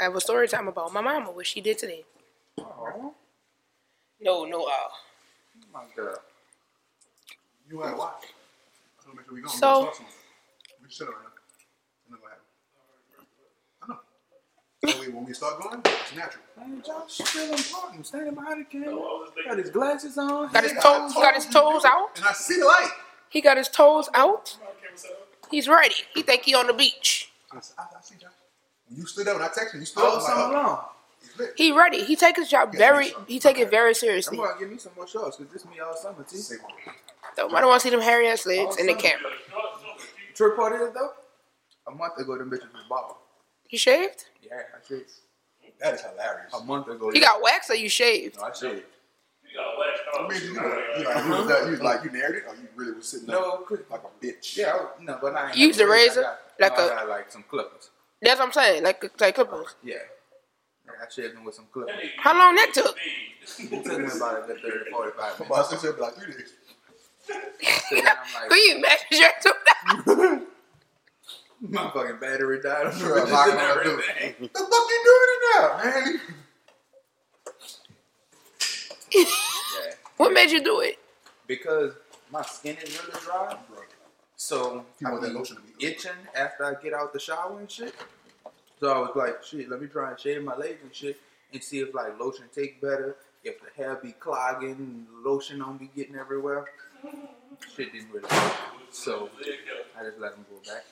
I have a story time about my mama, what she did today. Oh, No, no, uh, my girl. You gotta watch. I wanna make sure we go. So- So, we should have. I know what happened. I know. When we, start going, it's natural. Man, Josh still important. Standing behind the camera. Got his glasses on. got his toes, got his toes out. And I see the light. He got his toes out. He's ready. He think he on the beach. I, I, I see Josh. When you stood up, when I texted you, you stood Oh, up. I'm oh, long. he's lit. He ready. He take his job very. He take it very seriously. I'm seriously. gonna give me some more shorts because this me all summer, T. Say. Though I don't want to see them hairy ass legs in the camera. Trip part is though. A month ago, them bitches was bald. He shaved. Yeah, I shaved. That is hilarious. A month ago. He got wax or you shaved. No, I shaved. you I mean, you, you, like, you, was that, you was like, you narrated it, or you really was sitting No, up like a bitch? Yeah, I, no, but I ain't You used a razor? I got, Like no, a- I got like some clippers. That's what I'm saying. Like like clippers. Yeah. yeah I shaved them with some clippers. How long that took? It took me about a good 30 45 But I minutes. said, said, like three days. So then I'm Can you imagine your two my fucking battery died. on the Sure, I'm and not gonna do everything. it. The fuck you doing it now, man? Yeah. What made you do it? Because my skin is really dry. So You I want that be lotion to be- itching after I get out the shower and shit. So I was like, shit, let me try and shave my legs and shit and see if like lotion take better. If the hair be clogging, lotion don't be getting everywhere. Shit didn't really work. So I just let them go back.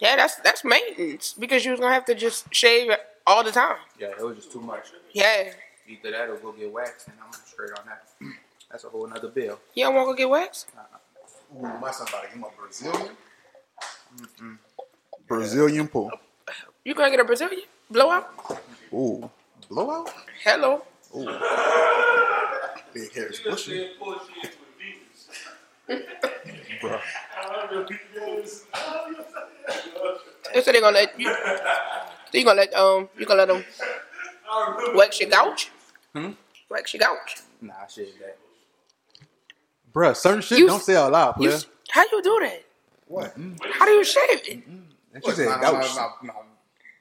Yeah, that's that's maintenance because you was gonna have to just shave it all the time. Yeah, it was just too much. Yeah, Either that or go get waxed and I'm straight on that. That's a whole nother bill. you don't want to go get waxed. Uh-uh. Ooh, my son about to give him a Brazilian. Brazilian pull. You gonna get a Brazilian blowout? Ooh, blowout. Hello. Big hair is bushy. Bruh. They said they gonna let you. You gonna let um you gonna let them wax your gouge? Hmm? Wax your gouge. Nah, I shaved that. Bruh, certain shit You- don't say out loud, You, how you do that? What? How do you shave it? And she said My- gouch. my- my-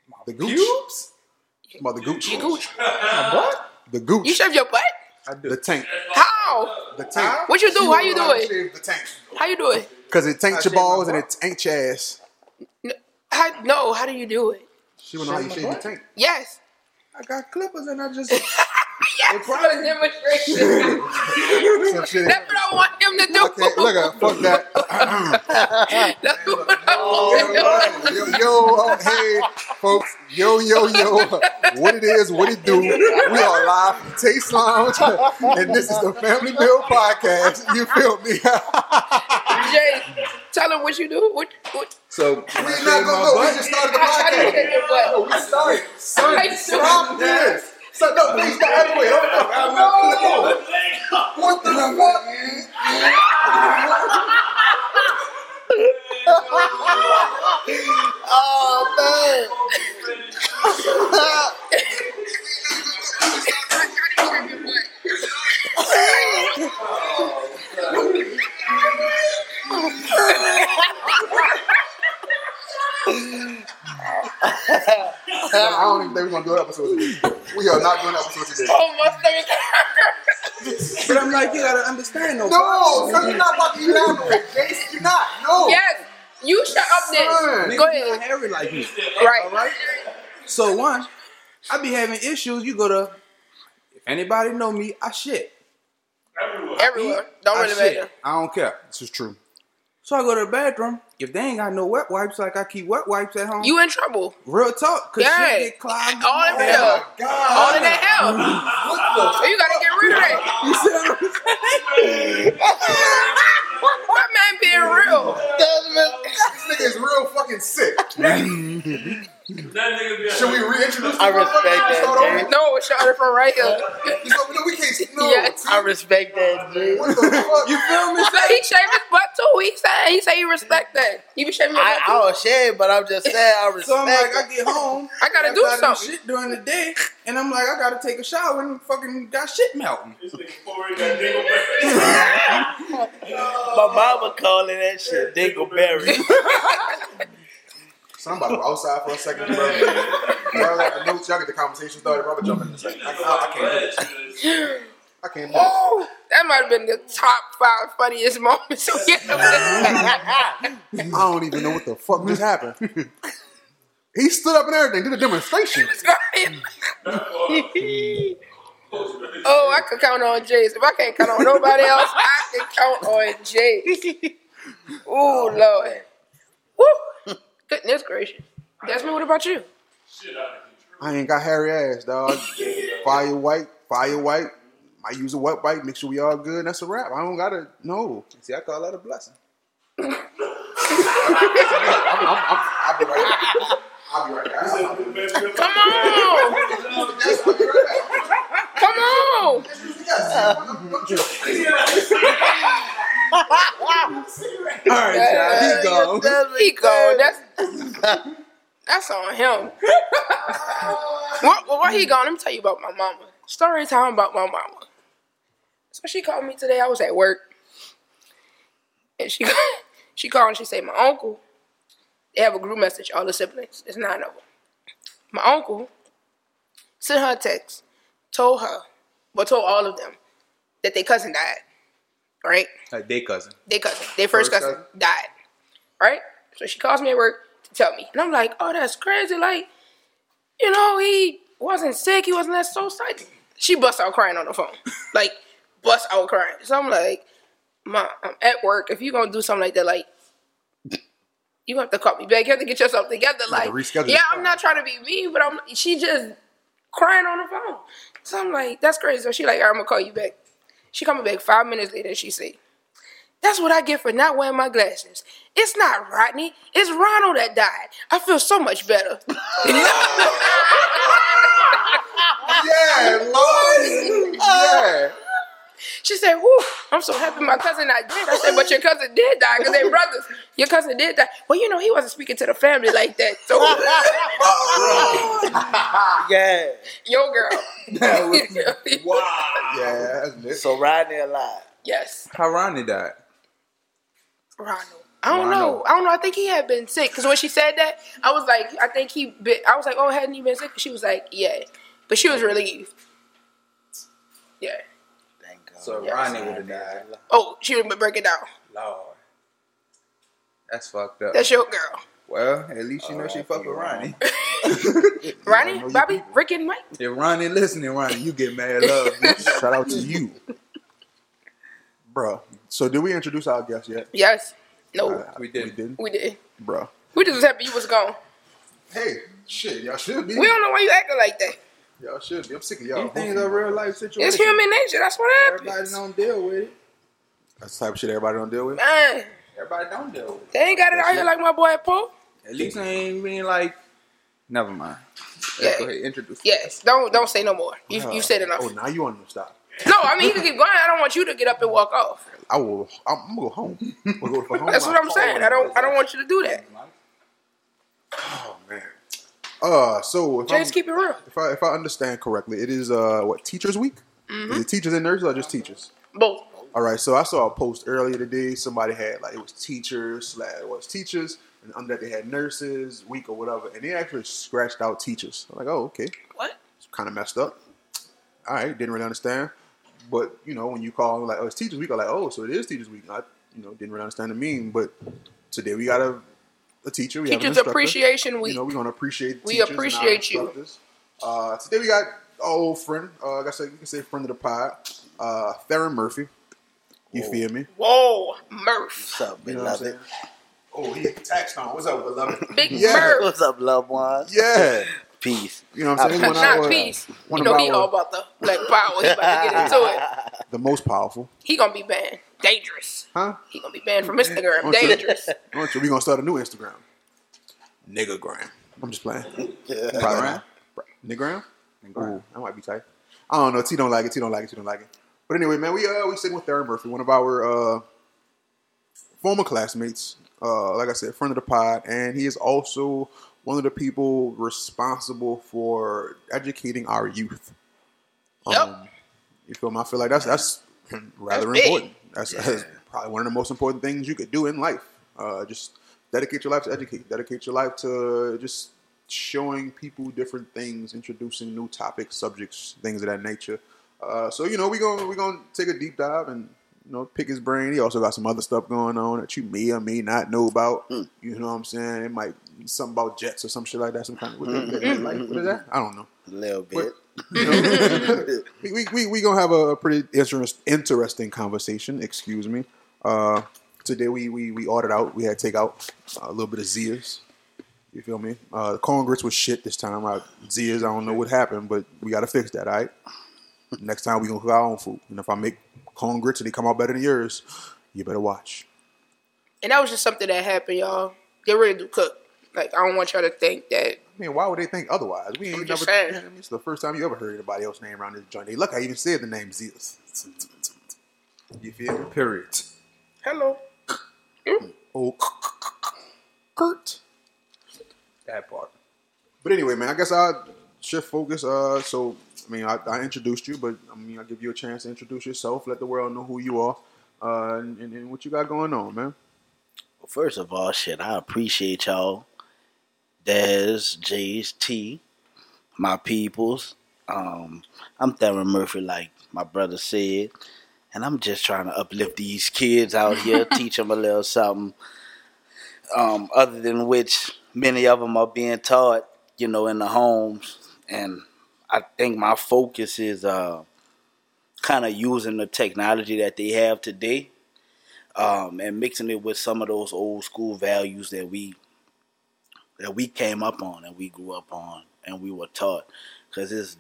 my The gooch. pubes? About the gooch. You gooch. What? The gooch. You shave your butt? I do. the tank. How? The tank. What you do? How you do it? Shave the tank. How you do it? Because it I taints your balls and it ain't your ass. N- How, no, how do you do it? She wanna know how you Shave shave your tank. Yes. I got clippers and I just. Yes, probably- the demonstration. Some. That's what I want him to do. Okay, look at fuck that. That's what I oh, want him to do. yo, yo, oh, hey, folks, yo, yo, yo, what it is, what it do. We are live from Taste Lounge, and this is the Family Meal Podcast. You feel me? Jay, tell him what you do. What, what, So, we're not gonna go. We just started the how, how do you podcast. shave your butt? No, we started. Son, How you do stop this. Son, no, please stop. Anyway, don't no. What the fuck? I don't even think we're gonna do an episode today. We are not doing an episode today. Oh, my stomach hurts. but I'm like, you gotta understand, though. No, son, you're not about to elaborate, Jason. You're not. No. Yes, you shut up then. Niggas Go not ahead. hairy like me. Right. All right. So one, I be having issues. You go to, if anybody know me, I shit. Everywhere. Don't I really shit. matter. I don't care. This is true. So I go to the bathroom. If they ain't got no wet wipes, like I keep wet wipes at home. You in trouble. real talk, cause Yeah. shit get clogged. All in oh, hell. God. All in that hell. So you gotta get rid of that. You see what I'm saying? That man being real. This nigga is real fucking sick. Should we reintroduce I respect that, Start over? Jay. No, it's shot from right here. You no, we can't. No. Yes. I respect that, G. What the fuck? You feel me? So he shaved his butt too. He said he said he respect that. He be shaving your I, butt I too. don't shave, but I'm just saying I respect So I'm like, I get home. I gotta after do I something. shit during the day, and I'm like, I gotta take a shower and fucking got shit melting. My mama calling that shit Dingleberry. Son, I'm about to go outside for a second, bro. y'all got the notes. Y'all get the conversation started. Robert jump in and say, I, I, I can't do this. I can't do this. Oh, that might have been the top five funniest moments. of I don't even know what the fuck just happened. he stood up and everything, did a demonstration. oh, I could count on Jace. If I can't count on nobody else, I can count on Jace. Oh Lord. Woo. Goodness gracious. Desmond, what about you? I ain't got hairy ass, dog. Fire white, fire white. I use a wet wipe, make sure we all good. That's a wrap. I don't gotta no. See, I call that a blessing. I'm, I'm, I'm, I'll be right back. I'll be right back. I'll be right back. Come on. Come on. All right, y'all. He gone. He gone. That's that's on him. what, well, where he gone? Let me tell you about my mama. Story time about my mama. So she called me today. I was at work, and she she called and she said, "My uncle, they have a group message. All the siblings. There's nine of them. My uncle sent her a text, told her, but told all of them that their cousin died. Right." Like day cousin. their cousin, their first, First cousin, cousin? died. Right? So she calls me at work to tell me. And I'm like, oh, that's crazy. Like, you know, he wasn't sick. He wasn't that so excited. She busts out crying on the phone. like, bust out crying. So I'm like, Mom, I'm at work. If you're going to do something like that, like, you have to call me back. You have to get yourself together. Like, reschedule yeah, I'm not trying to be mean, but I'm. She just crying on the phone. So I'm like, that's crazy. So she like, I'm gonna call you back. She coming back five minutes later. She say, that's what I get for not wearing my glasses. It's not Rodney. It's Ronald that died. I feel so much better. Yeah, Lord. Uh, yeah. She said, "Whoo, I'm so happy my cousin not dead." I said, "But your cousin did die because they brothers. Your cousin did die. Well, you know he wasn't speaking to the family like that. So Yeah. your girl, wow. Yeah. So Rodney alive. yes, How Ronnie died. Ronald. I don't know. Ronald. I don't know. I think he had been sick because when she said that, I was like, I think he. Been, I was like, oh, hadn't he been sick? She was like, yeah, but she was relieved. Yeah. Thank God. So Yes. Ronnie would have died. Oh, she would break it down. Lord. That's fucked up. That's your girl, well, at least you know she R.I.P. fuck with Ronnie. Ronnie, know you Bobby, Rick, and Mike. if Ronnie listening, Ronnie, you get mad love. bitch. Shout out to you. bro. So did we introduce our guest yet? Yes. No, Uh, We did. We didn't. we did. bro. We just was happy you was gone. Hey, shit, y'all should be. We don't know why you acting like that. Y'all should be. I'm sick of y'all. These things are real life situations. It's human nature. That's what happens. Everybody don't deal with it. That's the type of shit everybody don't deal with. Man, Everybody don't deal with it. they ain't got it out here like my boy Paul. At least I ain't being like. Never mind. Yeah. Go ahead introduce. Yes. Don't don't say no more. You you said uh, enough. Oh, now you want to stop. No, I mean you can keep going. I don't want you to get up and walk off. I will. I'm, I'm gonna go home. I'm gonna go home. That's what I'm saying. I don't I don't want you to do that. Oh man. Uh, so if, I'm, Just keep it real. if I if I understand correctly, it is uh what Teachers Week. Mm-hmm. Is it teachers and nurses or just teachers? Both. All right, so I saw a post earlier today. Somebody had like it was teachers slash it was teachers, and under that they had nurses week or whatever, and they actually scratched out teachers. I'm like, oh okay, What? it's kind of messed up. All right, didn't really understand, but you know when you call like oh it's teachers week, I'm like oh so it is teachers week. I you know didn't really understand the meme, but today we got a a teacher. We have an Teachers. Appreciation Week. You know we're gonna appreciate. We teachers and our appreciate you. Uh, today we got our old friend. Uh, like I said, you can say friend of the pod, uh, Theron Murphy. You feel me? Whoa, Murph. What's up, You know what I'm beloved? saying? Oh, he hit the tax on. What's up, beloved? Big Yeah. Murph. What's up, loved ones? Yeah. Peace. You know what I'm saying? One of Not our- peace. one You know he our- all about the black power. He about to get into it. The most powerful. He gonna be banned. Dangerous. Huh? He gonna be banned from Instagram. Okay. Dangerous. Aren't you? We gonna start a new Instagram. Niggagram. I'm just playing. Probably not. Niggagram? Ooh, that might be tight. I don't know. T don't like it. T don't like it. T don't like it. But anyway, man, we uh we sitting with Theron Murphy, one of our uh former classmates. Uh, like I said, friend of the pod, and he is also one of the people responsible for educating our youth. Yep. Um, you feel me? I feel like that's that's rather That's important. That's, that's probably one of the most important things you could do in life. Uh, just dedicate your life to educate. Dedicate your life to just showing people different things, introducing new topics, subjects, things of that nature. Uh, so you know, we're gonna we gonna take a deep dive and you know pick his brain. He also got some other stuff going on that you may or may not know about. Mm. You know what I'm saying? It might be something about jets or some shit like that. Some kind of what, that- like, what is that? I don't know. A little bit. You know? we, we, we, gonna have a pretty interest, interesting conversation. Excuse me. Uh, today we, we we ordered out. We had to take out a little bit of Zea's. You feel me? Uh, the corn grits was shit this time. I, Zea's, I don't know what happened, but we got to fix that. All right. Next time we gonna cook our own food, and if I make corn grits and they come out better than yours, you better watch. And that was just something that happened, y'all. They really do cook. Like I don't want y'all to think that. I mean, why would they think otherwise? We ain't I'm never. just saying. I mean, it's the first time you ever heard anybody else name around this joint. Hey, look, I even said the name Zea's. You feel me? Period. Hello. Oh, Kurt. That part. But anyway, man, I guess I'll shift focus. Uh, so I mean, I, I introduced you, but I mean, I'll give you a chance to introduce yourself, let the world know who you are, uh, and, and, and what you got going on, man. Well, first of all, shit, I appreciate y'all. Des, J's, T, my peoples. Um, I'm Theron Murphy, like my brother said, and I'm just trying to uplift these kids out here, teach them a little something. Um, other than which, many of them are being taught, you know, in the homes, and I think my focus is uh, kind of using the technology that they have today um, and mixing it with some of those old school values that we that we came up on and we grew up on and we were taught. Because it's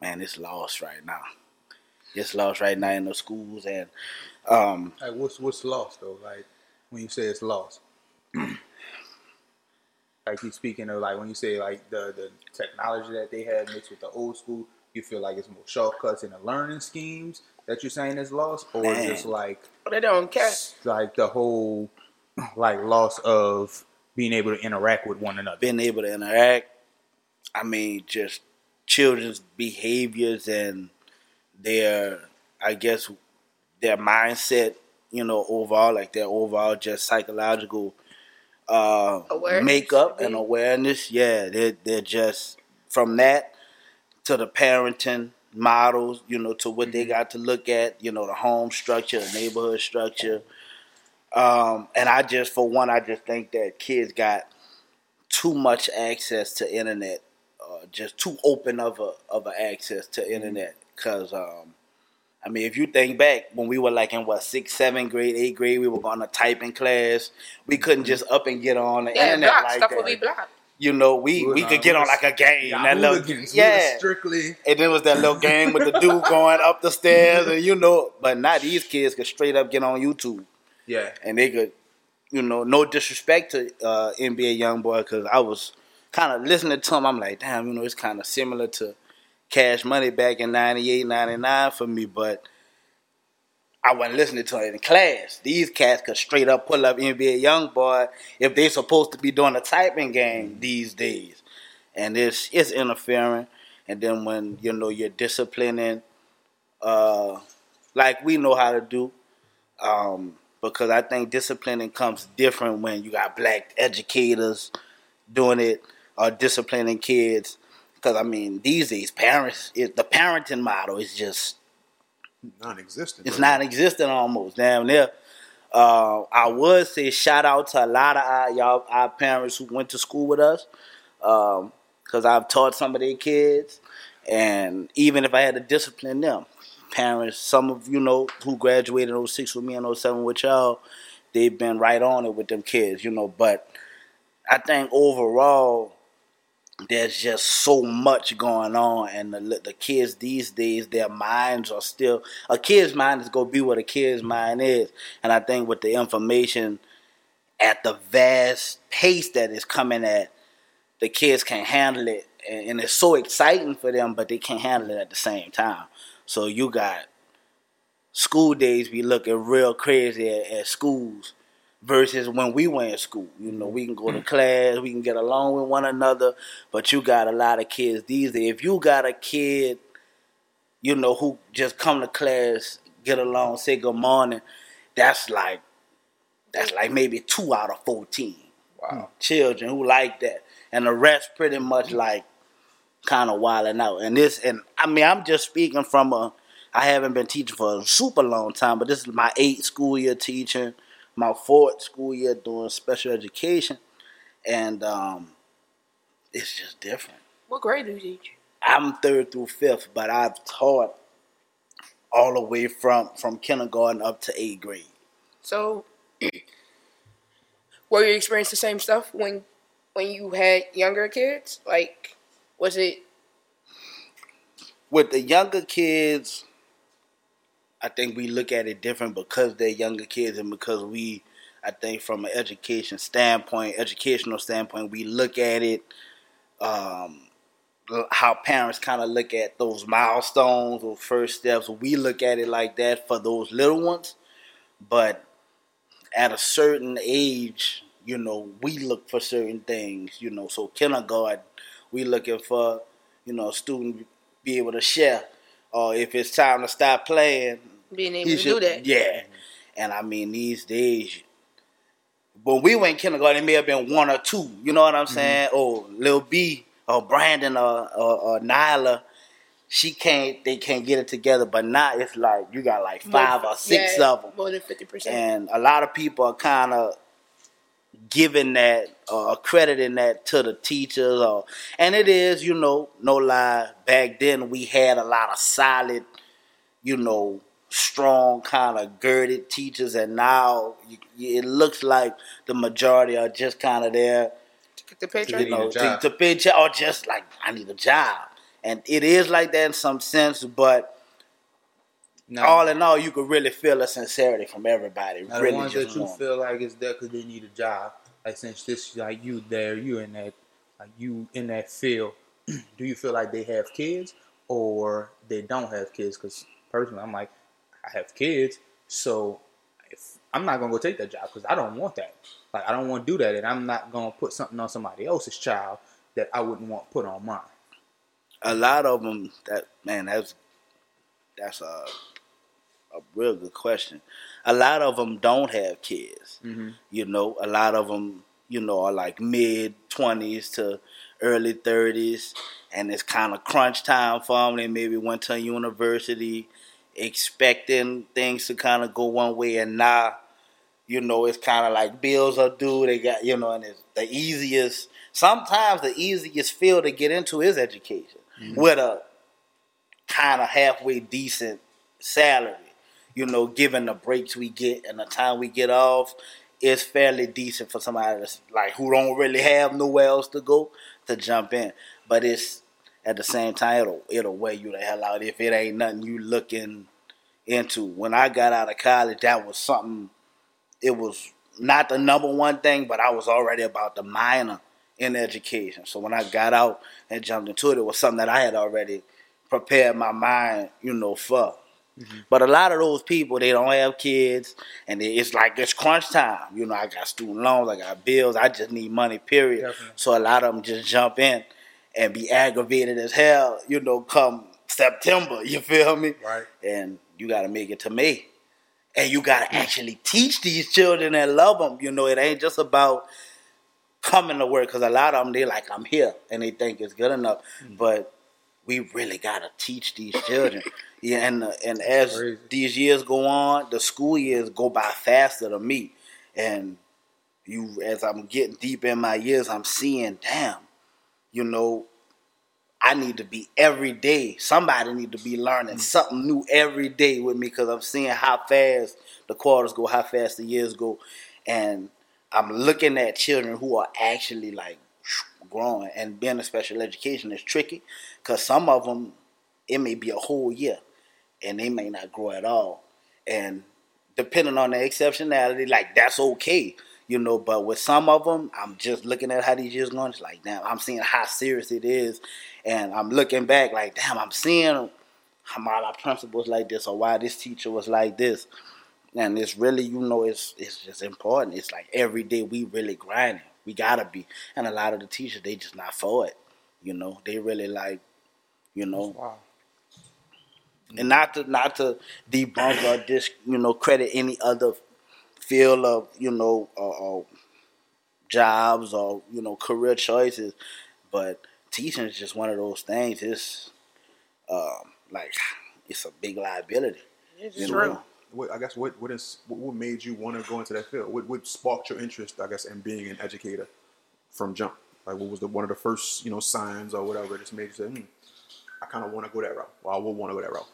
man it's lost right now. It's lost right now in the schools and um, Like, what's what's lost though? Like, when you say it's lost, like you speaking of like when you say like the the technology that they had mixed with the old school, you feel like it's more shortcuts in the learning schemes that you're saying is lost, or Man. just like They don't care. like the whole like loss of being able to interact with one another. being able to interact i mean just children's behaviors and their i guess their mindset you know overall like their overall just psychological uh makeup and awareness. Yeah they're, they're just from that to the parenting models you know to what they got to look at you know the home structure the neighborhood structure. Um and i just for one i just think that kids got too much access to internet, uh, just too open of a of a access to internet. Cause um, I mean, if you think back when we were like in what sixth, seventh grade, eighth grade, we were going to type in class. We couldn't just up and get on the Yeah, internet block like stuff that. will be blocked. You know, we We we could get we on was- like a game. Y'all that little, hooligans. We was yeah. strictly And then was that little game with the dude going up the stairs, and you know, but not these kids could straight up get on YouTube yeah. and they could, you know, no disrespect to uh, NBA YoungBoy because I was kind of listening to him. I'm like, damn, you know, it's kind of similar to Cash Money back in 98, 99 for me, but I wasn't listening to it in class. These cats could straight up pull up NBA Young Boy if they supposed to be doing a typing game these days, and it's it's interfering. And then when you know you're disciplining, uh, like we know how to do, um, because I think disciplining comes different when you got black educators doing it or disciplining kids. Because I mean, these days, parents, it, the parenting model is just Non-existent. it's non-existent almost damn near. Uh, I would say shout out to a lot of our, y'all, our parents who went to school with us, because I've taught some of their kids, and even if I had to discipline them, parents, some of you know who graduated in 06 with me and 07 with y'all, they've been right on it with them kids, you know. But I think overall, there's just so much going on, and the, the kids these days, their minds are still a kid's mind is gonna be what a kid's mind is, and I think with the information at the vast pace that is coming at, the kids can't handle it, and, and it's so exciting for them, but they can't handle it at the same time. So you got school days be looking real crazy at, at schools versus when we went in school. You know, we can go to mm. class, we can get along with one another, but you got a lot of kids these days. If you got a kid, you know, who just come to class, get along, say good morning, that's like that's like maybe two out of fourteen Wow. children who like that. and the rest pretty much like kind of wilding out. And this, and I mean, I'm just speaking from a. I haven't been teaching for a super long time, but this is my eighth school year teaching, my fourth school year doing special education, and um, it's just different. What grade do you teach? I'm third through fifth, but I've taught all the way from from kindergarten up to eighth grade. So, were you experiencing the same stuff when when you had younger kids? Like, was it? With the younger kids, I think we look at it different because they're younger kids and because we, I think from an education standpoint, educational standpoint, we look at it. Um, how parents kind of look at those milestones or first steps. We look at it like that for those little ones, but at a certain age, you know, we look for certain things. You know, so kindergarten, we looking for, you know, a student be able to share, or if it's time to stop playing, being able to should- do that? Yeah, and I mean these days. When we went kindergarten, it may have been one or two. You know what I'm mm-hmm. saying? Or Lil B, or Brandon, or, or, or Nyla. She can't. They can't get it together. But now it's like you got like five or six yeah, of them More than fifty percent. and a lot of people are kind of giving that uh, or crediting that to the teachers or and it is you know no lie back then we had a lot of solid you know strong kind of girded teachers and now you, it looks like the majority are just kind of there The picture. you know, a to, job. to pitch it, or just like I need a job, and it is like that in some sense. But Now, all in all, you could really feel a sincerity from everybody. now really, the ones just that you want- feel like is there because they need a job. Like since this, like you there, you in that, like you in that field. do you feel like they have kids or they don't have kids? Because personally, I'm like, I have kids, so if I'm not gonna go take that job because I don't want that. Like I don't want to do that, and I'm not gonna put something on somebody else's child that I wouldn't want put on mine. a lot of them that man that's that's a a real good question. A lot of them don't have kids. Mm-hmm. you know a lot of them you know are like mid 20s to early 30s and it's kind of crunch time for them they maybe went to university expecting things to kind of go one way and now you know it's kind of like bills are due. They got you know and it's the easiest sometimes the easiest field to get into is education with a kind of halfway decent salary you know given the breaks we get and the time we get off it's fairly decent for somebody that's like who don't really have nowhere else to go to jump in but it's at the same time it'll it'll wear you the hell out if it ain't nothing you looking into when i got out of college that was something it was not the number one thing, but I was already about the minor in education. So when I got out and jumped into it, it was something that I had already prepared my mind, you know, for. Mm-hmm. But a lot of those people, they don't have kids, and it's like it's crunch time. You know, I got student loans, I got bills, I just need money, period. Definitely. So a lot of them just jump in and be aggravated as hell, you know, come September, you feel me? Right. And you got to make it to May and you gotta actually teach these children and love them. You know, it ain't just about coming to work because a lot of them they like I'm here and they think it's good enough, mm. but we really gotta teach these children. yeah, and uh, and as Crazy. these years go on, the school years go by faster to me, and you as I'm getting deep in my years, I'm seeing, damn, you know, I need to be every day. Somebody need to be learning something new every day with me because I'm seeing how fast the quarters go, how fast the years go, and I'm looking at children who are actually like growing. And being a special education is tricky because some of them it may be a whole year and they may not grow at all. And depending on the exceptionality, like that's okay, you know. But with some of them, I'm just looking at how these years going. It's like, damn, I'm seeing how serious it is, and I'm looking back like, damn, I'm seeing how my principals like this or why this teacher was like this. And it's really, you know, it's it's just important. It's like every day we really grinding. We gotta be. And a lot of the teachers, they just not for it. You know, they really like, you know, Wow. and not to not to debunk or dis you know credit any other field of you know or, or jobs or you know career choices, but teaching is just one of those things. It's um, like it's a big liability. It's true. know? What, I guess what what is what, made you want to go into that field? What what sparked your interest? I guess in being an educator from jump. Like what was the one of the first you know signs or whatever that just made you say, hmm, I kind of want to go that route. Well, I will want to go that route.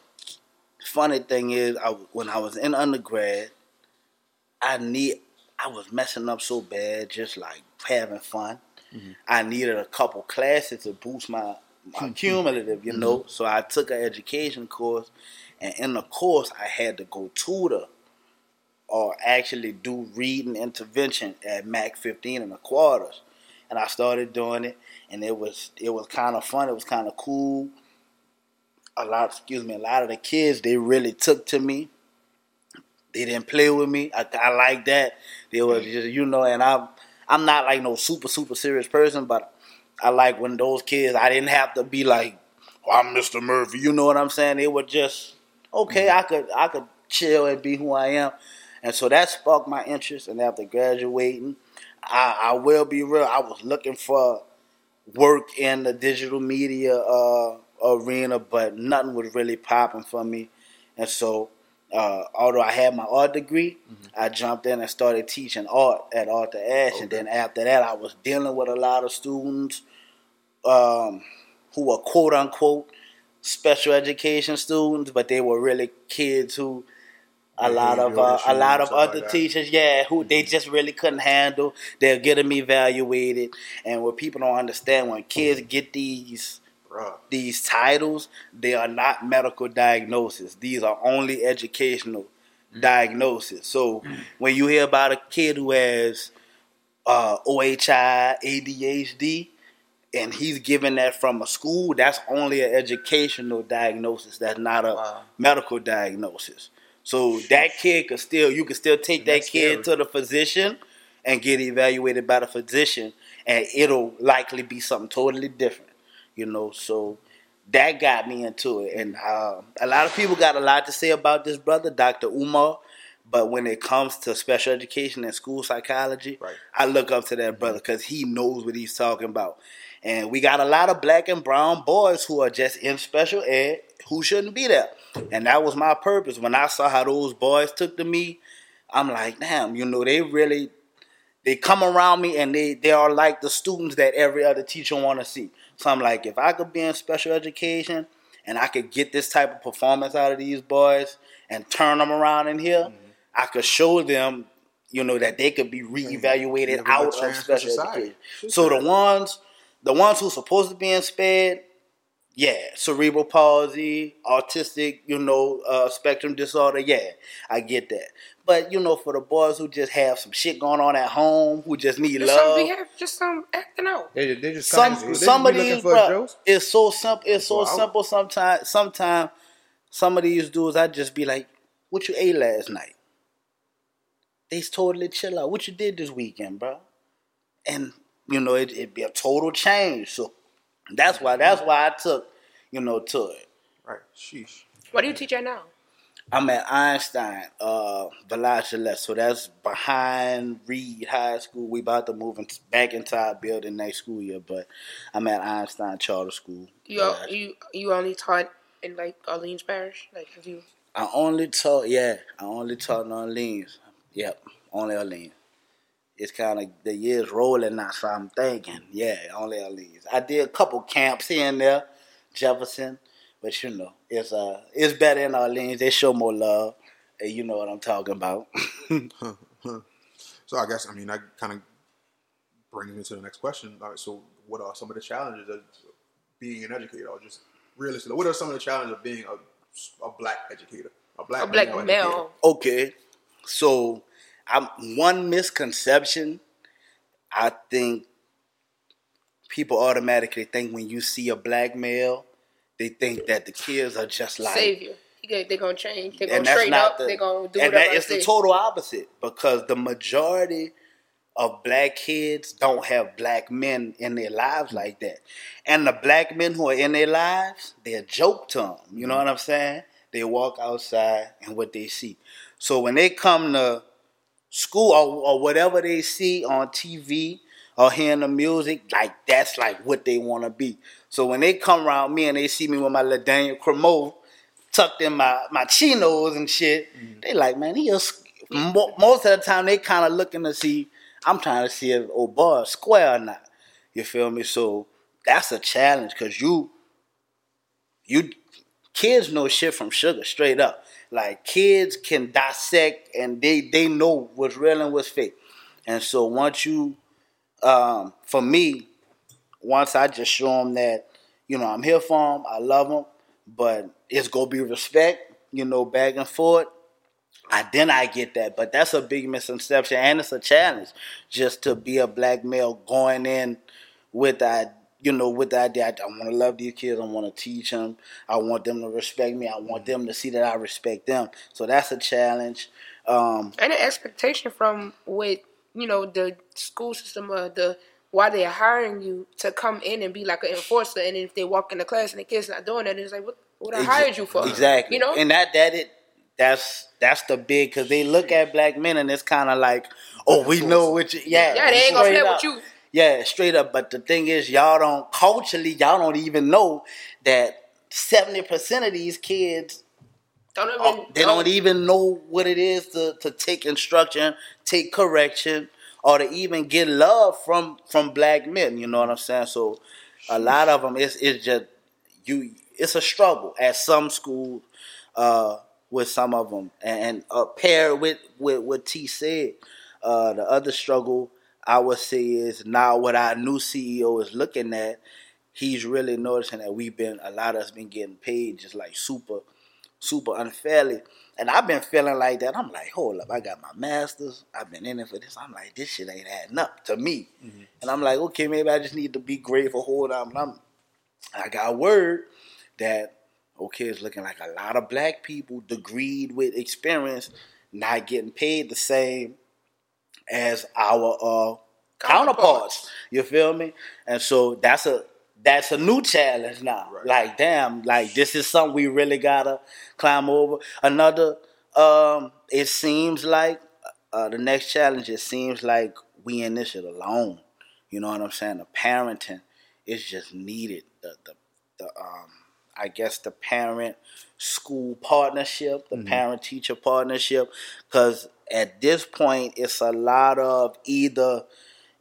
funny thing is, I, when I was in undergrad, I need I was messing up so bad, just like having fun. Mm-hmm. I needed a couple classes to boost my, my hmm, hmm. cumulative, you know. Mm-hmm. So I took an education course, and in the course, I had to go tutor or actually do reading intervention at Mac 15 and a quarters. And I started doing it, and it was it was kind of fun. It was kind of cool a lot, excuse me, a lot of the kids they really took to me. They didn't play with me. I, I like that. They was mm. just you know, and I'm I'm not like no super super serious person, but I like when those kids I didn't have to be like, oh, I'm Mr. Murphy. You know what I'm saying? They were just okay. I could I could chill and be who I am, and so that sparked my interest. And after graduating, I, I will be real. I was looking for work in the digital media uh, arena, but nothing was really popping for me. And so, uh, although I had my art degree, I jumped in and started teaching art at Arthur Ashe. And then after that, I was dealing with a lot of students um, who were quote unquote special education students, but they were really kids who a lot of uh, a lot of other like teachers, yeah, who they just really couldn't handle. They're getting me evaluated, and what people don't understand when kids get these Bruh. these titles, they are not medical diagnoses. These are only educational diagnoses. So when you hear about a kid who has uh, OHI, ADHD, and he's given that from a school, that's only an educational diagnosis. That's not a Wow. medical diagnosis. So that kid could still, you could still take that kid to the physician and get evaluated by the physician, and it'll likely be something totally different. You know, so that got me into it, and uh, a lot of people got a lot to say about this brother, Dr. Umar. But when it comes to special education and school psychology, Right. I look up to that brother because he knows what he's talking about. And we got a lot of black and brown boys who are just in special ed who shouldn't be there. And that was my purpose. When I saw how those boys took to me, I'm like, damn, you know, they really they come around me and they they are like the students that every other teacher want to see. So I'm like, if I could be in special education and I could get this type of performance out of these boys and turn them around in here, I could show them, you know, that they could be reevaluated out of special society. education. So the ones, the ones who supposed to be in SPED, yeah, cerebral palsy, autistic, you know, uh, spectrum disorder, yeah, I get that. But you know, for the boys who just have some shit going on at home, who just need Just some love, just some acting out. They, they just some kinda, they just some of these for it's so simple. It's so Well, I- simple. Sometimes, sometimes some of these dudes, I just be like, "What you ate last night?" They totally chill out. What you did this weekend, bro? And you know, it it be a total change. So that's why that's why I took you know to it. Right. Sheesh. What do you teach at now? I'm at Einstein, uh, Village de L'Est. So that's behind Reed High School. We about to move in, back into our building next school year, but I'm at Einstein Charter School. You Uh, you you only taught in like Orleans Parish, like have you? I only taught, yeah, I only taught in Orleans. Yep, only Orleans. It's kind of the years rolling now, so I'm thinking, yeah, only Orleans. I did a couple camps here and there, Jefferson, but you know, it's uh, it's better in Orleans. They show more love, and you know what I'm talking about. So I guess I mean that kind of brings me to the next question. All right, so what are some of the challenges of being an educator, or just realistically, what are some of the challenges of being a, a black educator, a black A black male male. Okay, so I'm one misconception. I think people automatically think when you see a black male, they think that the kids are just like Savior. He go- They gonna change. They gonna and that's straighten not up. the, They gonna do and whatever. that I is the total opposite because the majority of black kids don't have black men in their lives like that, and the black men who are in their lives, they're a joke to them. You know mm-hmm. what I'm saying? They walk outside and what they see. So when they come to school or, or whatever they see on TV or hearing the music, like that's like what they want to be. So when they come around me and they see me with my little Daniel Cremieux tucked in my my chinos and shit, mm. they like, man, he is. Most of the time, they kind of looking to see. I'm trying to see if is square or not. You feel me? So that's a challenge because you, you, kids know shit from sugar straight up. Like kids can dissect and they they know what's real and what's fake. And so once you, um, for me, once I just show them that, you know, I'm here for them, I love them, but it's gonna be respect, you know, back and forth. I then I get that, but that's a big misconception, and it's a challenge just to be a black male going in with that, you know, with the idea. I, I want to love these kids. I want to teach them. I want them to respect me. I want them to see that I respect them. So that's a challenge. Um, and an expectation from with you know the school system or the why they're hiring you to come in and be like an enforcer and if they walk in the class and the kids not doing that it's like what what I hired you for exactly you know and that that it that's that's the big because they look at black men and it's kind of like oh we know what you yeah yeah they ain't gonna straight play with you yeah straight up but the thing is y'all don't culturally y'all don't even know that 70% of these kids don't even Oh, they don't even know what it is to, to take instruction, take correction, or to even get love from from black men. You know what I'm saying? So a lot of them, it's it's just you. It's a struggle at some schools uh, with some of them, and, and uh, paired with with what T said. Uh, the other struggle I would say is now what our new CEO is looking at. He's really noticing that we've been a lot of us been getting paid just like super super unfairly. And I've been feeling like that. I'm like, hold up, I got my master's. I've been in it for this. I'm like, this shit ain't adding up to me. Mm-hmm. And I'm like, okay, maybe I just need to be grateful. Hold on. But I'm, I got word that, okay, it's looking like a lot of black people degreed with experience not getting paid the same as our uh, counterparts. You feel me? And so that's a that's a new challenge now. Like, damn, like this is something we really gotta climb over. Another, um, it seems like uh, the next challenge. It seems like we in this shit alone. You know what I'm saying? The parenting is just needed. The the, the um, I guess the parent school partnership, the mm-hmm. parent teacher partnership, because at this point it's a lot of either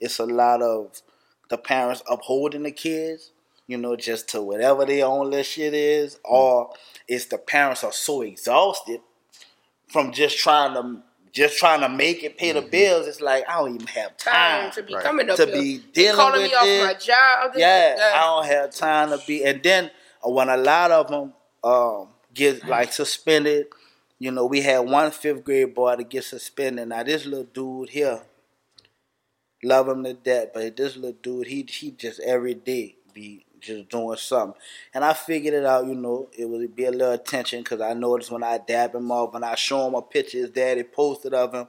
it's a lot of the parents upholding the kids, you know, just to whatever their own little shit is, mm-hmm. or it's the parents are so exhausted from just trying to just trying to make it pay the mm-hmm. bills. It's like I don't even have time time to be Right. coming up to here. be dealing calling with me off it. my job this- Yeah. I don't have time to be. And then when a lot of them um, get like suspended, you know, we had one fifth grade boy to get suspended. Now this little dude here, love him to death, but this little dude, he he just every day be just doing something. And I figured it out, you know, it would be a little attention because I noticed when I dab him off, when I show him a picture his daddy posted of him,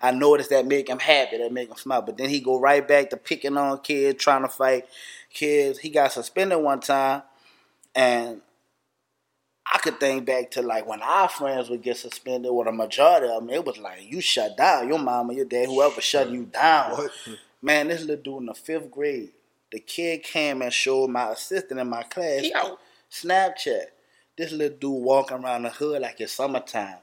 I noticed that make him happy, that make him smile. But then he go right back to picking on kids, trying to fight kids. He got suspended one time, and I could think back to like when our friends would get suspended, or the majority of them, it was like you shut down, your mama, your dad, whoever shut you down. What? Man, this little dude in the fifth grade, the kid came and showed my assistant in my class He out. Snapchat. This little dude walking around the hood like it's summertime,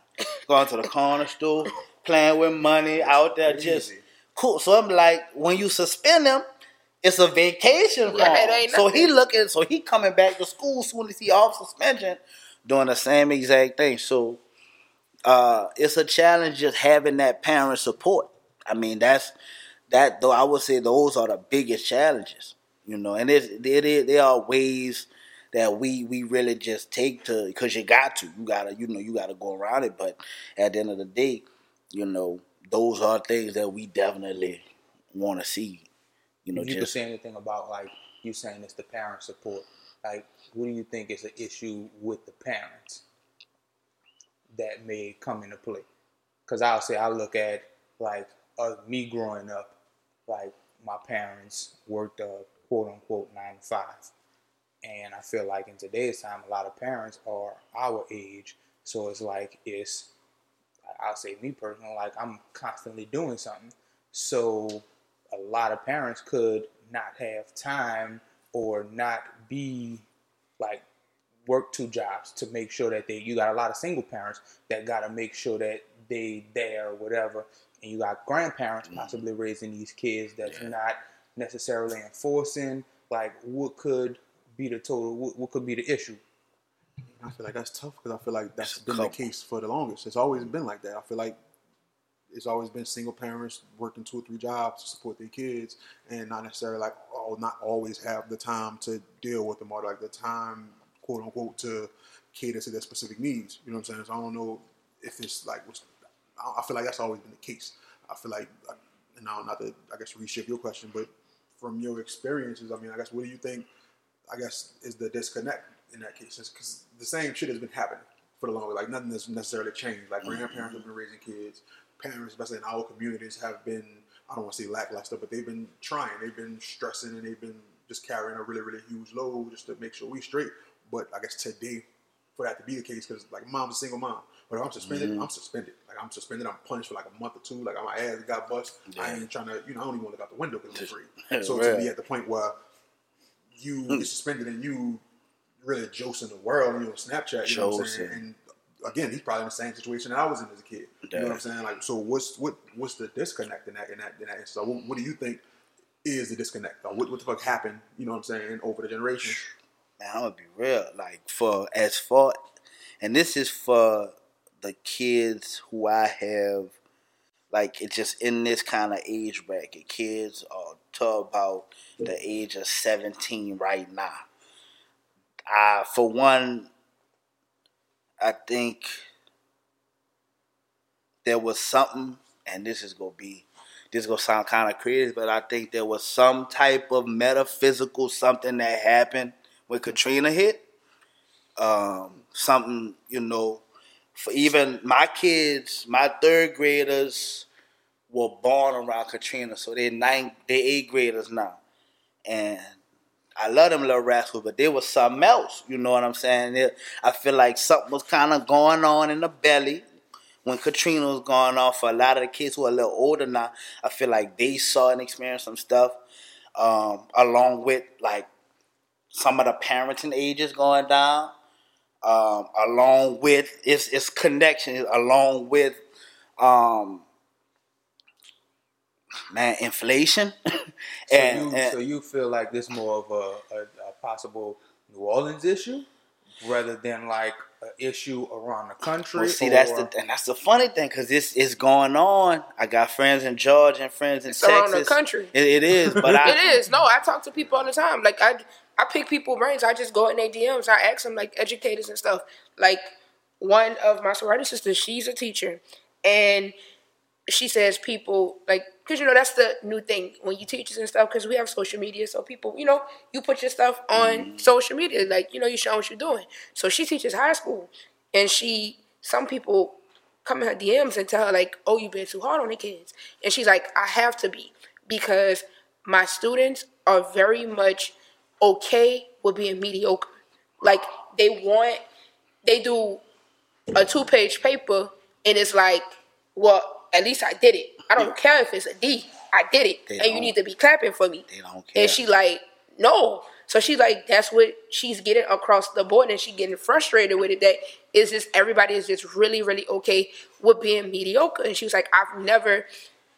going to the corner store, playing with money out there, just Crazy. cool. So I'm like, when you suspend him, it's a vacation for Yeah, him. it ain't So he looking, so he coming back to school soon as he off suspension, doing the same exact thing. So uh, it's a challenge just having that parent support. I mean, that's that though. I would say those are the biggest challenges, you know. And it's, it is there are ways that we we really just take to because you got to, you gotta, you know, you gotta go around it. But at the end of the day, you know, those are things that we definitely want to see. You know, you could say anything about like you saying it's the parent support. Like, what do you think is an issue with the parents that may come into play? Because I'll say I look at like uh, me growing up, like my parents worked a quote unquote nine to five, and I feel like in today's time, a lot of parents are our age, so it's like it's I'll say me personally, like I'm constantly doing something. So a lot of parents could not have time or not be like work two jobs to make sure that they you got a lot of single parents that got to make sure that they there or whatever. And you got grandparents mm-hmm. possibly raising these kids that's not necessarily enforcing like what could be the total what, what could be the issue. I feel like that's tough because I feel like that's It's a been the case for the longest. It's always been like that. I feel like it's always been single parents working two or three jobs to support their kids and not necessarily like oh not always have the time to deal with them or like the time quote unquote to cater to their specific needs. You know what I'm saying? So I don't know if it's like what's, I feel like that's always been the case. I feel like and now not to I guess reshift your question, but from your experiences, I mean, I guess what do you think? I guess is the disconnect in that case, because the same shit has been happening for the longest. Like nothing has necessarily changed. Like mm-hmm. grandparents have been raising kids, parents, especially in our communities, have been I don't want to say lackluster, but they've been trying. They've been stressing and they've been just carrying a really really huge load just to make sure we straight. But I guess today, for that to be the case, because like mom's a single mom, but if I'm suspended, mm-hmm. I'm suspended. Like I'm suspended, I'm punished for like a month or two. Like my ass got bust. I ain't trying to, you know, I don't even want to look out the window because I'm free. Yeah, So to be at the point where you get suspended and you really josing the world you on Snapchat, you know what I'm saying? And again, he's probably in the same situation that I was in as a kid. You know what I'm saying? Like, so what's what what's the disconnect in that in that in that? So what, what do you think is the disconnect? Or what what the fuck happened? You know what I'm saying over the generations? man, I'm gonna be real. Like for as far, and this is for the kids who I have, like it's just in this kind of age bracket. Kids are to about the age of 17 right now. Uh, for one, I think there was something, and this is gonna be, this is gonna sound kind of crazy, but I think there was some type of metaphysical something that happened when Katrina hit. Um, something you know, for even my kids, my third graders were born around Katrina, so they're nine, they eighth graders now, and I love them little rascals, but there was something else. You know what I'm saying? They- I feel like something was kind of going on in the belly when Katrina was going on. For a lot of the kids who are a little older now, I feel like they saw and experienced some stuff, um, along with like some of the parenting ages going down, um, along with its its connection, along with um, man inflation, so you and so you feel like this more of a, a, a possible New Orleans issue rather than like an issue around the country Well, see, that's the and that's the funny thing because this is going on. I got friends in Georgia and friends in It's Texas. around the country. It, it is, but I, It is. No, I talk to people all the time. Like I, I pick people brains. I just go in their DMs. I ask them like educators and stuff. Like one of my sorority sisters, she's a teacher, and she says people like because you know that's the new thing when you teachers and stuff because we have social media so people you know you put your stuff on mm-hmm. social media like you know you show what you're doing. So she teaches high school and she some people come in her DMs and tell her like oh you've been too hard on the kids. And she's like I have to be because my students are very much okay with being mediocre. Like they want they do a two page paper and it's like, well, at least I did it. I don't care if it's a D. I did it. They and you need to be clapping for me. they don't care. And she like, no. So she's like, that's what she's getting across the board and she getting frustrated with it. That is just everybody is just really, really okay with being mediocre. And she was like, I've never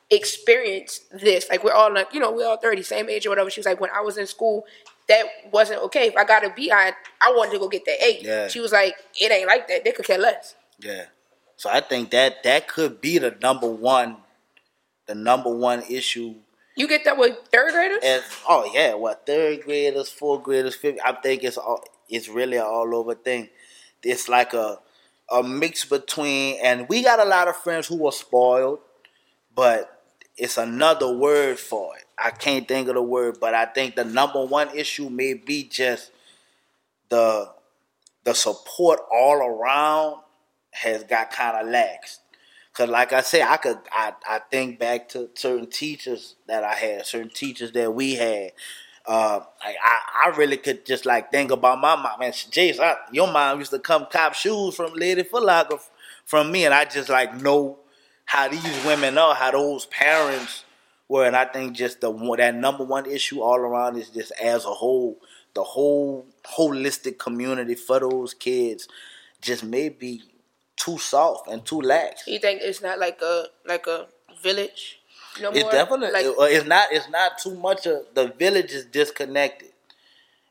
experienced this. Like we're all like, you know, we're all 30, same age or whatever. She was like, when I was in school, that wasn't okay. If I got a B, I I wanted to go get that A. Yeah. She was like, it ain't like that. They could care less. yeah. So I think that that could be the number one, the number one issue. You get that with third graders? And oh yeah, what third graders, fourth graders, fifth. I think it's all. It's really an all over thing. It's like a a mix between, and we got a lot of friends who were spoiled, but it's another word for it. I can't think of the word, but I think the number one issue may be just the the support all around has got kind of lax. Cause like I said, I could I, I think back to certain teachers that I had, certain teachers that we had. Uh, like I, I really could just like think about my mom. Man, Jace, I, your mom used to come cop shoes from Lady Foot Locker f- from me, and I just like know how these women are, how those parents Where and I think just the one that number one issue all around is just as a whole, the whole holistic community for those kids just may be too soft and too lax. You think it's not like a like a village? No It's more? definitely like uh, it's not it's not too much of the village is disconnected.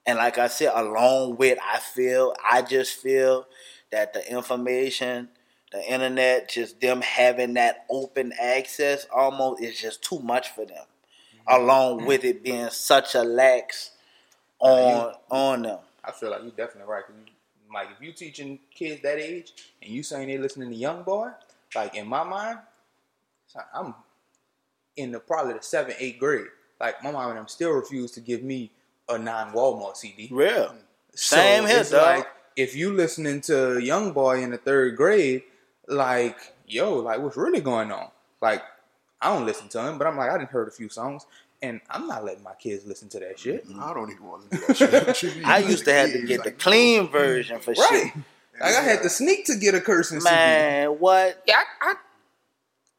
And like I said, along with I feel I just feel that the information, the internet, just them having that open access almost is just too much for them. Mm-hmm. Along with it being such a lax on on them. I feel like you're definitely right. you- Like if you teaching kids that age and you saying they listening to YoungBoy, like in my mind, I'm in the probably the seventh, eighth grade. Like my mom and them still refuse to give me a non Walmart CD. Real. So Same here, dog. Like if you listening to YoungBoy in the third grade, like yo, like what's really going on? Like I don't listen to him, but I'm like I didn't heard a few songs, and I'm not letting my kids listen to that shit. I don't even want to do that shit. What you mean? I used to have to Kids, get the like, clean mm, mm, version for Right. shit. Like I had to sneak to get a cursing CD. Man, what? Yeah, I, I,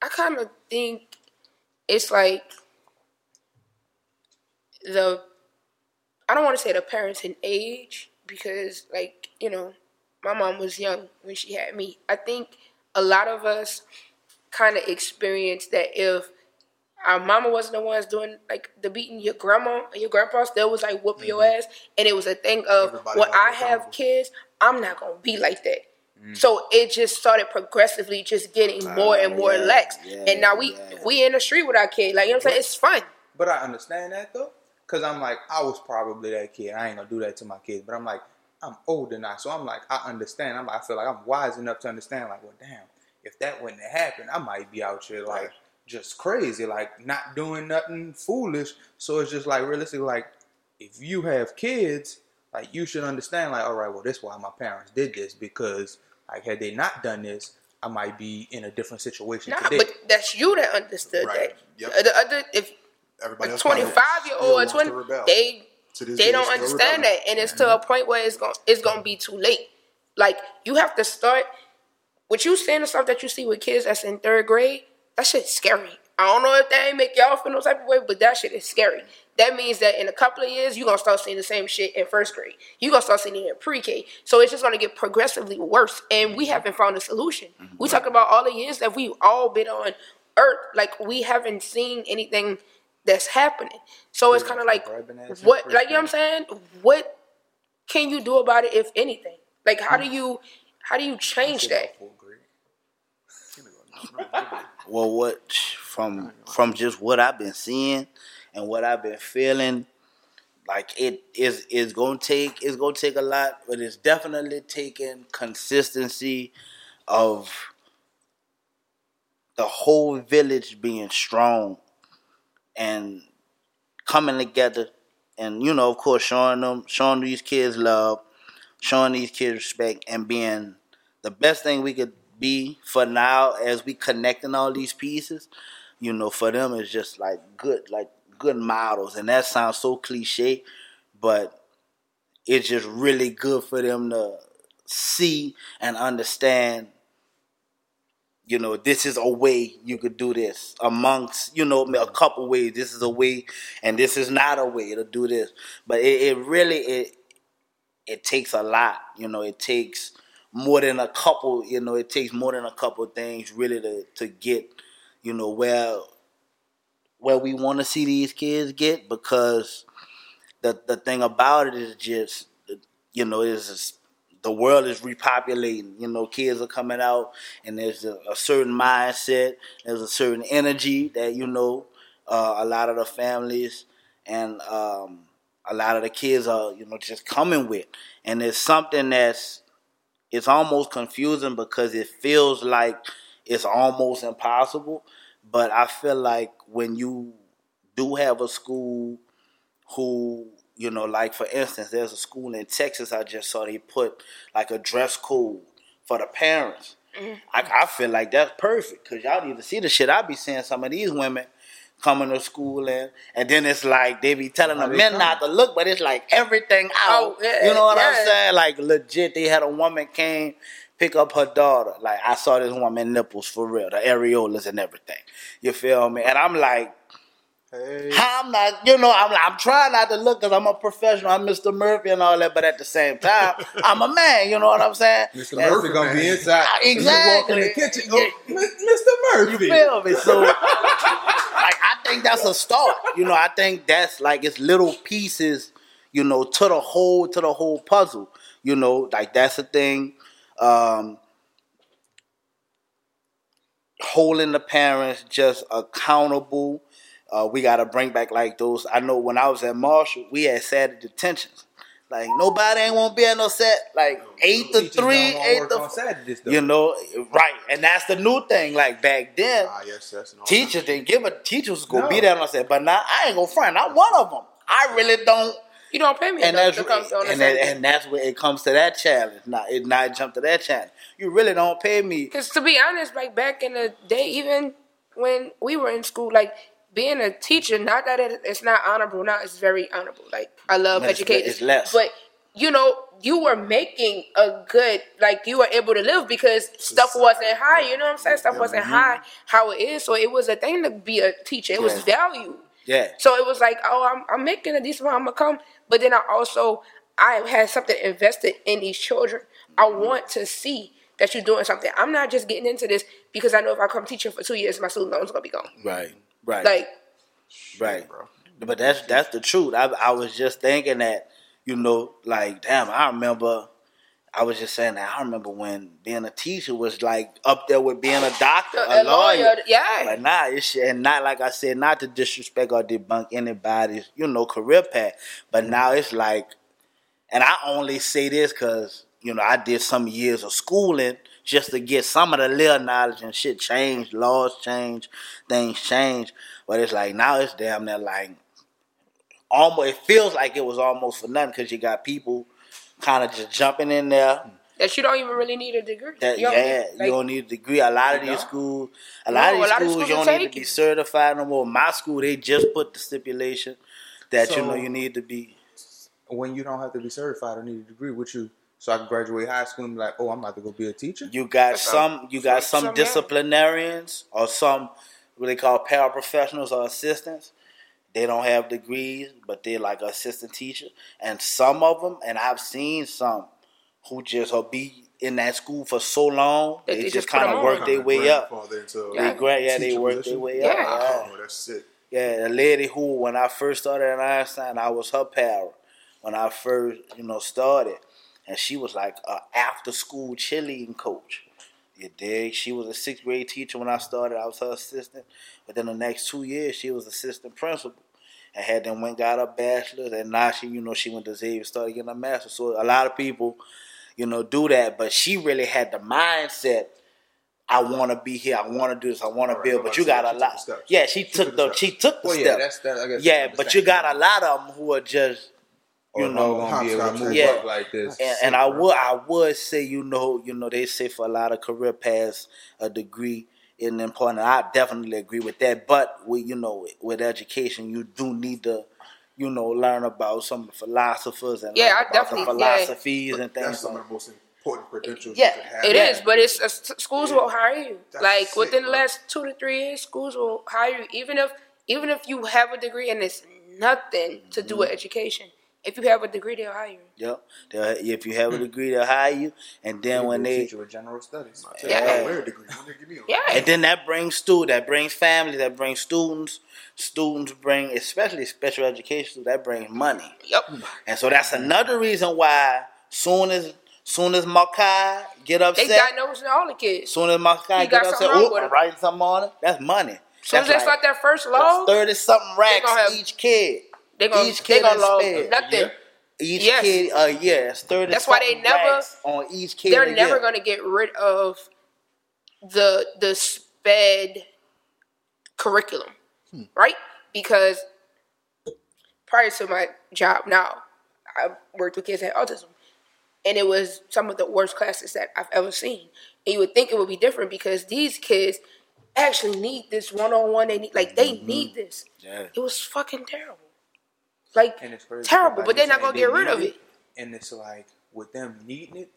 I kind of think it's like the. I don't want to say the parents in age because, like, you know, my mom was young when she had me. I think a lot of us kind of experience that if our mama wasn't the ones doing like the beating, your grandma and your grandpa still was like whooping your mm-hmm. ass, and it was a thing of Everybody when I have kids, I'm not gonna be like that. Mm. So it just started progressively just getting more and more yeah, lax. yeah, and now we yeah. we in the street with our kid. Like you know what I'm saying? It's fun. But I understand that though, cause I'm like, I was probably that kid. I ain't gonna do that to my kids, but I'm like, I'm older now, so I'm like, I understand. I'm, I feel like I'm wise enough to understand. Like, well, damn, if that wouldn't have happened, I might be out here like just crazy, like not doing nothing foolish. So it's just like realistically, like if you have kids, like you should understand. Like, all right, well, this is why my parents did this because like had they not done this, I might be in a different situation Nah, today. but that's you that understood Right. that. Yep. The other if Everybody a twenty five year old, 20, rebel. they they day, don't understand rebelling. that, and it's to a point where it's going it's going to be too late. Like you have to start. What you saying the stuff that you see with kids that's in third grade, that shit's scary. I don't know if that ain't make y'all feel no type of way, but that shit is scary. That means that in a couple of years, you're gonna start seeing the same shit in first grade. You're gonna start seeing it in pre-K. So it's just gonna get progressively worse. And we haven't found a solution. We talk about all the years that we've all been on Earth, like we haven't seen anything that's happening. So it's kind of like what, like you know what I'm saying? What can you do about it, if anything? Like how do you, how do you change that? Well, what from from just what I've been seeing and what I've been feeling, like it is is gonna take it's gonna take a lot, but it's definitely taking consistency of the whole village being strong and coming together. And you know of course showing them showing these kids love showing these kids respect and being the best thing we could be for now as we connecting all these pieces you know for them it's just like good like good models. And that sounds so cliche but it's just really good for them to see and understand you know this is a way you could do this amongst you know a couple ways. This is a way and this is not a way to do this. But it, it really it it takes a lot you know it takes more than a couple you know it takes more than a couple things really to to get you know where where we want to see these kids get because the the thing about it is just you know is the world is repopulating. You know, kids are coming out, and there's a, a certain mindset. There's a certain energy that you know uh, a lot of the families and um, a lot of the kids are you know just coming with, and it's something that's it's almost confusing because it feels like it's almost impossible. But I feel like when you do have a school who you know, like for instance, there's a school in Texas I just saw they put like a dress code for the parents. Mm-hmm. I, I feel like that's perfect because y'all need to see the shit I be seeing some of these women coming to school in, and then it's like they be telling the men come. not to look, but it's like everything oh, out. Oh, yeah, you know what I'm saying? Like legit, they had a woman came pick up her daughter. Like I saw this woman nipples for real, the areolas and everything. You feel me? And I'm like, Hey. I'm not, you know, I'm I'm trying not to look because I'm a professional. I'm Mr. Murphy and all that, but at the same time, I'm a man. You know what I'm saying? Mr. And- Murphy gonna be inside. Exactly. You walk in the kitchen, go, Mr. Murphy. You feel me? So, like, I think that's a start. You know, I think that's like it's little pieces. You know, to the whole to the whole puzzle. You know, like that's the thing. Um, holding the parents just accountable. Uh, we got to bring back like those. I know when I was at Marshall, we had Saturday detentions. Like nobody ain't won't be at no set. Like eight to three, eight to on Saturdays, you know, right? And that's the new thing. Like back then, Ah, yes, that's an teachers didn't give a teachers was gonna No. be there on set, but now I ain't gonna front. I'm one of them. I really don't, You don't pay me and that's to come on and, that, and that's where it comes to that challenge. Now it not jump to that challenge. You really don't pay me. Because to be honest, like back in the day, even when we were in school, like being a teacher, not that it, it's not honorable, now it's very honorable. Like I love But educators, it's less. but you know, you were making a good, like you were able to live because stuff wasn't high. You know what I'm saying? Stuff wasn't high how it is, so it was a thing to be a teacher. It was valued. Yeah, So it was like, oh, I'm, I'm making a decent amount. I'm gonna come, but then I also I had something invested in these children. I want to see that you're doing something. I'm not just getting into this because I know if I come teaching for two years, my student loans gonna be gone. right, right, Like, right. bro. But that's that's the truth. I I was just thinking that, you know, like damn, I remember. I was just saying that I remember when being a teacher was like up there with being a doctor, a, a lawyer, yeah. But nah, it's. And not like I said, not to disrespect or debunk anybody's, you know, career path. But now mm-hmm. it's like, and I only say this because, you know, I did some years of schooling just to get some of the little knowledge and shit changed, laws change, things change. But it's like now it's damn near like almost it feels like it was almost for nothing because you got people kind of just jumping in there. that you don't even really need a degree. That You don't yeah, need- like, you don't need a degree. A lot of these schools, a No, lot of these schools, schools you don't need take to be certified no more. My school, they just put the stipulation that you know you need to be. when you don't have to be certified or need a degree, what you so I can graduate high school and be like, oh, I'm about to go be a teacher. You got That's some, you got some- some some, yeah. disciplinarians or some what they call paraprofessionals or assistants. They don't have degrees, but they're like assistant teachers. And some of them, and I've seen some who just will be in that school for so long, That they, they just just kind of work their way up. Grandfather into Yeah. They grant, yeah, they teacher work position? their way Yeah. up. Yeah. Oh, that's sick. Yeah, the lady who, when I first started at Einstein, I was her para when I first, you know, started. And she was like a after school cheerleading coach. You dig? She was a sixth grade teacher when I started. I was her assistant. But then the next two years, she was assistant principal. And had then went got her bachelor's. And now she, you know, she went to Xavier, started getting a master's. So a lot of people, you know, do that. But she really had the mindset. I want to be here. I want to do this. I want to Right, build. But you got a lot. Yeah, she, took took the. the She took the Well, yeah, step. that. I guess. Yeah, but you got a lot of them who are just, you know, I'm gonna be able to move. work Yeah. like this. and, and I would I would say you know you know they say for a lot of career paths a degree is important. I definitely agree with that. But with you know with education you do need to you know learn about some philosophers and Yeah, learn I about definitely- the philosophies and That's things. some of the most important credentials Yeah, you could have. It but it's uh, s- schools will hire you. That's like sick, within the bro. last two to three years, schools will hire you, even if even if you have a degree and it's nothing to do Mm-hmm. with education. If you have a degree, they'll hire you. Yep. They'll- If you have a hmm. degree, they'll hire you, and then when they teacher with general studies. I tell Yeah. you, I wear a degree. Don't they give me a- Yeah. And then that brings student, that brings family, that brings students. Students bring, especially special education, that brings money. Yep. Hmm. And so that's another reason why soon as soon as Makai get upset, They upset, diagnosing all the kids. soon as Makai He get got upset, something oh, I'm writing something on it. That's money. As soon as they That's start like- that first that's law, thirty something racks have- each kid. They gonna each they kid gonna is nothing. Yeah. Each Yes. kid. It's thirty. That's why they never- on each kid. They're never year. gonna get rid of the the sped curriculum, Hmm. right? Because prior to my job now, I worked with kids that had autism, and it was some of the worst classes that I've ever seen. And you would think it would be different because these kids actually need this one on one. They need like they Mm-hmm. need this. Yeah. It was fucking terrible, like And it's crazy. terrible. Like But they're not gonna get rid of need it. And it's like with them needing it,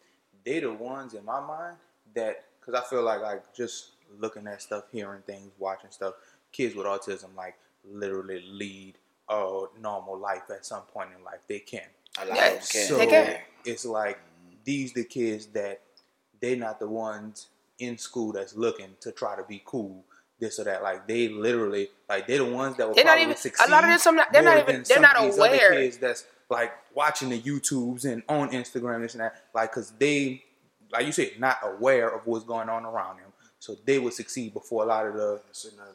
they the ones in my mind that because I feel like like just looking at stuff, hearing things, watching stuff, kids with autism like literally lead a normal life at some point in life. They can. A lot Yeah, of them. So They can. it's like these the kids that they're not the ones in school that's looking to try to be cool, this or that. Like they literally like they're the ones that will They're not probably even- a lot of them, some not- they're not even- they're not of these other aware. kids that's like watching the YouTubes and on Instagram this and that. Like because they, like you said, not aware of what's going on around them. So they would succeed before a lot of the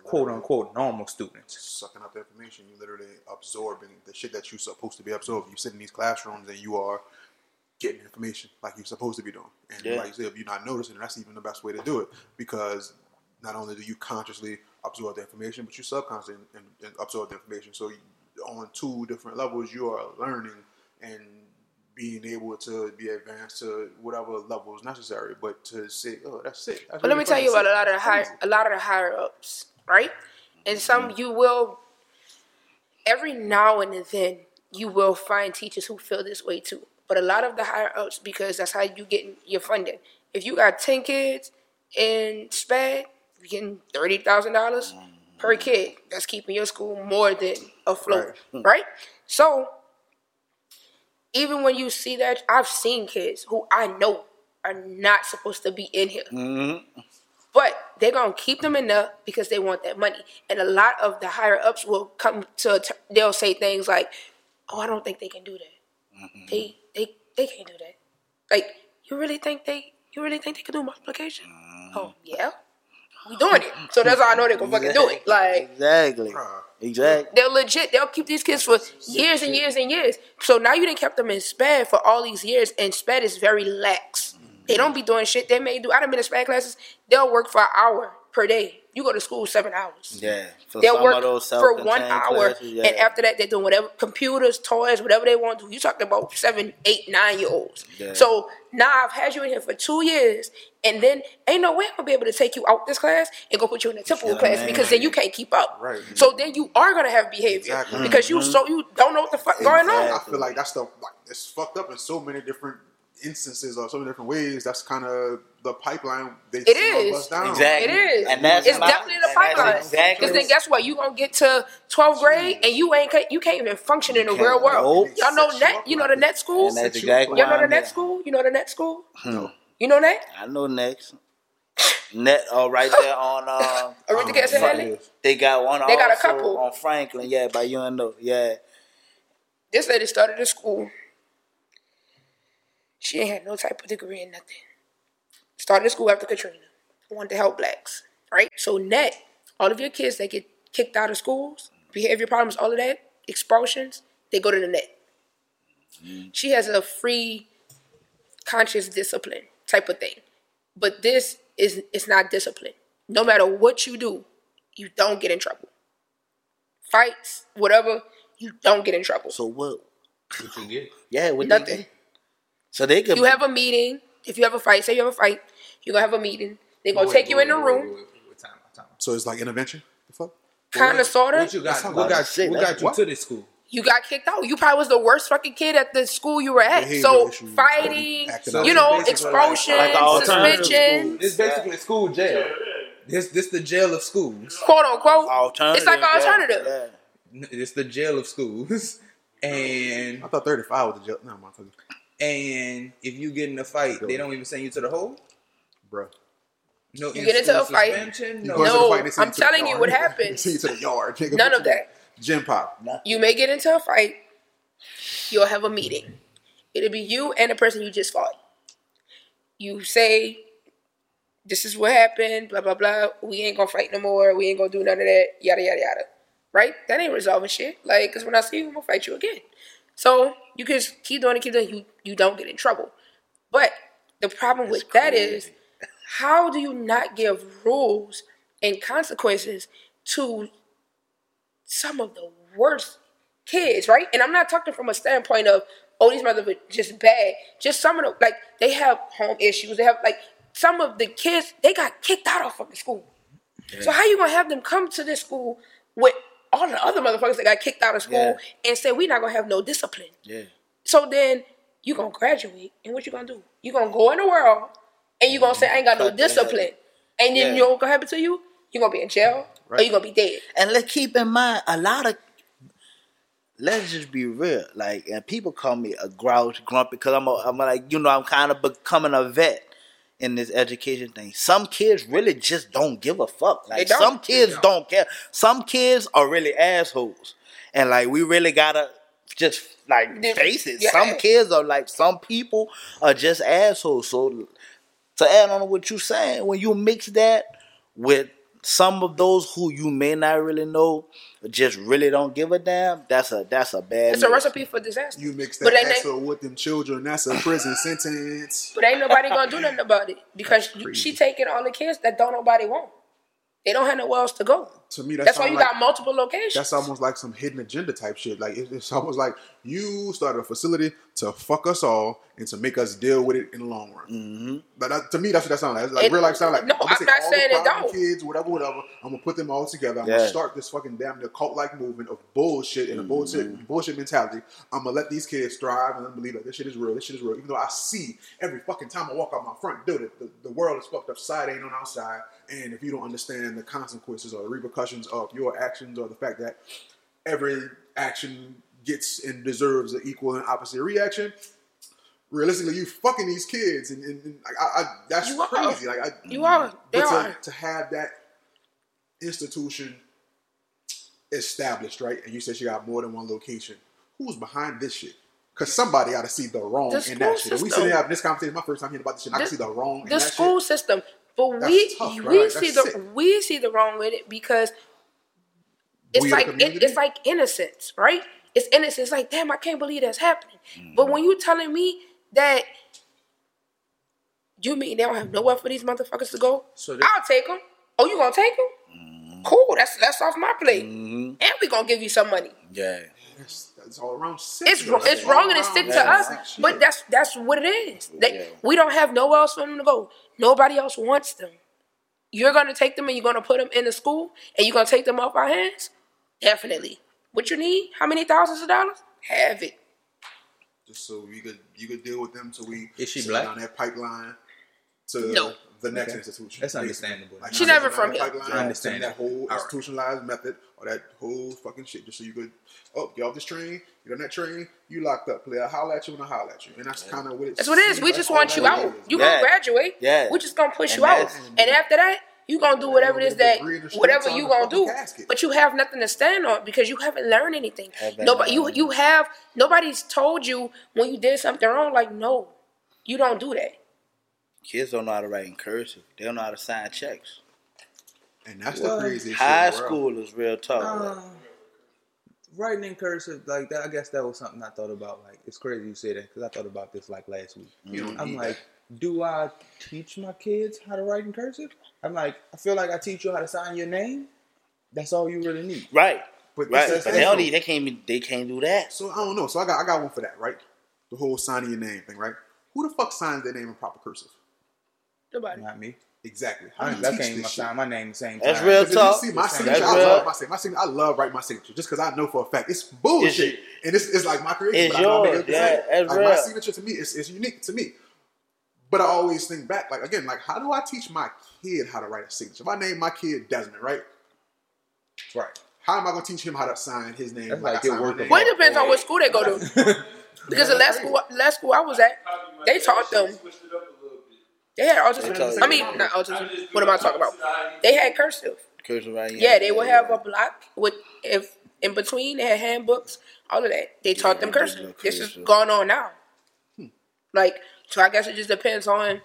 quote unquote normal students. Sucking up the information, you literally absorbing the shit that you're supposed to be absorbing. You sit in these classrooms and you are getting information like you're supposed to be doing. And Yeah. like you said, if you're not noticing, that's even the best way to do it because not only do you consciously absorb the information, but you subconsciously and, and absorb the information. So you, on two different levels, you are learning and being able to be advanced to whatever level is necessary. But to say, oh, that's it. That's But let me tell you about a lot of the higher, a lot of the higher ups, right? And some mm-hmm. you will. Every now and then, you will find teachers who feel this way too. But a lot of the higher ups, because that's how you get your funding. If you got ten kids in SPED, you're getting thirty thousand dollars per mm. kid. That's keeping your school more than afloat, hmm. right? So even when you see that, I've seen kids who I know are not supposed to be in here. Mm-hmm. But they're gonna keep them in there because they want that money. And a lot of the higher ups will come to. They'll say things like, "Oh, I don't think they can do that. Mm-hmm. They they they can't do that. Like you really think they you really think they can do multiplication? Mm-hmm. Oh yeah, we doing it. So that's how I know they're gonna fucking do it. Like exactly, exactly. they're legit. They'll keep these kids for years and years and years. So now you didn't kept them in SPED for all these years, and SPED is very lax. They don't be doing shit. They may do. I done been in SPED classes. They'll work for an hour per day. You go to school seven hours. Yeah, for They'll work for one hour, classes, yeah. and after that, they're doing whatever computers, toys, whatever they want to do. You talking about seven, eight, nine year olds. Yeah. So now I've had you in here for two years, and then ain't no way I'm gonna be able to take you out this class and go put you in a typical Yeah, class man. because then you can't keep up. Right. So then you are gonna have behavior Exactly. because you mm-hmm. so you don't know what the fuck going on. I feel like that's the like it's fucked up in so many different instances or so many different ways. That's kind of the pipeline they It see on is. bust down. Exactly. It is. And that's it's my- definitely the and that's pipeline. exactly Because then guess what? You gonna get to 12th grade and you ain't you can't even function in the real world. Nope. Y'all know Set you net. You know the that. net school. And that's you exactly Y'all know the I'm net school. You know the net school. No. You know that? I know next. Net, oh, right there on. Uh, Oretha Castle Fuck Haley. yes. they got one. They got a couple. on Franklin. Yeah, by UNO. Yeah, This lady started a school. She ain't had no type of degree in nothing. Started school after Katrina. Wanted to help blacks, right? So net, all of your kids that get kicked out of schools, behavior problems, all of that, expulsions, they go to the net. Mm-hmm. She has a free conscious discipline type of thing. But this is it's not discipline. No matter what you do, you don't get in trouble. Fights, whatever, you don't get in trouble. So what? What you get? Yeah, what Nothing. They, so they could. You have a meeting. If you have a fight, say you have a fight, you're gonna have a meeting. They're gonna Wait, take you wait, in the wait, room, wait, wait, wait, time time. So it's like intervention. The fuck? kind of, sorta. What you got? That's What a got, lot of shit. what got you what? to this school? You got kicked out. You probably was the worst fucking kid at the school you were at. Behavioral So issues, fighting, So you know, basically like- expulsion, like suspension, school. This basically school jail. This this the jail of schools. quote unquote. alternative. It's like an alternative. Yeah. It's the jail of schools. And I thought 35 was the jail. No, my fucking and if you get in a fight, they don't even send you to the hole. bro. No, You get into a fight. No, go into the No, fight, I'm telling you what They happens. you to the yard. nigga. None of that. Gym pop. You may get into a fight. You'll have a meeting. It'll be you and the person you just fought. You say, "This is what happened." Blah blah blah. We ain't gonna fight no more. We ain't gonna do none of that. Yada yada yada. Right? That ain't resolving shit. Like, cause when I see you, I'm gonna fight you again. So you can just keep doing it, keep doing it. You you don't get in trouble. But the problem with that is, how do you not give rules and consequences to some of the worst kids, right? And I'm not talking from a standpoint of, oh, these mothers are just bad. Just some of the, like, they have home issues. They have, like, some of the kids, they got kicked out of fucking school. So how you gonna have them come to this school with all the other motherfuckers that got kicked out of school and said we're not gonna have no discipline? Yeah. So then you're gonna graduate, and what you gonna do? You're gonna go in the world, and you're gonna say I ain't got no Cut the head. discipline, and then Yeah. you know what gonna happen to you? You're gonna be in jail or Right. you gonna be dead. And let's keep in mind a lot of. Let's just be real, like, and people call me a grouch, grumpy, because I'm, a, I'm like, you know, I'm kind of becoming a vet in this education thing. Some kids really just don't give a fuck. Like, some kids don't. don't care. Some kids are really assholes, and like, we really gotta just like face it. yeah. Some kids are like, some people are just assholes. So, to add on to what you're saying, when you mix that with some of those who you may not really know, just really don't give a damn, that's a that's a bad. It's a recipe for disaster. You mix But that ain't asshole with them children. That's a prison sentence. But ain't nobody gonna do nothing about it because crazy. she taking all the kids that don't nobody want. They don't have nowhere else to go. To me, that That's why you like, got multiple locations. That's almost like some hidden agenda type shit. Like it- it's almost like you started a facility to fuck us all and to make us deal with it in the long run. Mm-hmm. But that, to me, that's what that sounds like. It's like It- real life sound like. no, gonna I'm not all the saying it don't. Kids, whatever, whatever. I'm gonna put them all together. I'm Yeah. gonna start this fucking damn near cult like movement of bullshit and a bullshit Mm-hmm. bullshit mentality. I'm gonna let these kids thrive and believe that this shit is real. This shit is real. Even though I see every fucking time I walk out my front door that the, the world is fucked up. Side ain't on our side. And if you don't understand the consequences or the repercussions of your actions or the fact that every action gets and deserves an equal and opposite reaction. Realistically, you fucking these kids, and, and, and I, I, that's You are. crazy. Like I, You are. They to, are. to have that institution established, right? And you said she got more than one location. Who's behind this shit? Because somebody got to see the wrong The in that shit. And we system. sitting here having this conversation. My first time hearing about this shit. I can see the wrong in the school system. But That's we tough, we right? see That's the sick. we see the wrong with it because it's We like it, it's like innocence, right? It's innocence. It's like damn, I can't believe that's happening. But when you telling me that you mean they don't have nowhere for these motherfuckers to go, So they- I'll take them. Oh, you gonna take them? Cool. That's that's off my plate, Mhm. and we gonna give you some money. Yeah. That's, that's all around sick. It's bro. wr- it's That's wrong and it's around stick to us, shit. but that's that's what it is. They, Yeah. We don't have nowhere else for them to go. Nobody else wants them. You're gonna take them and you're gonna put them in the school and you're gonna take them off our hands. Definitely. What you need? How many thousands of dollars? Have it. just so you could you could deal with them, so we Is she send black? down that pipeline to No. The next Okay. institution. That's understandable. Like, She never from here. I understand that that. whole All right. institutionalized method or that whole fucking shit, just so you could oh get off this train, get on that train, you locked up, player. Holler at you when I holler at you, and that's kind of what it. That's what it is. We like just want you out. You Yeah. gonna graduate. Yeah. We just gonna push And you out. And after that, you gonna do whatever it is that Degree in the streets whatever you gonna do. casket. But you have nothing to stand on because you haven't learned anything. Haven't Nobody you you have nobody's told you when you did something wrong, like no, you don't do that. Kids don't know how to write in cursive. They don't know how to sign checks. and that's Well, the craziest. Thing. High shit in the world. school is real tough. Um, writing in cursive like that, I guess that was something I thought about. Like, it's crazy you say that because I thought about this like last week. You don't I'm need like, do I teach my kids how to write in cursive? I'm like, I feel like I teach you how to sign your name. That's all you really need. Right. But Right. this is- But they don't. They can't. Even, they can't do that. So I don't know. So I got I got one for that, right? The whole signing your name thing, right? Who the fuck signs their name in proper cursive? Nobody. Not me. Exactly. How I, do you I teach this shit? sign my name the same That's time. real talk. if you see my That's signature, I real. love my signature. My signature, I love writing my signature just because I know for a fact it's bullshit, It's- and it's, it's like my creation. It's but I know yours, yeah, same. that's like my signature to me is, is unique to me. But I always think back, like again, like how do I teach my kid how to write a signature? If I name my kid Desmond, right? Right. How am I gonna teach him how to sign his name? That's like like I your sign my work name? Well, it depends on what school they go to. Because the last school, last school I was at, they taught them. They had autism. taught I mean, not autism. What am I talking about? They had cursive. Cursive writing. Yeah, they would have a block with if in between they had handbooks, all of that. They taught them Yeah, cursive. This is going on now. Like, so I guess it just depends on,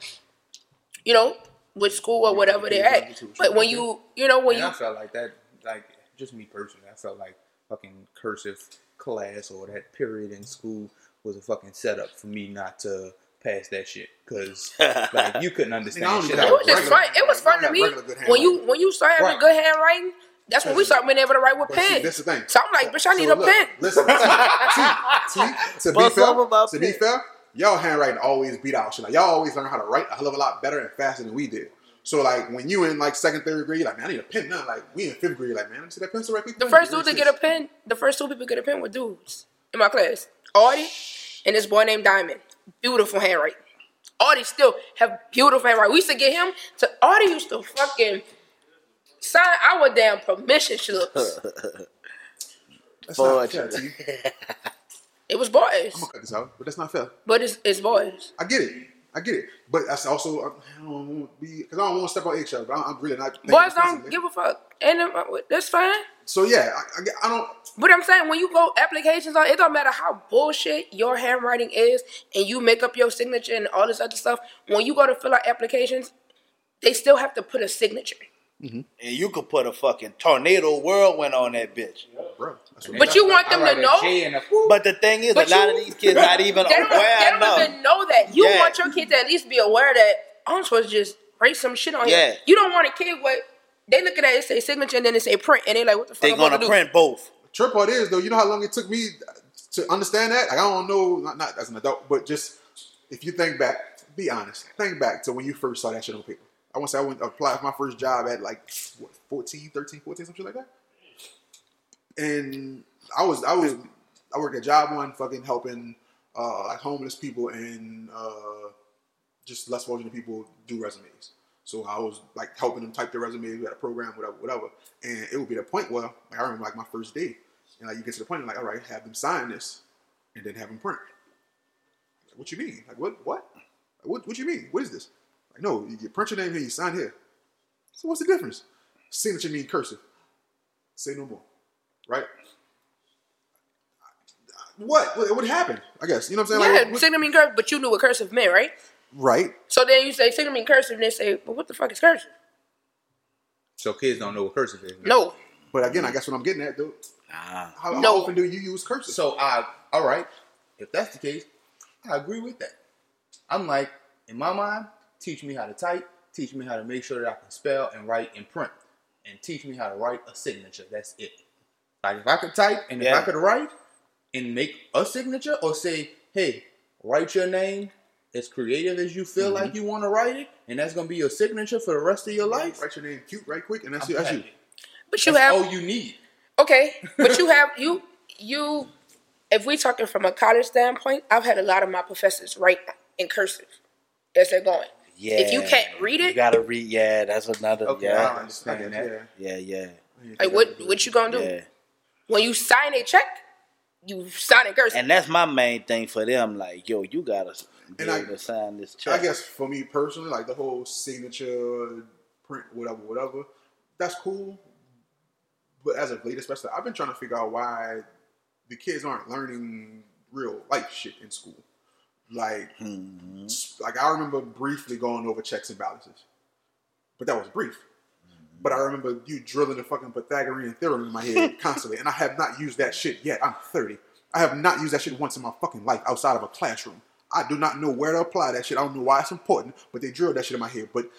you know, which school or whatever they're at. But when you, you know, when And you I felt like that, like just me personally, I felt like fucking cursive class or that period in school was a fucking setup for me not to pass that shit because like you couldn't understand shit. It was just regular- fun. It was fun to me when you handwriting. when you start having Right. good handwriting. That's when we start being able to write with But see, pens. that's the thing. So I'm like, bitch, I need So a look, pen. Listen, T, T, to be Bust fair, over my to be fair, y'all handwriting always beat out shit. Like y'all always learn how to write a hell of a lot better and faster than we did. So like when you in like second, third grade, you're like, man, I need a pen now. Like we in fifth grade, like man, let me see that pencil right quick. The first dude to get a pen, the first two people to get a pen were dudes in my class. Audie and this boy named Diamond. Beautiful handwriting. Audie still have beautiful handwriting. We used to get him to Audie used to fucking sign our damn permission slips. That's not fair, T. It was boys, I'm gonna cut this out, but that's not fair. but it's it's boys. I get it. I get it. But that's also I don't want to be because I don't want to step on eggshells. But I'm, really not. Boys don't give a fuck, and um, that's fine. So yeah, I, I, I don't. But I'm saying when you go applications on, it don't matter how bullshit your handwriting is, and you make up your signature and all this other stuff. When you go to fill out applications, they still have to put a signature. Mm-hmm. And you could put a fucking tornado whirlwind on that bitch. Bro, But you want them to know. J and a whoop. But the thing is, But a lot of these kids not even They don't, aware they don't enough. even know that. You Yeah. want your kid to at least be aware that I'm supposed to just write some shit on Yeah. here. You don't want a kid what they look at it, it say signature and then it say print, and they like, what the fuck? They're I'm gonna to do? print both. trip part is though. You know how long it took me to understand that? Like I don't know, not, not as an adult, but just if you think back, be honest. Think back to when you first saw that shit on paper. I want to say I went applied for my first job at like what, 14, 13, 14, some shit like that. And I was I was I worked at job one, fucking helping uh, like homeless people and uh, just less fortunate people do resumes. So I was like helping them type their resumes. We had a program, whatever, whatever. And it would be the point where like I remember like my first day, and like you get to the point like, all right, have them sign this, and then have them print. Like, what you mean? Like what? What? What? What you mean? What is this? Like no, you, you print your name here, you sign here. So what's the difference? Signature mean cursive. Say no more. Right? What? What, what happened? I guess. You know what I'm saying? Yeah, Like, what- signature mean cursive, but you knew what cursive meant, right? right. So then you say signature mean cursive, and they say, well, what the fuck is cursive? So kids don't know what cursive is. No. But again, I guess what I'm getting at though, Nah. how, how No. often do you use cursive? So I, all right, if that's the case, I agree with that. I'm like, in my mind, teach me how to type, teach me how to make sure that I can spell and write and print, and teach me how to write a signature. That's it. Like if I could type and if I could write and make a signature or say, hey, write your name as creative as you feel like mm-hmm. you want to write it, and that's gonna be your signature for the rest of your life. Write your name cute, right quick, and that's, I'm you, that's you. But you That's have all you need. Okay, but you have you you. If we're talking from a college standpoint, I've had a lot of my professors write in cursive as they're going. Yeah. If you can't read it, you gotta read. Yeah, that's another. Okay, I yeah. understand I that. yeah. yeah, yeah, Like what what you gonna do yeah. when you sign a check? You sign in cursive. And that's my main thing for them. Like, yo, you gotta be And I- to sign this check. I guess for me personally, like the whole signature, print, whatever, whatever, that's cool. But as of late, especially, I've been trying to figure out why the kids aren't learning real life shit in school. Like, Mhm. like I remember briefly going over checks and balances, but that was brief. But I remember you drilling the fucking Pythagorean theorem in my head constantly, and I have not used that shit yet. I'm 30. I have not used that shit once in my fucking life outside of a classroom. I do not know where to apply that shit. I don't know why it's important, but they drilled that shit in my head. But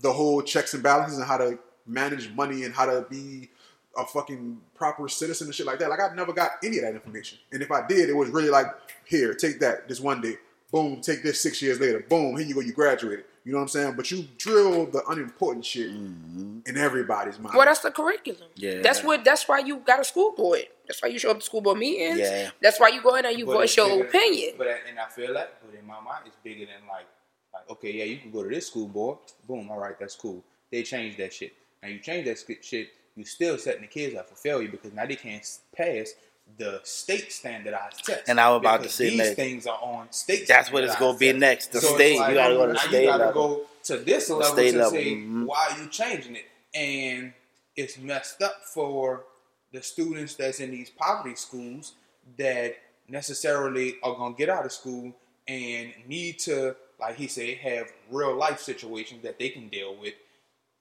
the whole checks and balances and how to manage money and how to be a fucking proper citizen and shit like that. Like I never got any of that information. And if I did, it was really like, here, take that this one day. Boom, take this six years later. Boom, here you go, you graduated. You know what I'm saying? But you drill the unimportant shit mm-hmm. in everybody's mind. well, that's the curriculum. Yeah. That's what. That's why you got a school board. That's why you show up to school board meetings. Yeah. That's why you go in and you But voice it's your bigger- opinion. But and I feel that, but in my mind, it's bigger than like, like okay, yeah, you can go to this school board. Boom, all right, that's cool. They changed that shit. Now you change that shit, you still setting the kids up for failure because now they can't pass the state standardized test. And I'm about to say these next. things are on state. That's what it's gonna be next. The. So state. like, you gotta go to the now state You gotta level. go to this level to level, say mhm. why are you changing it, and it's messed up for the students that's in these poverty schools that necessarily are gonna get out of school and need to, like he said, have real life situations that they can deal with.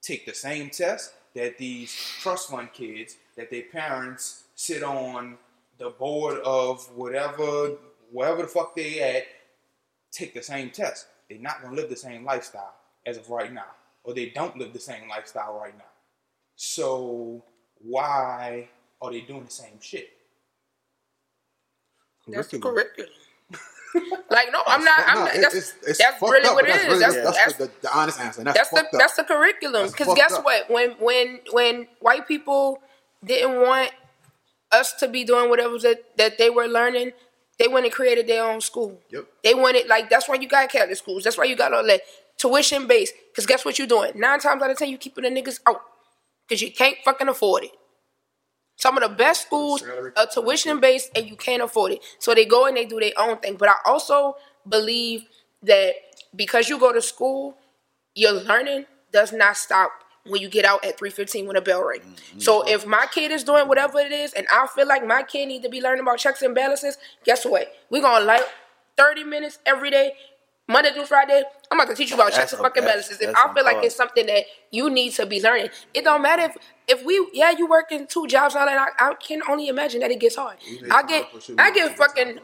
Take the same test that these trust fund kids that their parents sit on the board of whatever, wherever the fuck they at, take the same test. They're not gonna live the same lifestyle as of right now, or they don't live the same lifestyle right now. So why are they doing the same shit? That's the curriculum. like no, I'm not. I'm not. That's, it's- it's that's really up, what but it that's is. really- That's, that's, that's, the, the honest answer. That's, that's the up. that's the curriculum. Because guess up. what? When when when white people didn't want us to be doing whatever that that they were learning, they went and created their own school. Yep. They wanted like that's why you got Catholic schools. That's why you got all that tuition based. Because guess what you're doing? Nine times out of ten, you keeping the niggas out. because you can't fucking afford it. Some of the best schools are tuition based and you can't afford it. So they go and they do their own thing. But I also believe that because you go to school, your learning does not stop when you get out at 3.15 when a bell rings. So if my kid is doing whatever it is and I feel like my kid need to be learning about checks and balances, guess what? We're going to like 30 minutes every day, Monday through Friday. I'm about to teach you about That's checks and fucking balances. If I feel like it's something that you need to be learning, it don't matter if, if we, yeah, you working two jobs now, and I, I can only imagine that it gets hard. I get. I get fucking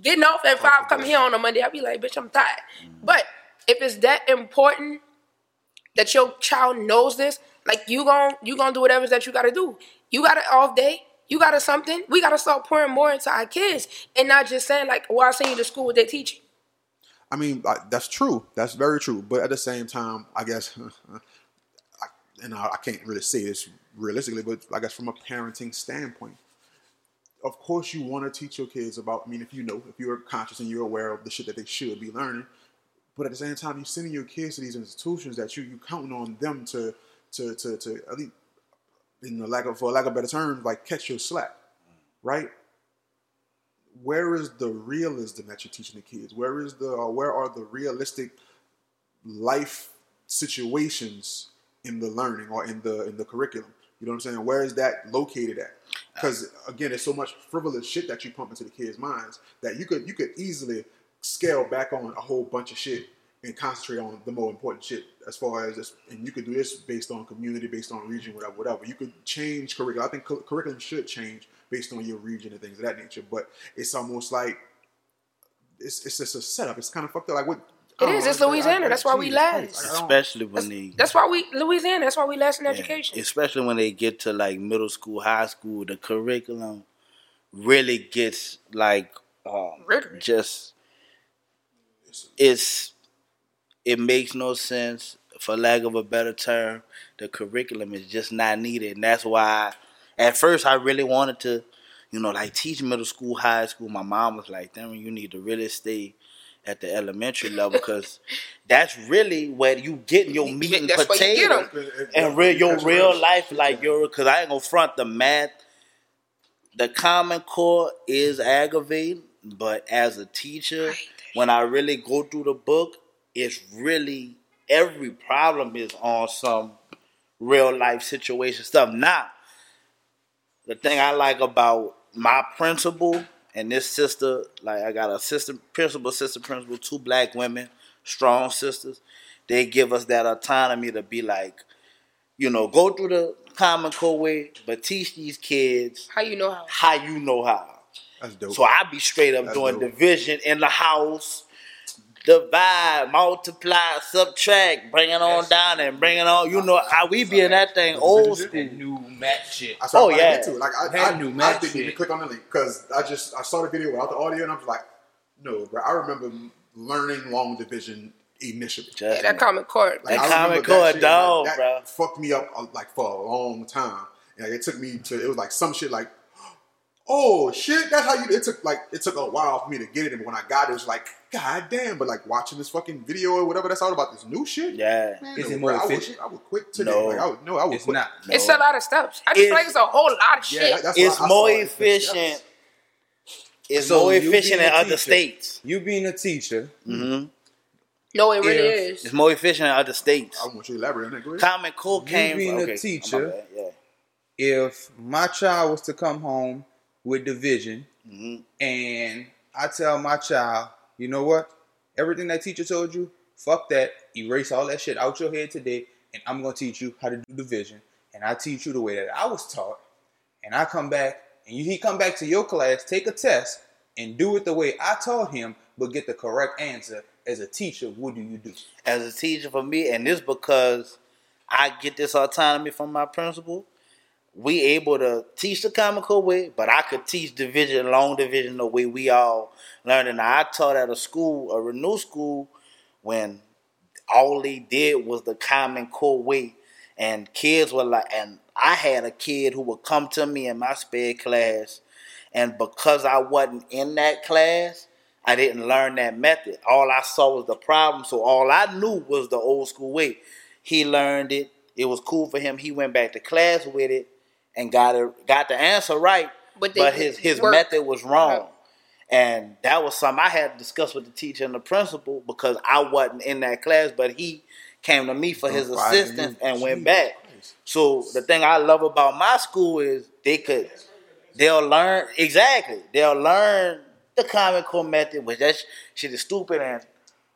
getting off at five, coming here on a Monday, I'll be like, bitch, I'm tired. But if it's that important that your child knows this, like you gon' you gonna do whatever that you gotta do. You got an off day, you got a something. We gotta start pouring more into our kids and not just saying like, well, I send you to school what they teaching. I mean, like, that's true. That's very true. But at the same time, I guess, I, and I, I can't really say this realistically, but I guess from a parenting standpoint, of course you want to teach your kids about. I mean, if you know, if you're conscious and you're aware of the shit that they should be learning, but at the same time, you're sending your kids to these institutions that you you counting on them to to to to at least, in the lack of for lack of better terms, like catch your slack, right? where is the realism that you're teaching the kids? Where is the uh, where are the realistic life situations in the learning or in the in the curriculum? You know what I'm saying? Where is that located at? Because again, there's so much frivolous shit that you pump into the kids' minds that you could you could easily scale back on a whole bunch of shit and concentrate on the more important shit as far as this and you could do this based on community based on region whatever whatever you could change curriculum i think cu- curriculum should change based on your region and things of that nature but it's almost like it's, it's just a setup it's kind of fucked up like what It is. It's Louisiana. That's why we last. especially when they That's why we Louisiana. That's why we last in yeah, education. especially when they get to like middle school, high school, the curriculum really gets like um, just it's it makes no sense for lack of a better term. The curriculum is just not needed, and that's why at first I really wanted to, you know, like teach middle school, high school. My mom was like, "Damn, you need to really stay." At the elementary level, because that's really where you get your meat and That's where you get potatoes 'em. and real your real life like your because I ain't gonna front the math. The common core is aggravating, but as a teacher, when I really go through the book, it's really every problem is on some real life situation stuff. Now, the thing I like about my principal and this sister, like I got a sister principal, sister principal, two black women, strong sisters. They give us that autonomy to be like, you know, go through the common core way, but teach these kids How you know how? how you know how. That's dope So I be straight up That's doing dope. division in the house, divide, multiply, subtract, bring it on down and bring it on. You know how we be in that thing old school. New math shit. I saw Oh, yeah. yeah. Too. Like I, That I, new I didn't even click on the link because I just I saw the video without the audio and I was like, no, bro. I remember learning long division initially. Yeah, that common core. Like, That I Common remember Core shit, dog, that bro. Fucked me up uh, like for a long time. And, like, it took me to it was like some shit like, oh shit, that's how you. It took like it took a while for me to get it, and when I got it, it was like, god damn. But like watching this fucking video or whatever that's all about this new shit. Yeah. Man, Is no, it more bro, I would, efficient? I would quit today. No. Like, I would, no, I would It's quit. not. It's a lot of steps. I just It's- feel like it's a whole lot of Yeah, shit. that- It's more it. efficient. It's So more efficient in a other teacher. states. You being a teacher, hmm no, it really If- is. It's more efficient in other states. I want you to elaborate on that. Go ahead. Common Core You came being a teacher, bad, yeah. if my child was to come home with division hmm and I tell my child, you know what? Everything that teacher told you, fuck that. Erase all that shit out your head today, and I'm gonna teach you how to do division. And I teach you the way that I was taught. And I come back, and you, he come back to your class, take a test, and do it the way I taught him, but get the correct answer. As a teacher, what do you do? as a teacher for me, and this because I get this autonomy from my principal. We able to teach the core way, but I could teach division, long division the way we all learned. And I taught at a school, a renew school, when all they did was the common core way. And kids were like, and I had a kid who would come to me in my spare class, and because I wasn't in that class, I didn't learn that method. All I saw was the problem, so all I knew was the old school way. He learned it. It was cool for him. He went back to class with it and got it, got the answer right. But But, his his work- method was wrong. Right. And that was something I had to discuss with the teacher and the principal because I wasn't in that class, but he came to me for his Oh, assistance you- and went back. Christ. So the thing I love about my school is they could they'll learn exactly. They'll learn the Common Core method, which that sh- shit is stupid and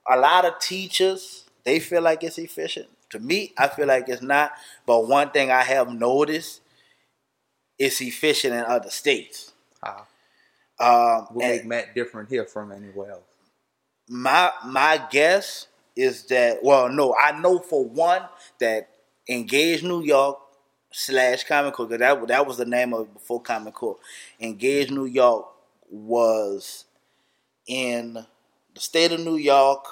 a lot of teachers they feel like it's efficient. To me, I feel like it's not. But one thing I have noticed, it's efficient in other states. How? Um, What make Matt different here from anywhere else? my my guess is that well no i know for one that engage new york slash Common Core 'cause that, that was the name of it before Common Core engage new york was in the state of new york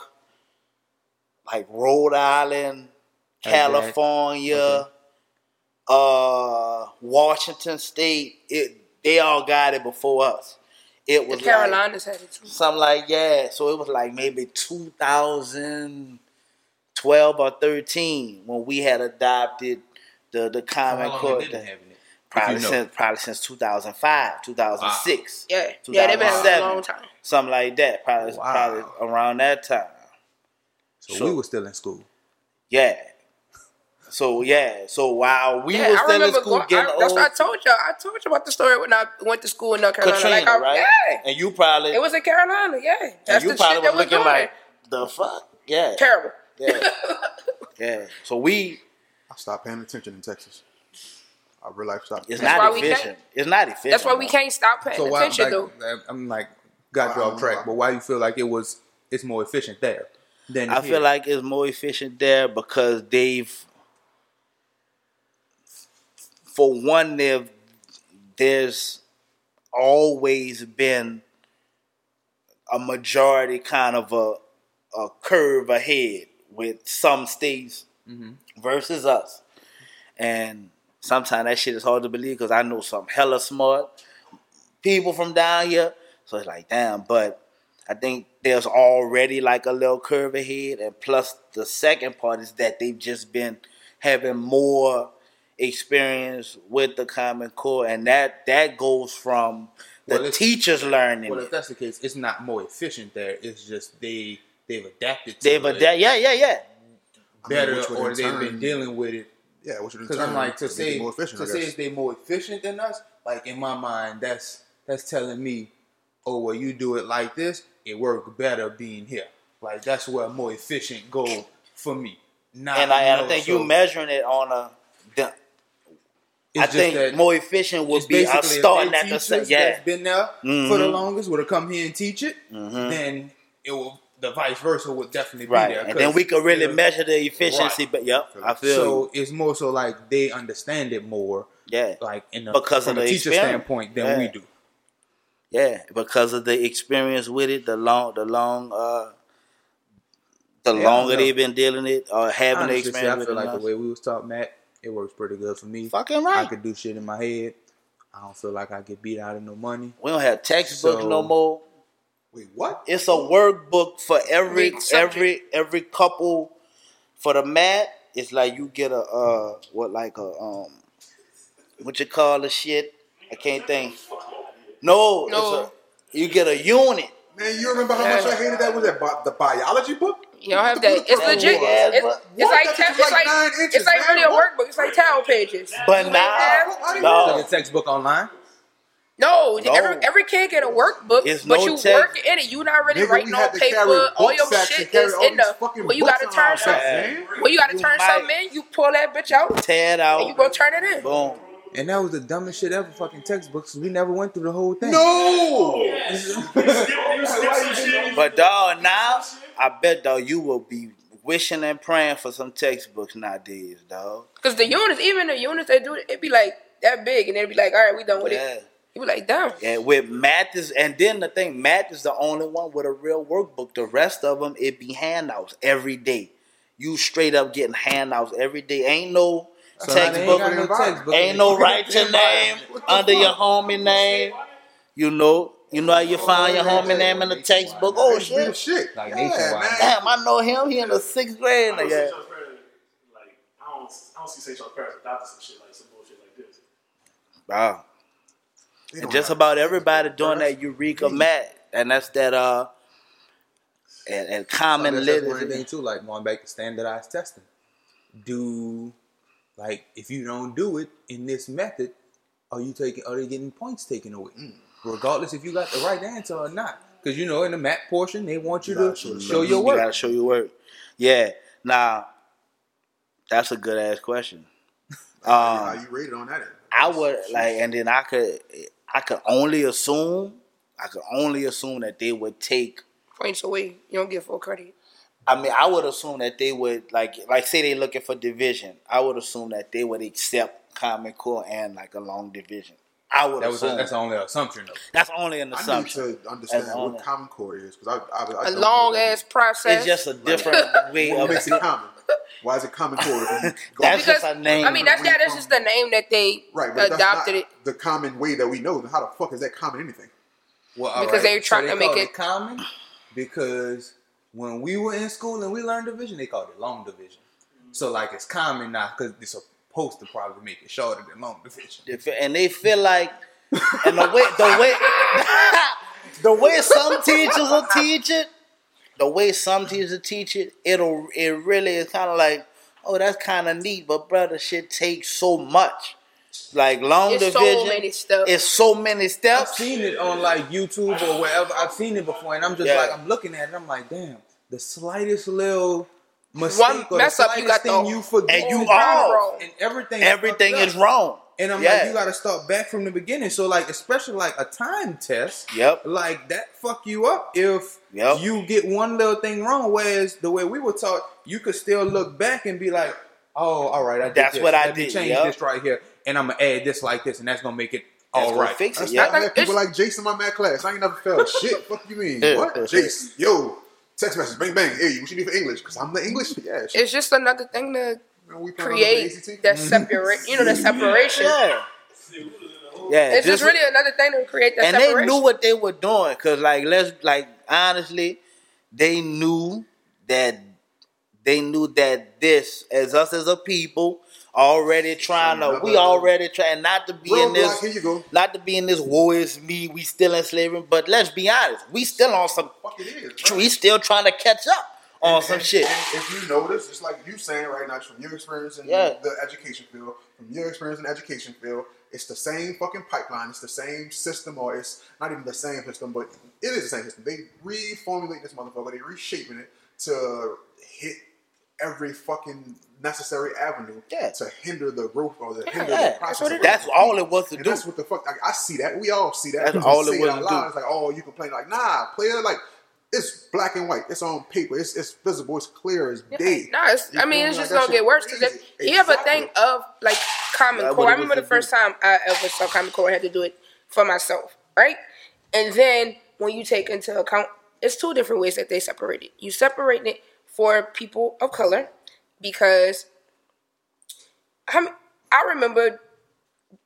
like rhode island Okay. California uh washington state it they all got it before us it The was like, Carolinas had it too. Something like yeah. So it was like maybe 2012 or 13 when we had adopted the the Common Core. having it? Probably If know. since probably since 2005, 2006, Yeah, yeah, they've been having a long time. something like that. Probably Wow. probably around that time. So, So- we were still in school. Yeah. So yeah. So while we yeah, were still in school going. getting I, that's old, what I told y'all. I told you about the story when I went to school in North Carolina. Katrina, like, I, right? Yeah, And you probably it was in Carolina. Yeah, and you the probably shit was looking doing. like the fuck. Yeah. terrible. Yeah. yeah. So we I stopped paying attention in Texas. I real life stopped. It's That's not efficient. It's not efficient. That's why we can't stop paying So why? attention, Like, though. I'm like got you Wow. off track, but why you feel like it was? It's more efficient there than I here? feel like it's more efficient there because they've, for one, they've there's always been a majority kind of a a curve ahead with some states mm-hmm. versus us, and sometimes that shit is hard to believe because I know some hella smart people from down here, so it's like damn, but. I think there's already like a little curve ahead, and plus the second part is that they've just been having more experience with the Common Core, and that that goes from the Well, teachers learning Well, if that's the case, it's not more efficient there. It's just they they've adapted. To They've adapted, yeah, yeah, yeah. better, which would or they've turn- been dealing with it. Yeah, which would Because I'm like to say more efficient. to say guess. if they more efficient than us, like in my mind, that's that's telling me, oh well, you do it like this, it worked better being here. Like that's where more efficient go for me. Not, And I, and I think so you measuring it on a. the- I think more efficient would be us starting at the same. Yeah, that's been there for the Mhm. longest would have come here and teach it, Mhm. then it will the vice versa would definitely right. be there. And then we could really you know, measure the efficiency. But yep, I feel So it's more so like they understand it more, yeah. like in the, Because of a the teacher experience. standpoint than Yeah. we do. Yeah, because of the experience with it, the long, the long, uh, the Yeah, longer they've been dealing it or having the Honestly, see, I experience feel like the way we was taught, Matt, it works pretty good for me. Fucking right. I right. could do shit in my head. I don't feel like I get beat out of no money. We don't have textbooks So- no more. Wait, what? It's a workbook for every Every every every couple. For the math, it's like you get a uh what like a um what you call the shit? I can't think. No, No. It's a, you get a unit. Man, you remember how much I hated that? Was that bi- the biology book? You don't have that. It's legit. big ass It's, it's like That te- it's like like nine inches, it's like man. really a workbook. It's like towel pages. But You now, have- no, Like a textbook online. No, No. every every kid get a workbook, It's but no you text. work in it. You not really Nigga, writing on paper. All your shit and is in the. fucking When you gotta turn our something, sacks, man. when you gotta You turn might- something in, you pull that bitch out tear it out, and you go turn it in. Boom. And that was the dumbest shit ever. Fucking textbooks. We never went through the whole thing. No. But dog, now I bet dog you will be wishing and praying for some textbooks nowadays, dog. Cause the units, even the units they do, it it be like that big, and they'd be like, "All right, we done with Yeah. it." You be like, "Damn." Yeah, with math is, and then the thing, math is the only one with a real workbook. The rest of them, it be handouts every day. You straight up getting handouts every day. Ain't no So now they ain't textbook. no textbook. Ain't no right to name under your homie name. You know, you know how you find your homie name in the textbook. Oh shit! shit. Like nationwide. Damn, I know him. He in the sixth grade. Nigga. Like, I don't don't, I don't see St. Charles Parish adopting some shit like some bullshit like this. Wow. And just about everybody doing that Eureka Math, and that's that uh, and, and common that's, that's one thing too. Like going back to standardized testing. Do like if you don't do it in this method, are you taking? Are they getting points taken away? Mm. Regardless if you got the right answer or not. Because you know in the map portion they want you, You gotta show show, the your You work. gotta show your work. Yeah. Now, that's a good ass question. How Um, you rated on that? I would like, and then I could, I could only assume, I could only assume that they would take. Points away. You don't get full credit. I mean, I would assume that they would like, like, say they're looking for division. I would assume that they would accept Common Core and like a long division. I would That was assume that's the only assumption though. that's only an assumption. I need assumption. to understand As what long- Common Core is because I, I, I A long know ass process. It's just a different way What of. makes it common? Why is it Common Core? If you go- That's because just a name. I mean that's yeah, that's just the name that they right, but adopted that's it. the common way that we know. How the fuck is that common anything? Well, all Because they're trying they to make called it- common because when we were in school and we learned division, they called it long division. So like it's common now because they're supposed to probably make it shorter than long division. And they feel like, and the way the way the way some teachers will teach it, the way some teachers teach it, it'll it really is kind of like, oh, that's kind of neat, but brother, shit takes so much. Like long It's so division, many steps. It's so many steps. I've seen it on like YouTube or wherever. I've seen it before, and I'm just Yeah. like I'm looking at it. I'm like, damn, the slightest little mistake One or mess the up, you slightest got thing the- you forget, And you is off. wrong. and everything, Everything fucked is up. wrong. And I'm Yeah. like, you got to start back from the beginning. So like, especially like a time test. Yep. Like that fuck you up if Yep. you get one little thing wrong. Whereas the way we were taught, you could still look back and be like, oh, all right, I did That's this. what I Let me did, Change yep. this right here, and I'm gonna add this like this, and that's gonna make it That's all gonna fix it. That's Yeah. why I had people like Jason in my math class. I ain't never failed shit. Fuck you mean? What? Jason, yo, text message, bang bang. Hey, what you need for English? Because I'm the English. Yeah. It's just another thing to Man, we create that separate. You know, that separation. Yeah. Yeah. It's just this- really another thing to create that and they knew what they were doing because like let's like honestly they knew that they knew that this as us as a people already trying to we already trying not to be in this here you go. not to be in this war is me we still enslaving. but let's be honest we still on some Fuck it is. we still trying to catch up on And- some and- shit And if you notice, it's like you saying right now, from your experience in Yeah. the education field, from your experience in the education field, it's the same fucking pipeline. It's the same system, or it's not even the same system, but it is the same system. They reformulate this motherfucker. They reshaping it to hit every fucking necessary avenue Yeah. to hinder the growth or to hinder Yeah, the process. what of that's all it was to and do that's what the fuck. Like, I see that. We all see that. That's We all it say was out to do. It's like, oh, you complain like, nah, player. Like, it's black and white. It's on paper. It's, it's visible. It's clear as day. No, it's, I mean it's me? just Like, gonna get worse because crazy. you have a thing of like Common That's Core. I remember the to first time I ever saw Common Core. I had to do it for myself, right? And then when you take into account, it's two different ways that they separate it. You separate it for people of color because I, mean, I remember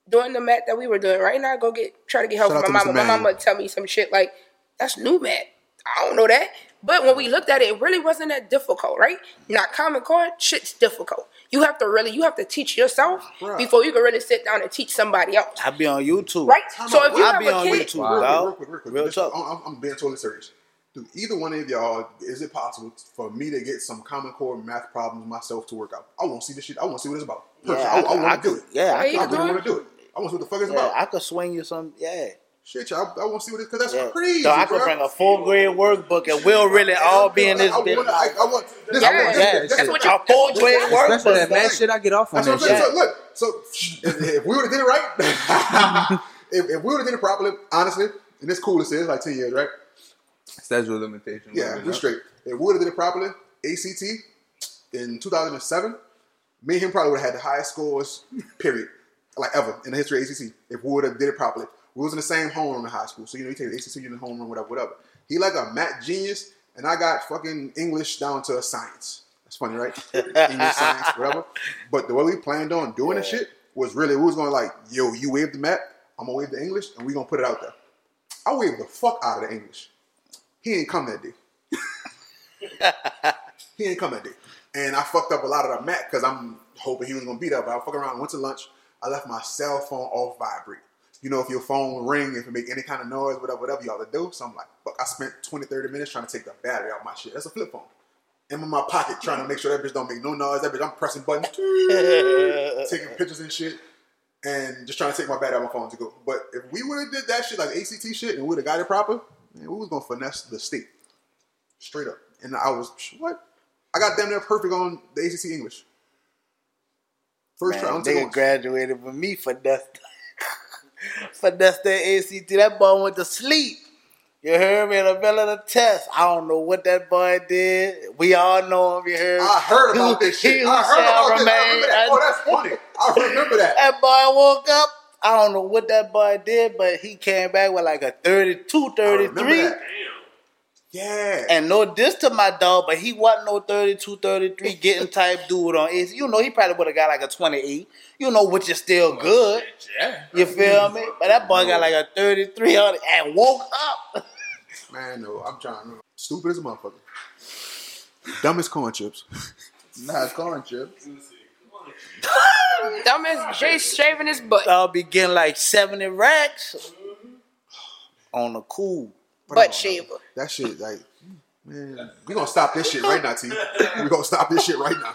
doing the math that we were doing. Right now, I go get try to get help Shout from my to mama. My mama tell me some shit like that's new math. I don't know that. But when we looked at it, it really wasn't that difficult, right? Not Common Core, shit's difficult. You have to really, you have to teach yourself Right. before you can really sit down and teach somebody else, I be on YouTube right? Time So out. if you I have be a on kid, YouTube, Real, dog. real quick, real quick. Real This- talk. I'm, I'm being totally serious. Do either one of y'all, is it possible for me to get some Common Core math problems myself to work out? I want to see this shit. I want to see what it's about. Personally, Yeah, I, I, could- want to do it. Yeah, I Yeah, I really want to do it. I want to see what the fuck it's yeah, about. I could swing you some. Yeah, Shit, y'all, I want to see what it's because that's yeah. crazy. So I could bro. bring a full grade workbook, and we'll really all be in this I, I wanna, I, I want, this, Yeah, I want, Yeah, this, that's this, what a full grade workbook. Especially that workbook. mad shit I get off on That's what I'm saying. shit. So look, so if, if we would have did it right, if, if we would have did it properly, honestly, and this cool as it is, like ten years, right? Statute of limitations. Yeah, we straight. If we would have did it properly, ACT in 2007, me and him probably would have had the highest scores, period, like ever in the history of ACT. If we would have did it properly, we was in the same homeroom in high school, so you know you take the ACT in the homeroom, whatever, whatever. He like a math genius, and I got fucking English down to a science. That's funny, right? English, science, whatever. But the way we planned on doing the shit was really we was going to like, yo, you wave the map, I'm gonna wave the English, and we gonna put it out there. I waved the fuck out of the English. He ain't come that day. he ain't come that day. And I fucked up a lot of the math because I'm hoping he was gonna be there. But I fuck around, went to lunch. I left my cell phone off vibrate. You know, if your phone ring, if it make any kind of noise, whatever, whatever y'all to do. So I'm like, fuck, I spent 20, 30 minutes trying to take the battery out my shit. That's a flip phone. I'm in my pocket trying to make sure that bitch don't make no noise. That bitch, I'm pressing buttons, taking pictures and shit, and just trying to take my battery out my phone to go. But if we would have did that shit like ACT shit and we would have got it proper, man, we was gonna finesse the state straight up. And I was what? I got damn near perfect on the ACT English. First try. Man, I'm taking nigga graduated with me for that. for that ACT. That boy went to sleep. You heard me in the middle of the test. I don't know what that boy did. We all know him. You heard? I heard about this shit. I heard about this. I remember that. Oh, that's funny. I remember that. That boy woke up. I don't know what that boy did, but he came back with like a 32, I remember 33. that. Damn. Yeah. And no diss to my dog, but he wasn't no 32, 33 getting type dude on AC. You know, he probably would have got like a 28. You know, which is still good. Yeah. You feel me? But that boy got like a 33 on it and woke up. Man, no, I'm trying. to Stupid as a motherfucker. Dumbest corn chips. Nah, corn chips. Dumb as Jay shaving his butt. I'll be getting like 70 racks on the cool. Butt shaver. That shit, like, man, we gonna stop this shit right now, T. We gonna stop this shit right now.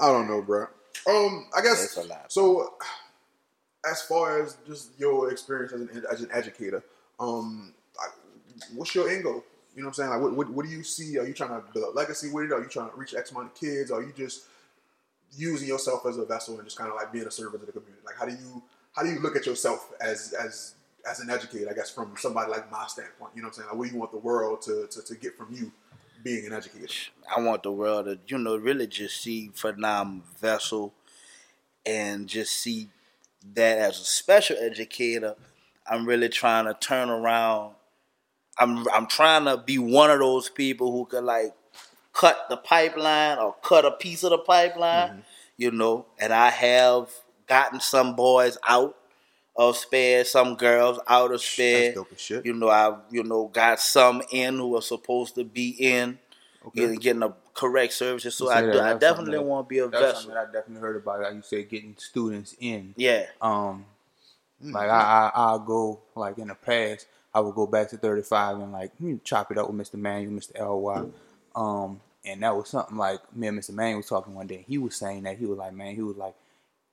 I don't know, bro. Um, I guess That's a lot. so. As far as just your experience as an as an educator, um, like, what's your end goal? You know what I'm saying? Like, what, what, what do you see? Are you trying to build a legacy with it? Are you trying to reach X amount of kids? Are you just using yourself as a vessel and just kind of like being a servant to the community? Like, how do you how do you look at yourself as as as an educator? I guess from somebody like my standpoint, you know what I'm saying? Like, what do you want the world to to, to get from you being an educator? I want the world to, you know, really just see Phnom Vessel and just see that as a special educator, I'm really trying to turn around. I'm I'm trying to be one of those people who could like cut the pipeline or cut a piece of the pipeline, you know. And I have gotten some boys out of SPED, some girls out of SPED. That's dope as shit. You know, I've you know got some in who are supposed to be in, getting, getting the correct services. So I, do, I definitely want to be a That's vessel. something I definitely heard about. Like you said, getting students in. Yeah, Um, like I, I, I'll go like in the past, I would go back to 35 and like hmm, chop it up with Mr. Manuel, Mr. Ly. Um, and that was something like me and Mr. Manuel was talking one day. He was saying that he was like, man, he was like,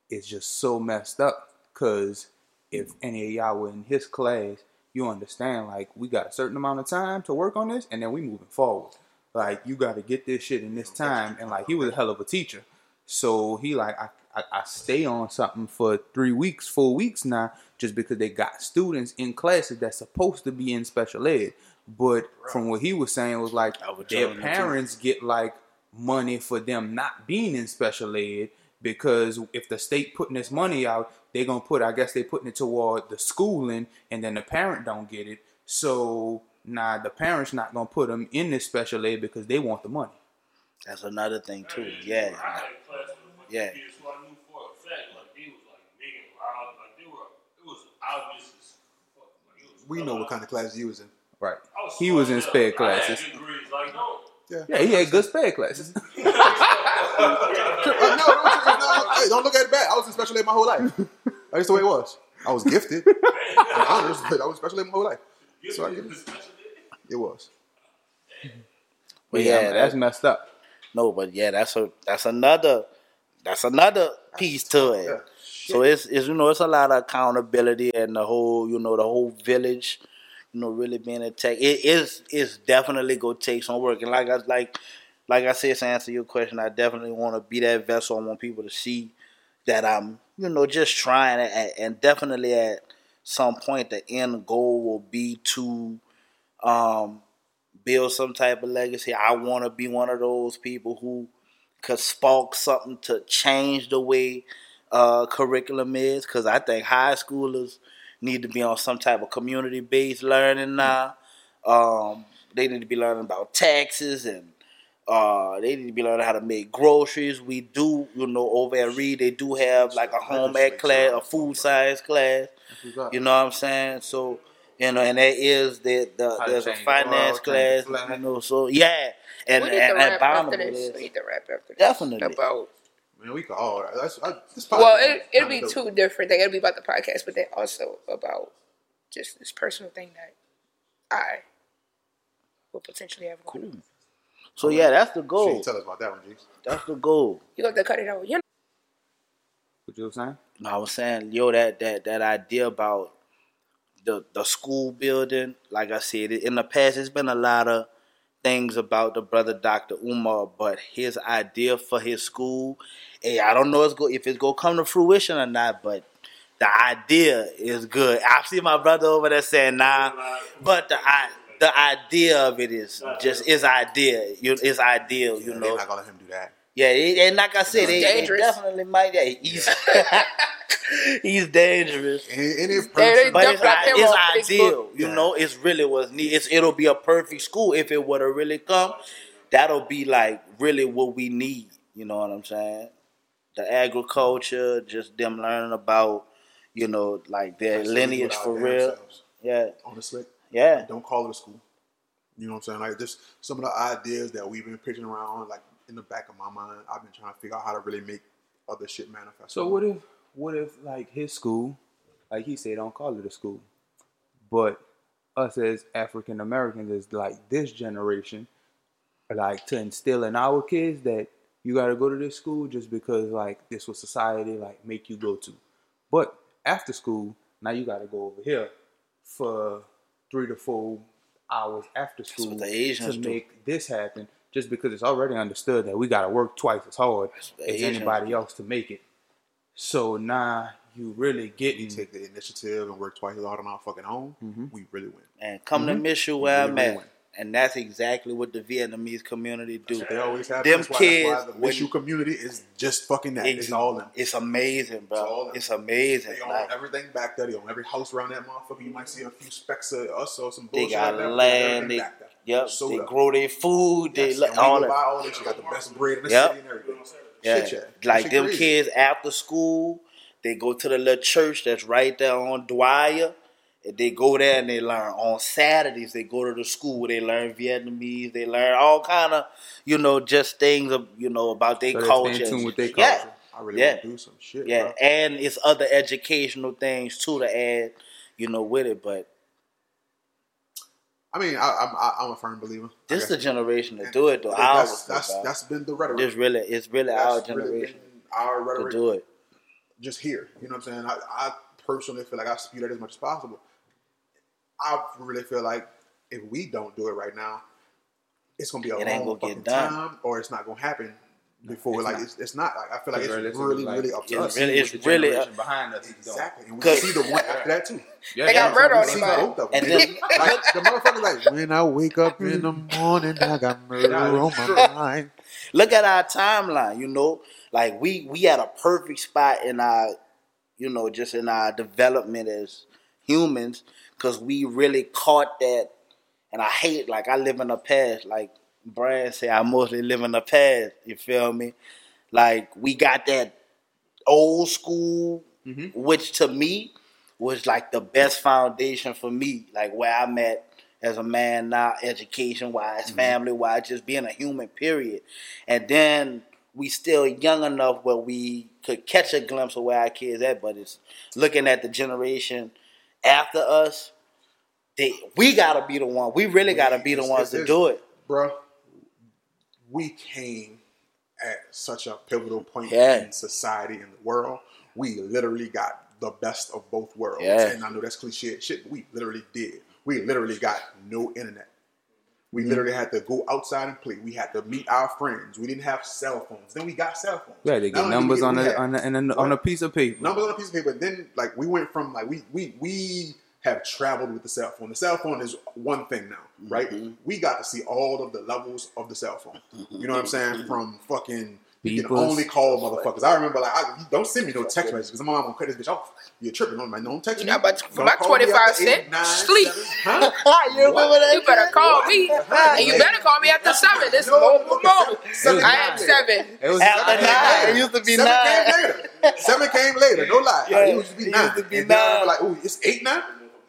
it's just so messed up because if any of y'all were in his class, you understand like we got a certain amount of time to work on this, and then we moving forward. Like you got to get this shit in this time, and like he was a hell of a teacher. So he like I, I, I stay on something for three weeks, four weeks now, just because they got students in classes that's supposed to be in special ed. But from what he was saying was like their telling you too. parents get like money for them not being in special ed because if the state putting this money out, they're gonna put I guess they're putting it toward the schooling and then the parent don't get it. So now the parents not gonna put them in this special ed because they want the money. that's another thing too. Yeah, I had a class with a bunch Yeah. of kids who I knew for a fact, like they was like big and loud, like they were. It was obvious as fuck. Like, it was We know what kind of classes you was in. Right. Was He was in smart sped as hell. I had classes. like no. Yeah, he had good sped classes. Uh, no, no, no, no, hey, don't look at it bad. I was in special ed my whole life. That's the way it was. I was gifted. I was, I was special ed my whole life. So I get it. It was. but yeah, yeah, that's that, messed up. no, but yeah, that's a that's another that's another piece to it. Yeah. So it's, it's you know it's a lot of accountability and the whole you know the whole village, you know really being a attacked. It is it's definitely gonna take some work. And like I like like I said to answer your question, I definitely want to be that vessel. I want people to see that I'm you know just trying it, and, definitely at some point the end goal will be to um, build some type of legacy. I want to be one of those people who could spark something to change the way uh, curriculum is, because I think high schoolers need to be on some type of community based learning now. Um, they need to be learning about taxes and uh, they need to be learning how to make groceries. We do, you know, over at Reed, they do have like a home ec class, a food science class. You know what I'm saying? So, you know, and there is the, the there's a finance class, you know. So yeah, and we need and, to and rap after this. We need to rap after this. Definitely. About Man, we could all. That's, I, this Well, it, it'll be kinda dope. two different things. It'll be about the podcast, but then also about just this personal thing that I will potentially have. Cool. So yeah, that's the goal. tell us about that one, G. That's the goal. You got to cut it out. You know, What you were saying? No, I was saying, yo, that that that idea about the the school building. Like I said, in the past, it's been a lot of things about the brother Dr. Umar, but his idea for his school, hey, I don't know if it's go, if it's gonna come to fruition or not, but the idea is good. I see my brother over there saying nah, but the I, the idea of it is just is idea. You, it's ideal, you know. They're not gonna let him do that. Yeah, and like I said, It's they, they dangerous. definitely might. Yeah, he's he's dangerous. And, and if They- person, But it's, it's ideal, you Yeah. know. It's really what's neat. It's it'll be a perfect school if it were to really come. That'll be like really what we need. You know what I'm saying? The agriculture, just them learning about, you know, like their Like, lineage for real. selves. Yeah, honestly, yeah. don't call it a school. You know what I'm saying? Like just some of the ideas that we've been pitching around, like in the back of my mind, I've been trying to figure out how to really make other shit manifest. So what if what if like his school, like he said, don't call it a school, but us as African Americans is like this generation, like to instill in our kids that you got to go to this school just because like this was society like make you go to, but after school now you got to go over here for three to four hours after school what the Asians to do. make this happen. Just because it's already understood that we got to work twice as hard as anybody do. else to make it. So now you really we getting mm-hmm. take the initiative and work twice as hard on our fucking home, mm-hmm. we really win. And come to mm-hmm. miss you where I'm at, and that's exactly what the Vietnamese community do. They always have Them that's why, kids, That's why the when- community is just fucking that. Ex- It's all them. It's amazing, It's all bro. them. It's amazing. They own Like, everything back there. They own every house around that motherfucker. You might see a few specks of us or some They bullshit got like land. They, yep. Sold they grow their food. They Yes, look and we all go that. buy all this. You got the best bread in the Yep. city and everything. Yeah. Like them crazy. kids after school, they go to the little church that's right there on Dwyer. And they go there and they learn. On Saturdays, they go to the school. where They learn Vietnamese. They learn all kind of, you know, just things of, you know, about their So culture. in with their Yeah. I really Yeah. want to do some shit. Yeah, bro. and it's other educational things too to add, you know, with it. But I mean, I, I'm a firm believer. this is the generation to And do it though. That's that's that's been the rhetoric. This really, it's really That's our generation been our to do it. just here. You know what I'm saying? I, I personally feel like I spew that as much as possible. I really feel like if we don't do it right now, it's gonna be a It long fucking time, or it's not gonna happen before. it's like not. it's, it's not. Like I feel like it's really, like, really up to it's us. really- it's the really- generation behind us. Exactly, and we Cause- see the one after that too. Yeah, They got yeah, murder on we their mind. them. And then- like the motherfucker, like when I wake up in the morning, I got murder on my mind. Look at our timeline. You know, like we we had a perfect spot in our, you know, just in our development as humans, because we really caught that. And I hate like I live in the past. Like Brian said, I mostly live in the past. You feel me? Like we got that old school, which to me was like the best foundation for me. Like where I'm at as a man now, education wise, family wise, just being a human. Period. And then we still young enough where we could catch a glimpse of where our kids at. But it's looking at the generation after us. They, we gotta be the one. We really gotta be the ones to do it. bro. We came at such a pivotal point Yeah. in society and the world. We literally got the best of both worlds. Yeah. And I know that's cliche shit, but we literally did. We literally got no internet. We Mm-hmm. literally had to go outside and play. We had to meet our friends. We didn't have cell phones. Then we got cell phones. Yeah, they get numbers on a on a, on a, on a piece of paper. numbers on a piece of paper. Then like we went from like we we we have traveled with the cell phone. The cell phone is one thing now, right? Mm-hmm. We got to see all of the levels of the cell phone. You know what I'm saying? From fucking you can only call motherfuckers. I remember like I, don't send me no text messages because my mom gonna cut this bitch off. You're tripping on my no text You me. know, but for my 25 after cent, eight, nine, sleep. seven. Huh? you remember that? You better call me, and you better call me after seven. This No, moment, okay, moment. seven- I am seven- seven. It was After Seven nine, it used to be Seven nine. came later. Seven came later. No lie. Yeah, it used to be it nine. used to be and then I remember like, oh, it's eight now.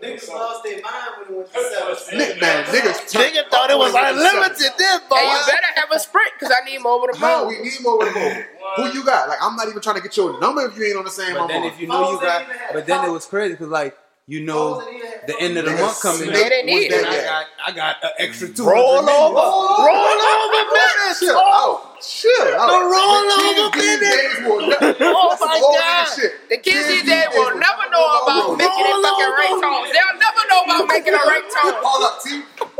Niggas lost their mind when they went to seven. Nick, man, niggas. Nigga thought it was unlimited. then, boy. And you better have a sprint because I need more with a How ball. we need more with mobile? Who you got? Like, I'm not even trying to get your number if you ain't on the same. But then if you know you got, but then it was crazy because like you know the end of the month coming They didn't need it. I got I got an extra two Roll over. Roll over, man. Chill out. Chill out. The rollover These business. days will never- Oh, my Old God. The kids these These days will never know about making a fucking ringtones. They'll never know about making a ringtone. Hold up, T.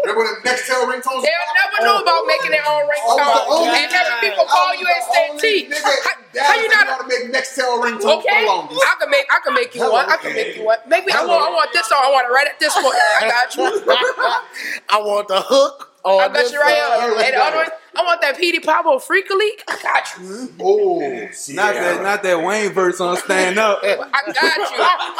Remember when the Nextel ringtones? They'll never know about making their own the ringtone. And having people call you and say, T, how, how you know not how to make Nextel ringtones Okay, for the? I can make I can make you one. I can make you one. Make me. I want I want this song. I want it right at this point. I got you. I want the hook. on I got this you right here. And the other one, I want that Petey Pablo Freek-a-Leek. I got you. Oh, oh Not that not that Wayne verse on stand up. I got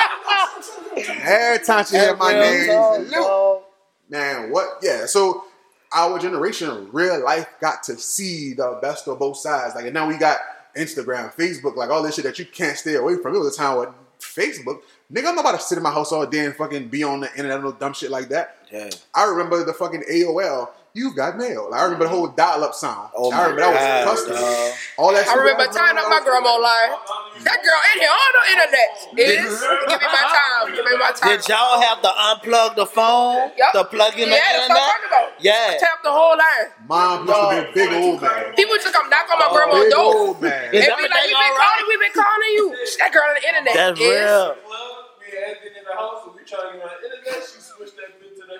you. every time she hear my name, talk, Man, what? Yeah. So our generation, real life, got to see the best of both sides. Like, and now we got Instagram, Facebook, like all this shit that you can't stay away from. It was a time with Facebook. Nigga, I'm not about to sit in my house all day and fucking be on the internet and no dumb shit like that. Yeah. I remember the fucking AOL. You got mail. Like, I remember the whole dial-up sound. Oh I remember my that was God, custom. dog. All that. I remember tying up my grandma online. That girl in here on the internet. Is give me my time. Give me my time. Did y'all have to unplug the phone? Yup. To plug in the yeah, that's what I'm internet? talking about. Yeah. Tap the whole line. Mom used to be a big old man. People used to come knock on my grandma's Big door. old man. Is And that be like, they we been all calling, we been calling you. That girl on the internet. That's is. real. Plug, me and Anthony in the house, and we trying to get on the internet.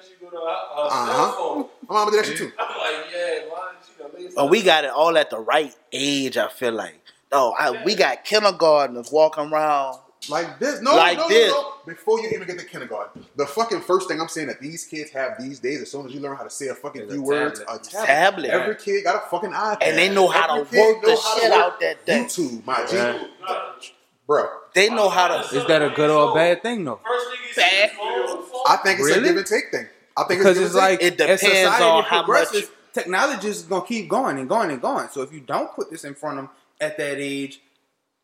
She switched that bitch to that she go to her, her Uh-huh. cell phone. My mama did that shit too. I'm like, yeah, why she done But we got it all at the right age, I feel like. Oh, I, we got kindergartners walking around. Like this. No, Like no, this. no, no. Before you even get to kindergarten, the fucking first thing I'm saying that these kids have these days, as soon as you learn how to say a fucking few words, a tablet. tablet. Tablet. Every kid got a fucking iPad. And they know how to Every kid work the know how to shit work out that thing. YouTube, my G. Yeah. Bro, They know how to. Is that a good or a bad thing though? First thing Bad. said, phone, phone. I think it's Really? a give and take thing. I think Because it's, it's like It depends society on how much- technology is gonna keep going and going and going. So if you don't put this in front of them at that age,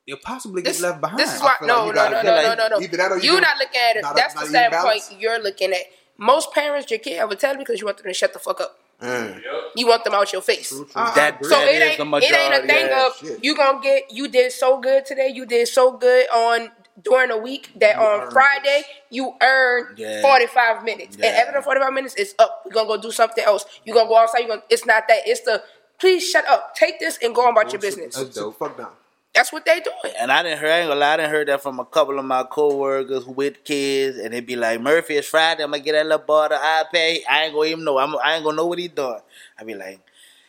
you'll possibly get This, left behind. this is why no like you no gotta no feel no like no no either that or no. you You're not looking at it. not a- That's not the even standpoint balance. you're looking at. Most parents, your kid ever tell you because you want them to shut the fuck up. Mm. You want them out your face. I- I That, agree. So that it is ain't it ain't a thing yeah. of shit. you gonna get you did so good today, you did so good on during the week that You on earned Friday you earned Yeah. forty five minutes. And Yeah. after the forty five minutes, it's up. We're gonna go do something else. You're gonna go outside, you gonna it's not that. It's the please shut up. Take this and go on about your business. That's dope. Fuck down. That's what they doing. And I didn't hear, I ain't gonna lie, I didn't heard that from a couple of my coworkers with kids, and they'd be like, Murphy, it's Friday, I'm gonna get that little boy the iPad. I ain't gonna even know. I'm, I ain't gonna know what he doing. I be like,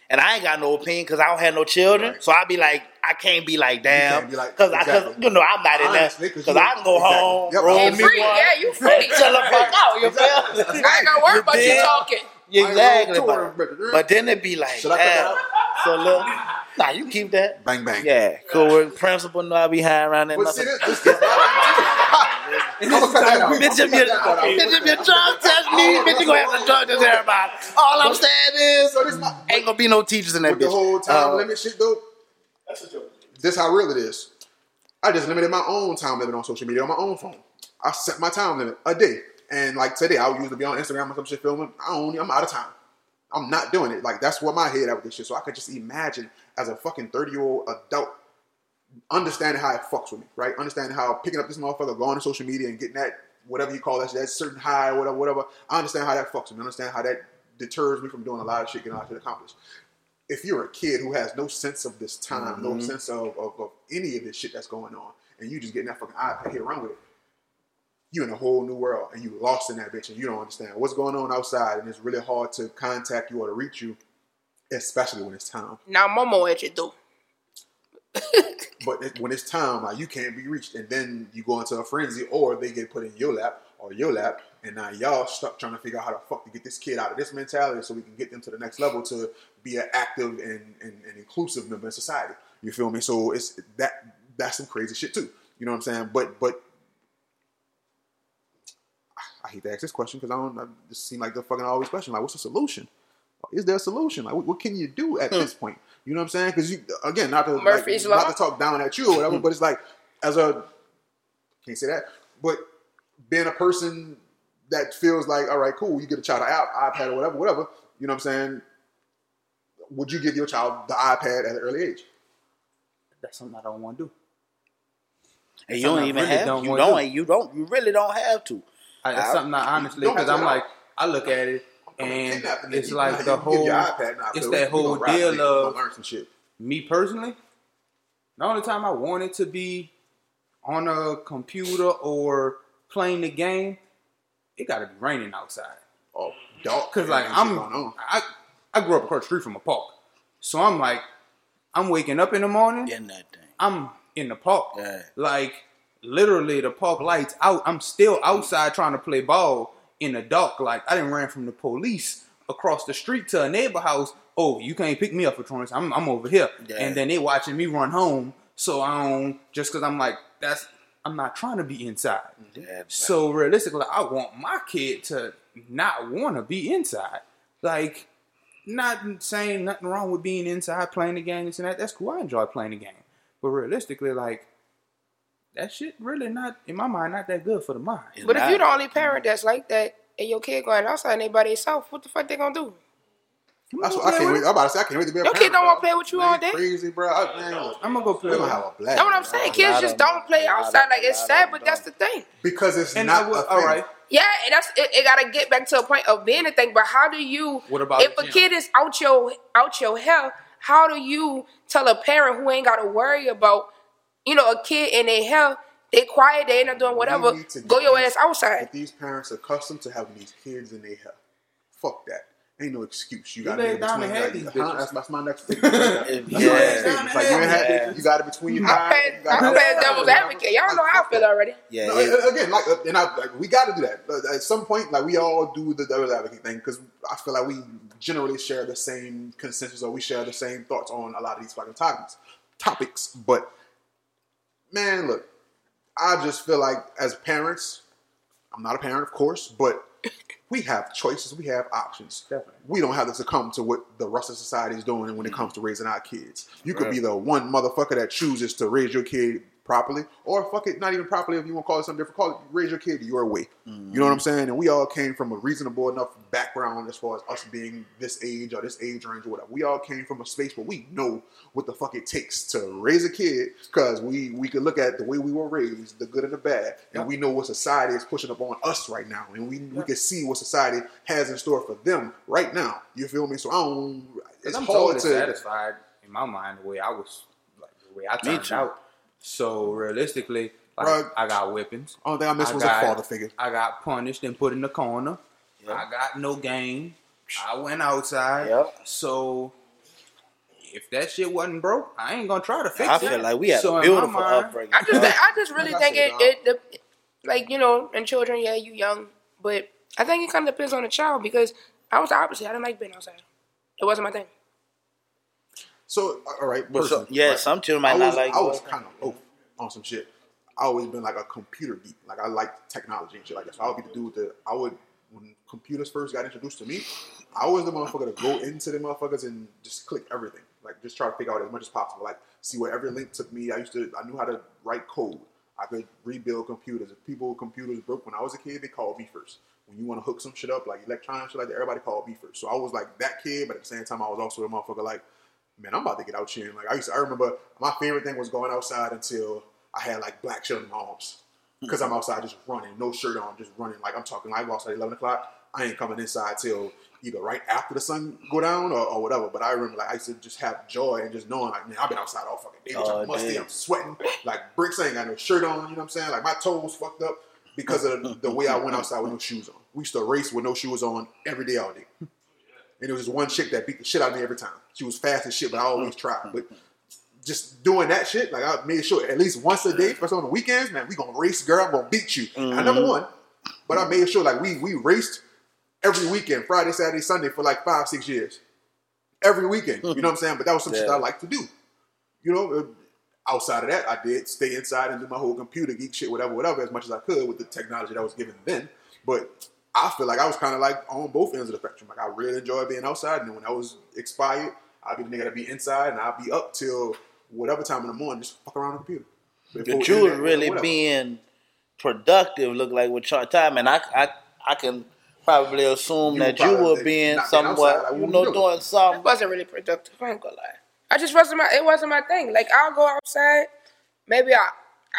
and I ain't got no opinion because I don't have no children, Right. so I'd be like, I can't be like, damn, can't like- because I, cause, exactly. you know, I'm not in that that, 'cause because I can go exactly. home, Yep. roll You me free, one, yeah, you free. chill the fuck out, you feel? I ain't gotta worry about you Yeah. talking. Exactly, I ain't but, but then it'd be like, Should I. So look, nah, you keep that. Bang bang. Yeah, cool. Principal know I be high around that. See, this, this, this I'm gonna cut that out. Bitch, if you, bitch, if you drug test me, bitch, you gonna have to drug test everybody. All I'm saying is, So this my ain't gonna be no teachers in that with the whole time Uh, limit shit though. That's a joke. This how real it is. I just limited my own time limit on social media on my own phone. I set my time limit a day, and like today, I would usually be on Instagram or some shit filming. I only I'm out of time. I'm not doing it. Like that's what my head at with this shit. So I could just imagine as a fucking 30 year old adult understanding how it fucks with me, right? Understanding how picking up this motherfucker, going to social media and getting that whatever you call that, that certain high, whatever, whatever. I understand how that fucks with me. I understand how that deters me from doing a lot of shit, getting a lot of shit accomplished. If you're a kid who has no sense of this time, no mm-hmm. sense of, of, of any of this shit that's going on, and you just getting that fucking iPad here around with it, you in a whole new world and you lost in that bitch and you don't understand what's going on outside and it's really hard to contact you or to reach you, especially when it's time. Now Momo at you door. But it, when it's time, like you can't be reached, and then you go into a frenzy, or they get put in your lap or your lap, and now y'all stuck trying to figure out how the fuck to get this kid out of this mentality, so we can get them to the next level to be an active and, and, and inclusive member in society. You feel me? So it's that that's some crazy shit too. You know what I'm saying? But but hate to ask this question because I don't. I just seem like the fucking always question. Like, what's the solution? Is there a solution? Like, what, what can you do at hmm. this point? You know what I'm saying? Because you again, not to like, not to talk down at you or whatever, hmm. but it's like as a can't say that, but being a person that feels like, all right, cool, you get a child an iPad or whatever, whatever. You know what I'm saying? Would you give your child the iPad at an early age? That's something I don't want to do. And you don't even really have. don't you don't. do. and You don't. You really don't have to. I, it's something I honestly because I'm like I look at it and Kidnap the nigga. it's You like the whole your iPad it's that whole deal nigga. We gonna of learn some shit. me personally. The only time I wanted to be on a computer or playing the game, it got to be raining outside. Oh, dog. Cause like I'm. I I grew up across the street from a park, so I'm like, I'm waking up in the morning. In that thing. I'm in the park. Yeah. Like literally the park lights out. I'm still outside trying to play ball in the dark. Like I didn't ran from the police across the street to a neighbor house. Oh, you can't pick me up for truants. I'm I'm over here. Yeah. And then they watching me run home. So I don't just cause I'm like, that's I'm not trying to be inside. Yeah, So realistically, I want my kid to not want to be inside. Like, not saying nothing wrong with being inside playing the game, this and that. That's cool. I enjoy playing the game. But realistically, like, that shit really not in my mind not that good for the mind. It's But if you're the only parent that's like that, and your kid going outside and they by themselves, what the fuck they gonna do? That's what I can't wait. I'm about to say I can't wait to be a Your parent, kid don't wanna play with you Man, all day? Crazy, bro. I, man, look, I'm gonna go play we're with gonna have a blast. That's what I'm saying. Kids lot just of don't play them- a lot outside. Like it's sad, but that's the thing. because it's And not I would, a thing. all right. Yeah, and that's it, it. Gotta get back to a point of being a thing. But how do you? What about if a gym? kid is out your out your health? How do you tell a parent who ain't got to worry about you know a kid in their health? They quiet. They ain't not doing whatever. We need to Go your these- ass outside. Get these parents accustomed to having these kids in their health. Fuck that. Ain't no excuse. You You got lay it between. and Like, these huh? bitches. That's, that's my next thing. That's my next Yeah. It's like you ain't had Yeah. you got it between your I'm eyes. you got I'm it- playing devil's advocate. Y'all know how I feel already. Yeah, No, it- and- again, like, uh, and I, like, we got to do that. But At some point, like, we all do the devil's advocate thing because I feel like we generally share the same consensus or we share the same thoughts on a lot of these fucking topics. Topics, but man, look, I just feel like as parents, I'm not a parent, of course, but we have choices, we have options. Definitely. We don't have to succumb to what the rest of society is doing when it comes to raising our kids. You could be the one motherfucker that chooses to raise your kid properly, or fuck it, not even properly if you want to call it something different. Call it raise your kid your way. You know what mm-hmm. I'm saying? And we all came from a reasonable enough background as far as us being this age or this age range or whatever. We all came from a space where we know what the fuck it takes to raise a kid because we we could look at the way we were raised, the good and the bad, and we know what society is pushing up on us right now, and we we can see what society has in store for them right now. You feel me? So I don't. It's It's I'm hard totally to. satisfied in my mind the way I was, like the way I turned out. So realistically, like Bruh. I got whippings. Only thing I missed I was got- a father figure. I got punished and put in the corner. Yep. I got no game. I went outside. Yep. So if that shit wasn't broke, I ain't gonna try to fix I it. feel like we had So a in beautiful mind- upbringing. I just, I just really Like think said, it, it, the, like you know, and children, yeah, you young, but I think it kind of depends on the child because I was the opposite. I didn't like being outside. It wasn't my thing. So all right, But so- yeah, right? some children might not was, like. I was kind of both on some shit. I always been like a computer geek. Like I like technology and shit like that. So I would be the dude that I would when computers first got introduced to me. I was the motherfucker to go into the motherfuckers and just click everything. Like just try to figure out as much as possible. Like see where every link took me. I used to. I knew how to write code. I could rebuild computers. If people computers broke when I was a kid, they called me first. When you want to hook some shit up, like electronic shit like that, everybody called me first. So I was like that kid, but at the same time, I was also the motherfucker like man, I'm about to get out here. And like I used to, I remember my favorite thing was going outside until I had like black shirt my arms. Because I'm outside just running, no shirt on, just running. Like I'm talking, like I go outside at 11 o'clock. I ain't coming inside till either right after the sun go down or, or whatever. But I remember like I used to just have joy and just knowing like, man, I've been outside all fucking day. Oh, I'm musty. I'm sweating. Like bricks I ain't got no shirt on, you know what I'm saying? Like my toes fucked up because of the, the way I went outside with no shoes on. We used to race with no shoes on every day, all day. And it was this one chick that beat the shit out of me every time. She was fast as shit, but I always mm. tried. Mm. But just doing that shit, like I made sure at least once a day, especially on the weekends, man, we gonna race, girl. I'm gonna beat you. I mm-hmm. never won, but I made sure like we we raced every weekend, Friday, Saturday, Sunday for like five, six years. Every weekend, you know what I'm saying? But that was some shit I like to do. You know, uh, outside of that, I did stay inside and do my whole computer geek shit, whatever, whatever, as much as I could with the technology that was given then. But I feel like I was kind of like on both ends of the spectrum. Like I really enjoyed being outside, and then when I was expired, I'd be the nigga that be inside, and I'd be up till whatever time in the morning, just fuck around the computer. Before But you was internet, really whatever. being productive. Look like with your time, and I, I, I can probably assume You that would you were being not outside, somewhat, like, you know, we doing? doing It something. wasn't really productive. I ain't gonna lie. I just wasn't my. It wasn't my thing. Like I'll go outside, maybe an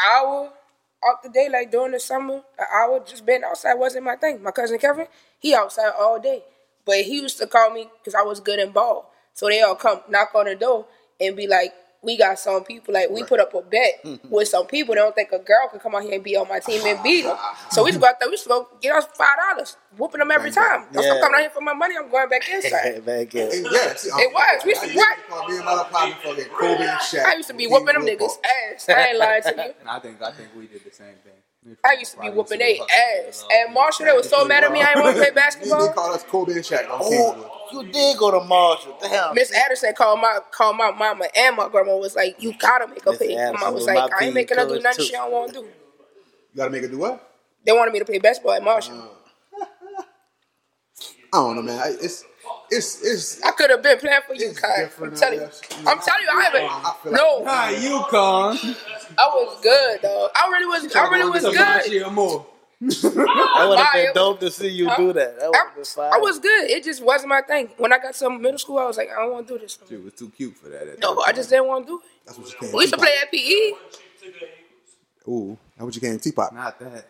hour out the day, like during the summer, an hour just being outside wasn't my thing. My cousin Kevin, he outside all day, but he used to call me because I was good in ball. So they all come knock on the door and be like, "We got some people. Like we put up a bet with some people. They don't think a girl can come out here and be on my team and beat them. So we used to go out there. We used to go get us five dollars, whooping them every time. Yeah. I'm coming out here for my money, I'm going back inside. Back in. And yeah, see, It was. We used to- I used to call me and my partner fucking Kobe and Shaq. I used to be whooping them niggas' ass. I ain't lying to you. And I think I think we did the same thing. We I used to be whooping used their ass. uh, And Marshall, they was so mad at me. I didn't want to play They, they basketball. called us Kobe and Shaq on Oh, you did go to Marshall. Damn. Miss Addison called my called my mama and my grandma was like, "You gotta make a Miss pay." Mama was was like, "I ain't making her do nothing too. she don't want to do." You gotta make it do what? They wanted me to play basketball at Marshall. I don't know, man. I- It's it's it's. I could have been playing for you, It's Kai. I'm telling you. I'm telling you, I I haven't. feel like- No, Hi, you con. I was good though. I really was. I really was good. more. That would have been dope to see you Huh? do that. That would I, fine. I was good. It just wasn't my thing. When I got to middle school, I was like, I don't want to do this. no She was too cute for that. at No, that I just didn't want to do it. That's what you came. We used to play at PE. Ooh, that's what you came Teapot. time. Not that.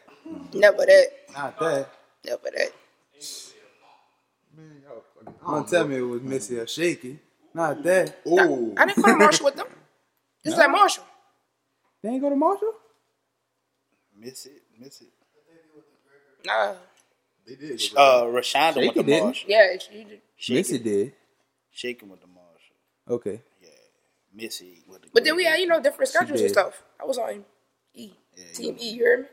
Never that. Not that. Never that. Man, yo, fucking- I Don't don't tell me it was Missy or Shaky. Not that. Ooh, I didn't go to Marshall with them. Just like Marshall. They ain't go to Marshall? Miss it, miss it. Nah. they did. Uh, Rashonda Shake with the it, didn't Marshall. Yeah, she did. Missy did. Shaking with the Marshall. Okay. Yeah. Missy with the But then we had, you know, different schedules and did. stuff. I was on E. Team E, you heard me?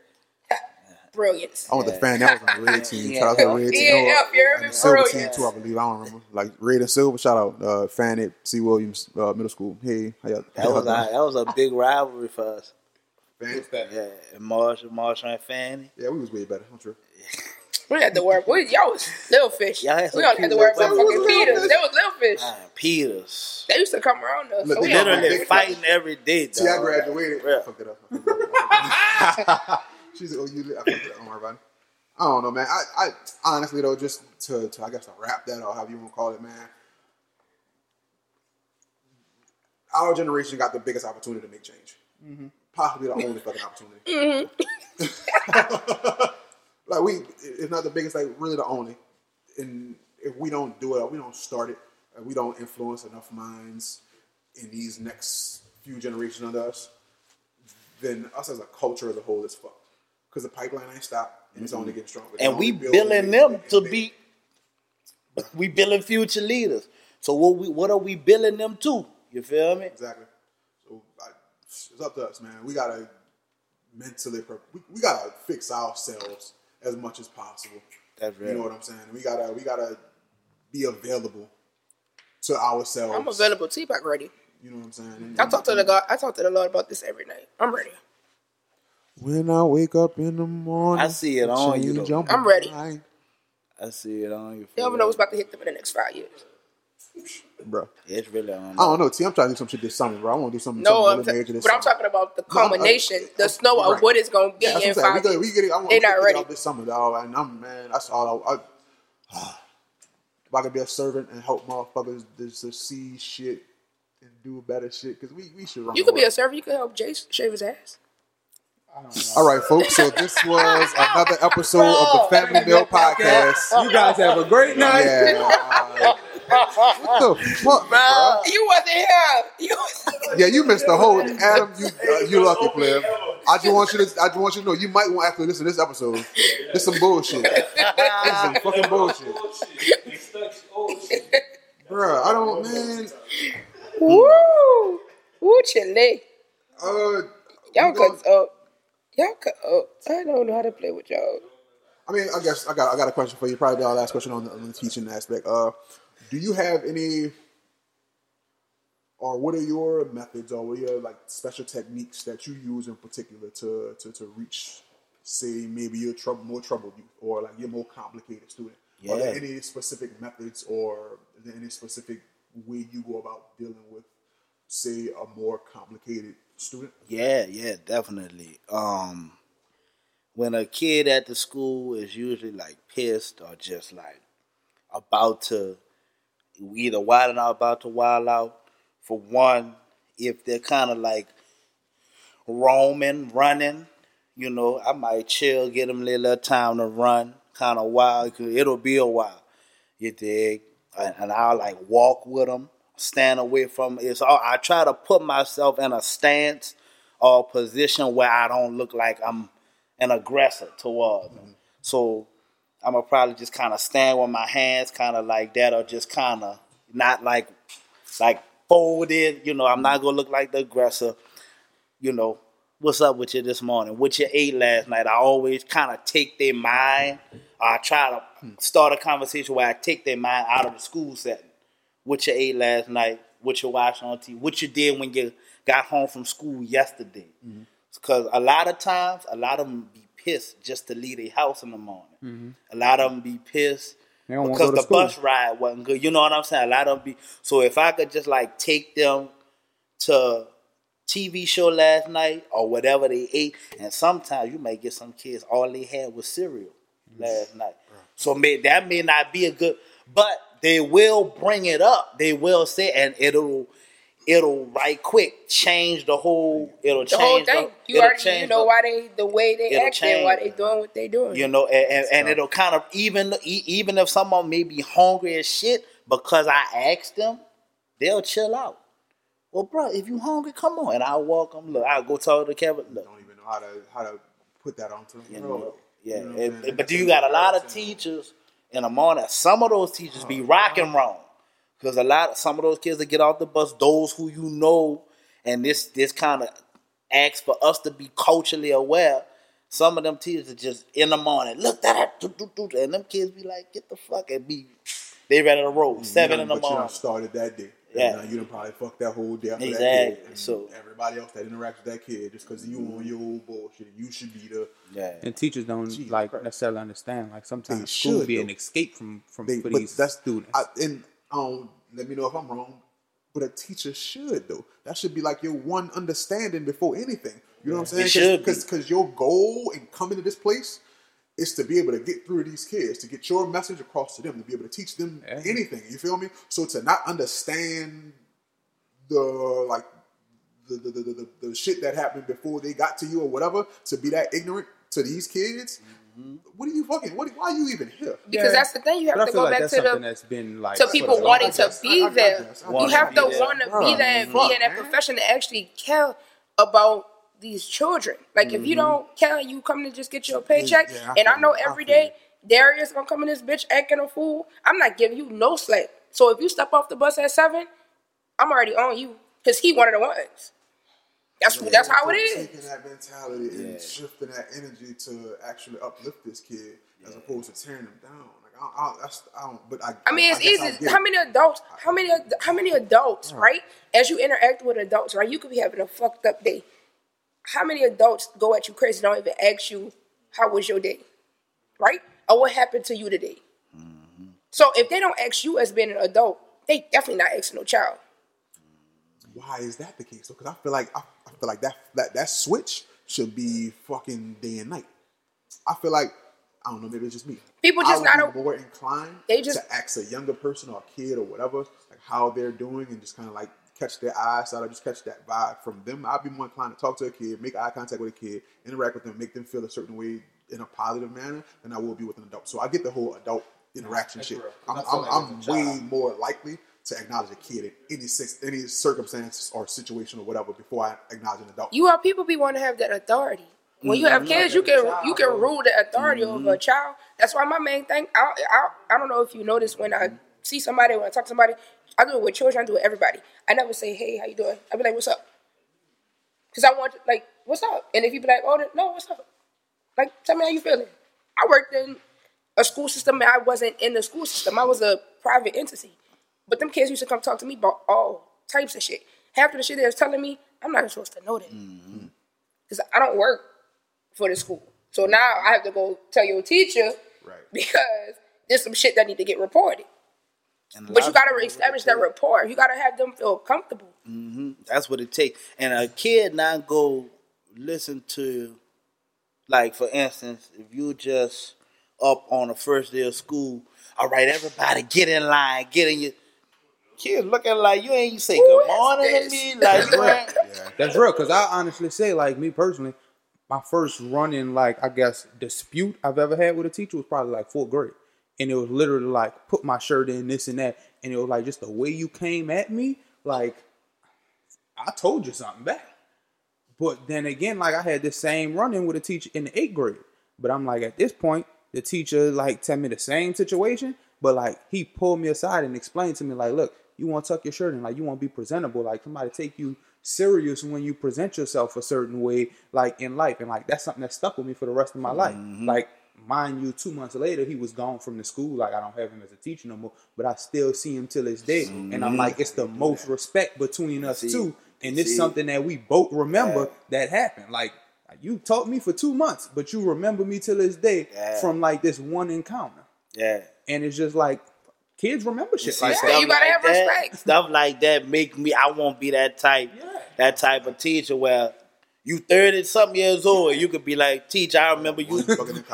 Ha, Brilliance. I was the fan that was on the red team. Shout out to the red team. Yeah, yeah, you heard And the silver team too, I believe. I don't remember. Like red and silver. Shout out, uh, Fannie C. Williams uh, Middle School. Hey, how y'all? That was a, that was a big rivalry for us. fan. Yeah, and Marshall, Marshall and Fannie. Yeah, we was way better. I'm sure. We didn't to work. We, y'all was little fish. Y'all had we don't have to work little about fucking Peters. They was little fish. Man, Peters. They used to come around us. Look, So we they Literally fighting every day. See, I dog. graduated. Yeah. I it up. Oh, I fucked it up. She's like, oh, you. I fucked it up. Don't worry about it. I don't know, man. I, I honestly though, just to, to I guess to wrap that or however you want to call it, man. Our generation got the biggest opportunity to make change. Mm-hmm. Possibly the only fucking opportunity. Mm-hmm. like we, if not the biggest, like really the only. And if we don't do it, or we don't start it, or we don't influence enough minds in these next few generations under us, then us as a culture as a whole is fucked. Because the pipeline ain't stopped, and it's only mm-hmm. getting stronger. It's and we building billing them to be. We billing future leaders. So what we what are we billing them to? You feel me? Exactly. So I, it's up to us, man. We gotta mentally, we, we gotta fix ourselves as much as possible. That's You know what I'm saying? We gotta, we gotta be available to ourselves. I'm available. T-Pac ready. You know what I'm saying? And- I talk to the God. I talk to the Lord about this every night. I'm ready. When I wake up in the morning, I see it on you, change though. I'm ready. my I see it on you. You never know what's about to hit them in the next five years. bro. It's really on. I don't know. T, I'm trying to do some shit this summer, bro. I want to do something. No, something I'm really ta- major this but I'm talking about the No, I'm- culmination, I- the snow right. of what it's gonna be Yeah, in what I'm saying. five We, years. we get it. I want, They we not ready. out this summer, dog. And I'm man. That's all. I, I, if I could be a servant and help motherfuckers just to see shit and do better shit, because we we should run. You could be a servant. You could help Jace shave his ass. All right, folks. So this was another episode of the Family Meal Podcast. You guys have a great night. Yeah. uh, what the fuck, bro? You wasn't here. You wasn't Yeah, you missed the whole Adam. You uh, you lucky player. I just want you to I just want you to know you might want to actually listen to this episode. It's some bullshit. It's some fucking bullshit, Bruh, I don't man. Woo! Woo, chile. Uh, Y'all you up. Y'all cut. I don't know how to play with y'all. I mean, I guess I got I got a question for you. Probably our last question on the, on the teaching aspect. Uh, do you have any, or what are your methods, or what are your like special techniques that you use in particular to to, to reach, say, maybe your trouble more troubled youth, or like your more complicated student? Are there Yeah. any specific methods, or is there any specific way you go about dealing with, say, a more complicated student? Yeah, yeah, definitely. Um, when a kid at the school is usually like pissed or just like about to either wilding out, about to wild out. For one, if they're kind of like roaming, running, you know, I might chill, get them a little time to run, kind of wild. Cause it'll be a while, you dig? And, and I'll like walk with them, stand away from. All I try to put myself in a stance or position where I don't look like I'm an aggressor towards them. So I'm gonna probably just kind of stand with my hands kind of like that, or just kind of not like like folded. You know, I'm not gonna look like the aggressor. You know, what's up with you this morning? What you ate last night? I always kind of take their mind. I try to start a conversation where I take their mind out of the school setting. What you ate last night? What you watched on TV? What you did when you got home from school yesterday? Mm-hmm. Because a lot of times, a lot of them be pissed just to leave their house in the morning. Mm-hmm. A lot of them be pissed They don't wanna because the school. bus ride wasn't good. You know what I'm saying? A lot of them be. So if I could just like take them to TV show last night or whatever they ate, and sometimes you may get some kids all they had was cereal mm-hmm. last night. So may, that may not be a good, but they will bring it up. They will say, and it'll it'll right quick change the whole. It'll The change whole thing. You it'll already you know the- why they the way they It'll acting, why they doing what they doing. you know, and, and, and it'll kind of even e- even if someone may be hungry as shit because I asked them, they'll chill out. Well, bro, if you hungry, come on, and I'll walk them. Look, I'll go talk to Kevin. Look, Don't even know how to how to put that onto them. you know, yeah. You know what and- I'm but you got a lot of teachers in the morning. Some of those teachers be oh, rocking wrong because a lot. of Some of those kids that get off the bus, those who you know, and this this kind of asks for us to be culturally aware. Some of them teachers are just in the morning. Look that, and them kids be like, "Get the fuck and be." They ready to roll mm, seven in the but you morning. started that day. Yeah. Now you done probably fucked that whole day up for that Exactly. kid. And So- everybody else that interacts with that kid just because you on your old bullshit, you should be the Yeah, And teachers don't Jesus like Christ. necessarily understand. Like They sometimes school should, be though. an escape from from they, for these that's students. I, and um, let me know if I'm wrong. But a teacher should though. That should be like your one understanding before anything. You know what I'm saying? It should be. Because because your goal in coming to this place is to be able to get through these kids, to get your message across to them, to be able to teach them Yeah. anything. You feel me? So to not understand the like the the, the, the the shit that happened before they got to you or whatever, to be that ignorant to these kids. Mm-hmm. What are you fucking? What? Why are you even here? because Yeah. that's the thing. You have but I to feel go like back that's to the that's been like to people wanting to guess- be I- I there. You have to to be there. want to be Bruh, there and be in that profession to actually care about these children. Like if you Mm-hmm. don't care, you come to just get your paycheck. yeah, I and I know you. I every feel day Darius gonna come in this bitch acting a fool. I'm not giving you no slack. So if you step off the bus at seven, I'm already on you because he one of the ones. That's that's how it is. Taking that mentality and shifting that energy to actually uplift this kid as opposed to tearing him down. Like I, I, that's, I don't. But I. I mean, it's I easy. How many adults? How many? How many adults? Right? As you interact with adults, right? You could be having a fucked up day. How many adults go at you crazy? Don't even ask you how was your day, right? Or what happened to you today? Mm-hmm. So if they don't ask you as being an adult, they definitely not asking no child. Why is that the case? Because I feel like I, I feel like that that that switch should be fucking day and night. I feel like I don't know. Maybe it's just me. People just not more inclined They just- to ask a younger person or a kid or whatever, like how they're doing, and just kind of like catch their eyes out or just catch that vibe from them. I'd be more inclined to talk to a kid, make eye contact with a kid, interact with them, make them feel a certain way in a positive manner than I will be with an adult. So I get the whole adult interaction shit. real. I'm, I feel I'm, I'm way more likely to acknowledge a kid in any sense, any circumstance or situation or whatever before I acknowledge an adult. You are people be want to have that authority. When you have mm-hmm. kids, you can you can rule the authority over a mm-hmm. child. That's why my main thing. I, I I don't know if you notice when I mm-hmm. see somebody when I talk to somebody, I do it with children. I do it with everybody. I never say, "Hey, how you doing?" I be like, "What's up?" Because I want like, "What's up?" And if you be like, "Oh, no, what's up?" Like, tell me how you feeling. I worked in a school system and I wasn't in the school system. I was a private entity. But them kids used to come talk to me about all types of shit. Half of the shit they was telling me, I'm not even supposed to know that. Mm-hmm. Because I don't work for the school. So now I have to go tell your teacher Right. because there's some shit that need to get reported. And But you gotta establish that rapport. You gotta have them feel comfortable. Mm-hmm. That's what it takes. And a kid not go listen to like for instance, if you just up on the first day of school, all right, everybody get in line, get in your kids looking like you ain't say Who good is morning to me, like you ain't- Yeah. That's real, cause I honestly say, like me personally, my first running, like I guess, dispute I've ever had with a teacher was probably like fourth grade, and it was literally like put my shirt in this and that, and it was like just the way you came at me, like I told you something back. But then again, like I had this same run-in with a teacher in the eighth grade, but I'm like at this point, the teacher like tell me the same situation, but like he pulled me aside and explained to me like, look, you want to tuck your shirt in, like you want to be presentable, like somebody take you serious when you present yourself a certain way, like in life, and like that's something that stuck with me for the rest of my life. Mm-hmm. Like mind you, two months later he was gone from the school, like I don't have him as a teacher no more, but I still see him till this day, and I'm like, it's the most respect between us See? two, and it's See? something that we both remember that happened, like. You taught me for two months, but you remember me till this day Yeah. from like this one encounter. yeah. And it's just like kids remember shit See, like Yeah, that. stuff you gotta like have that, respect. Stuff like that make me. I won't be that type. Yeah. That type of teacher where you thirty something years old, you could be like, "Teacher, I remember you.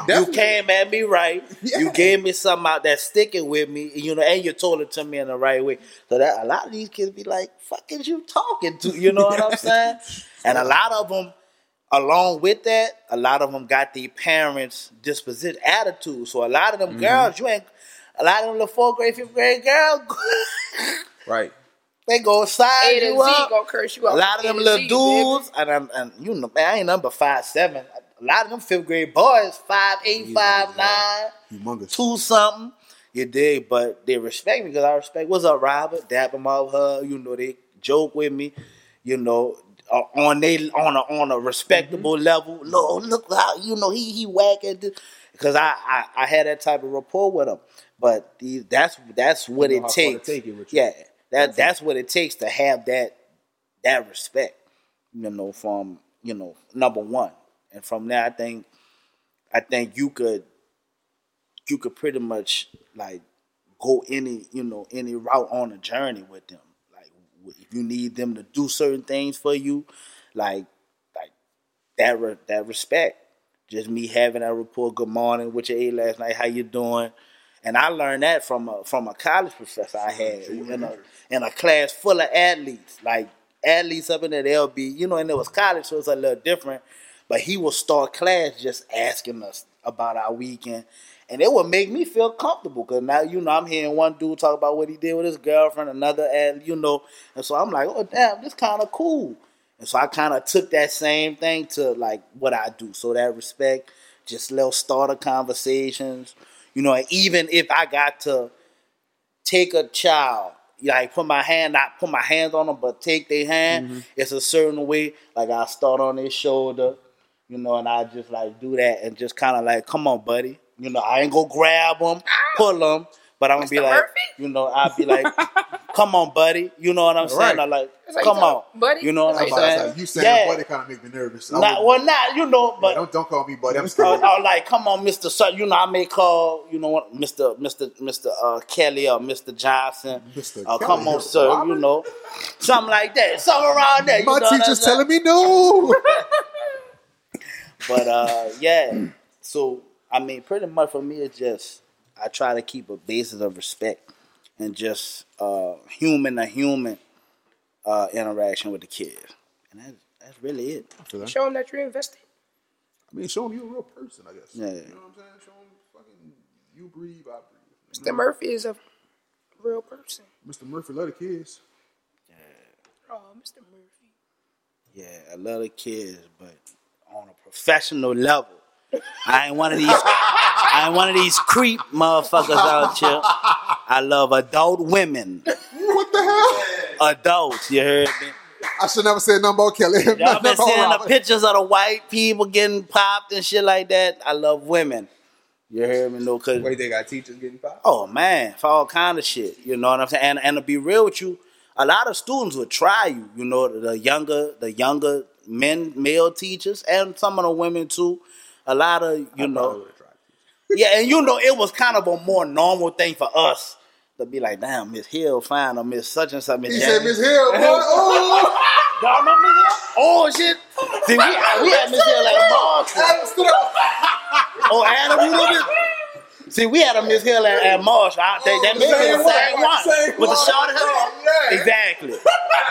You came at me right. You gave me something out that's sticking with me, you know, and you told it to me in the right way. So that a lot of these kids be like, "Fuck is you talking to?" You know what I'm saying? And a lot of them, along with that, a lot of them got the parents' disposition attitude. So a lot of them Mm-hmm. girls, you ain't. A lot of them little fourth grade, fifth grade girls, Right. They go size A to you Z up. gonna curse you A lot of A them to little Z, dudes, and, and, and you know, man, I ain't number five seven. A lot of them fifth grade boys, five eight, five nine, Humongous. two something. You dig, but they respect me because I respect. What's up, Robert? Dap them off her. You know, they joke with me. You know, uh, on they on a on a respectable level. Look, look how you know he he whack at this because I, I I had that type of rapport with him. But the, that's that's what You it know how far to takes. take it with you. yeah, that that's what it takes to have that that respect. You know, from you know number one, and from there, I think I think you could you could pretty much like go any you know any route on a journey with them. Like if you need them to do certain things for you, like like that re- that respect. Just me having that rapport. Good morning. What you ate last night? How you doing? And I learned that from a from a college professor I had in a in a class full of athletes, like athletes up in. They'll be, you know, and it was college, so it's a little different. But he will start class just asking us about our weekend, and it would make me feel comfortable because now you know I'm hearing one dude talk about what he did with his girlfriend, another, and you know, and so I'm like, oh damn, this kind of cool. And so I kind of took that same thing to like what I do. So that respect, just little starter conversations, you know, and even if I got to take a child, like put my hand, not put my hands on them, but take their hand, mm-hmm. it's a certain way. Like I start on their shoulder, you know, and I just like do that and just kind of like, come on, buddy. You know, I ain't go grab them, pull them, but I'm gonna be like, Murphy? you know, I'll be like, come on, buddy. You know what I'm saying? Right. I'm like, That's how you come on, talk, buddy? You know what I'm how you saying? talk. Like, you saying Yeah. buddy kind of make me nervous. I Not, wouldn't- well, not you know, Yeah, but don't don't call me buddy. I'm or, scared. or like, come on, Mister. Sut- You know, I may call you know what, Mister, Mister, Mister uh, Kelly or Mister Johnson. Mr. Uh, come Kelly, on, sir. Robert? You know, something like that, something around there. You My know teacher's saying? telling me no. But uh, yeah. So I mean, pretty much for me, it's just I try to keep a basis of respect and just uh, human to human uh, interaction with the kids, and that's that's really it. After that. Show them that you're invested. I mean, show him you're a real person, I guess. Yeah. You know what I'm saying? Show him fucking you breathe, I breathe. Mr. Murphy is a real person. Mr. Murphy love the kids. Yeah. Oh, Mr. Murphy. Yeah, I love the kids, but on a professional level. I ain't one of these. I ain't one of these creep motherfuckers out here. I love adult women, What the hell? adults. You heard me? I should never say nothing about Kelly. Y'all Nothing been seeing the pictures of the white people getting popped and shit like that. I love women. You heard me? No, cause Wait, they got teachers getting popped. Oh man, for all kind of shit. You know what I'm saying? And and to be real with you, a lot of students would try you. You know, the younger the younger men, male teachers, and some of the women too a lot of you know. yeah, and you know it was kind of a more normal thing for us to be like, damn, Miss Hill, fine, or Miss such and such. Miss he Jackson. said, Miss Hill, boy, oh. Y'all remember Miss Oh shit! See, we, we had Miss Hill like boss." Adam stood up. oh, Adam, you know this? See, we had a Miss Hill at, at Marshall. I think that may be Same the one, same one same with the short hair. Oh, yeah. Exactly.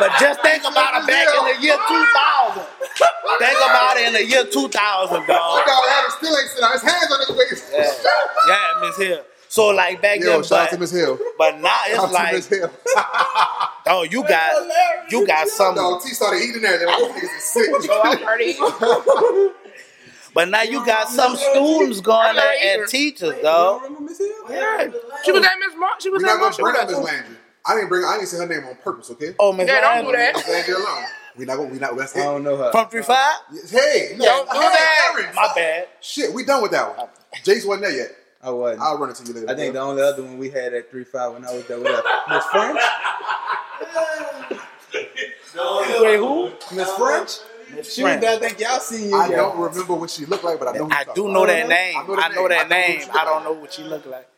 But just think about it back in the year 2000. Think about it in the year 2000, dog. Oh, dog Adam still ain't sitting on his hands on his waist. Yeah, Miss Hill. So like back Yo, then, shout out to but, Miss Hill. but now Shout it's out to like, Miss Hill. oh, you got you got some, Dog, T started eating there. Them niggas is sick. I'm already. but now you got some students going there and teachers, dog. Remember Miss Hill? Yeah. She was at Miss Mar. She was We're at not gonna Marshall. bring Miss us. Landry. I didn't bring. I didn't say her name on purpose. Okay. Oh, Miss Yeah, don't do that. Miss Landry alone. We not gonna. We not. That's I it. don't know her. From three five. Hey, Don't do hey, that. Aaron, My bad. Shit, we done with that one. Jace wasn't there yet. I wasn't. I'll run it to you later. I think the only other one we had at three five when I was there was her. Miss French. Wait, who? Miss French. She was there. I think y'all seen you. I don't remember what she looked like, but I know. who I do know that name. I know the I know that name. I name. I don't know what she look like.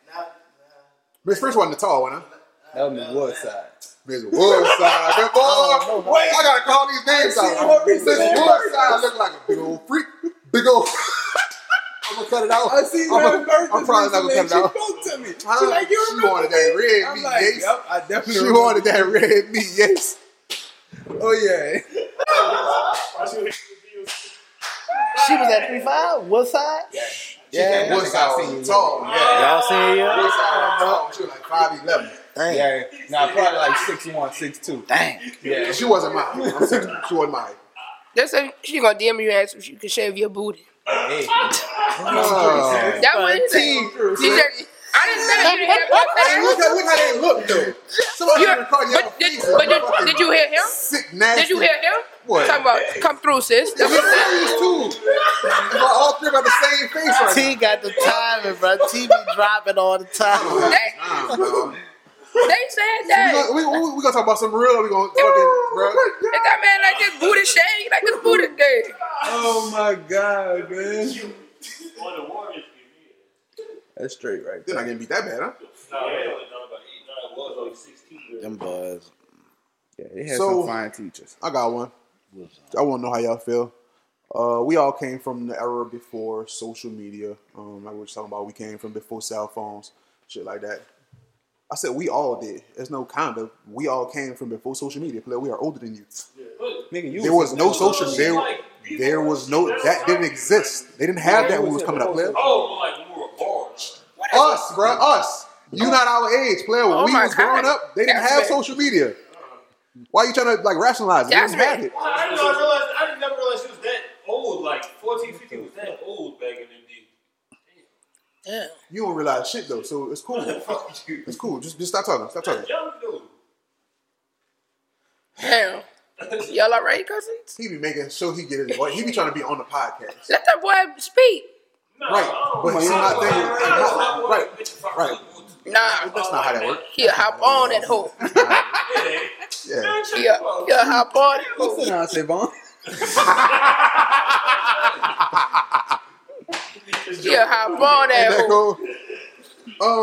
Miss French wasn't the tall one, huh? That was Miss Woodside. Miss Woodside. Good boy. Wait, I gotta call these names out. Miss Woodside look like a big old freak. Big old. I'm gonna cut it out. I seen I'm, her I'm probably not gonna cut it recently, out. She spoke to me. Huh? She like, you She wanted me? that red I'm meat, like, yes. Yep, I definitely She remember. wanted that red meat, yes. Oh yeah. She was at three five. What side? Yeah, Woodside was tall. Yeah. Y'all seen her? Woodside was tall. She was like five eleven. Dang. Yeah, nah, probably like six one, six two. Dang. Yeah, She wasn't mine. I'm six, she wasn't mine. They said she gonna DM you and ask if you can shave your booty. Hey. Oh. That what he said. He said, I didn't say that. You didn't hear what Hey, look, I at, look how they look, though. Somebody said. gonna call you out But for did, but did, did you hear him? Sick, nasty. Did you hear him? What? Talking about come through, sis. That's what he said. These two. All three got the same face right T got the timing, bro. T be dropping all the time. now. They, Nah, bro. they said We that. gonna, we, we, we gonna talk about some real. Or we gonna fucking, bro. If that man like his booty shaved, like his booty day. Oh my god, man. Or the Warriors give me That's straight right They're there. not getting beat that bad, huh? it. No, they only done about eight, nine, it was like 16. Them boys. Yeah, they had So- some fine teachers. I got one. I want to know how y'all feel. Uh, we all came from the era before social media. Um, like we were talking about, we came from before cell phones, shit like that. I said we all did. There's no kind of. We all came from before social media. Player, we are older than you. Nigga, you There was no from- social. There, there was no. That didn't exist. They didn't have that when we was coming up, player. Oh, like when we were born. Us, bro, us. You oh. not our age, player. When Oh we my was growing up, they didn't That's have bad. social media. Why are you trying to like rationalize it? They That's didn't have bad. it. I didn't know, I realized, I didn't never realize she was that old. Like 14, 15 was that old back in the day. Yeah. You don't realize shit though, so it's cool. Fuck. It's cool. Just just stop talking. Stop talking. Young dude. Damn. Y'all all right, cousins? He be making sure he get his voice. He be trying to be on the podcast. Let that boy speak. No, Right. I But know. see, my thing is- don't know. right, Bitch, right. Nah. That's not how that works. He'll hop on that hoe. Yeah. Yeah. He'll, he'll hop on that hoe. Sit down, Savon. He'll hop on that Ain't hoe. cool?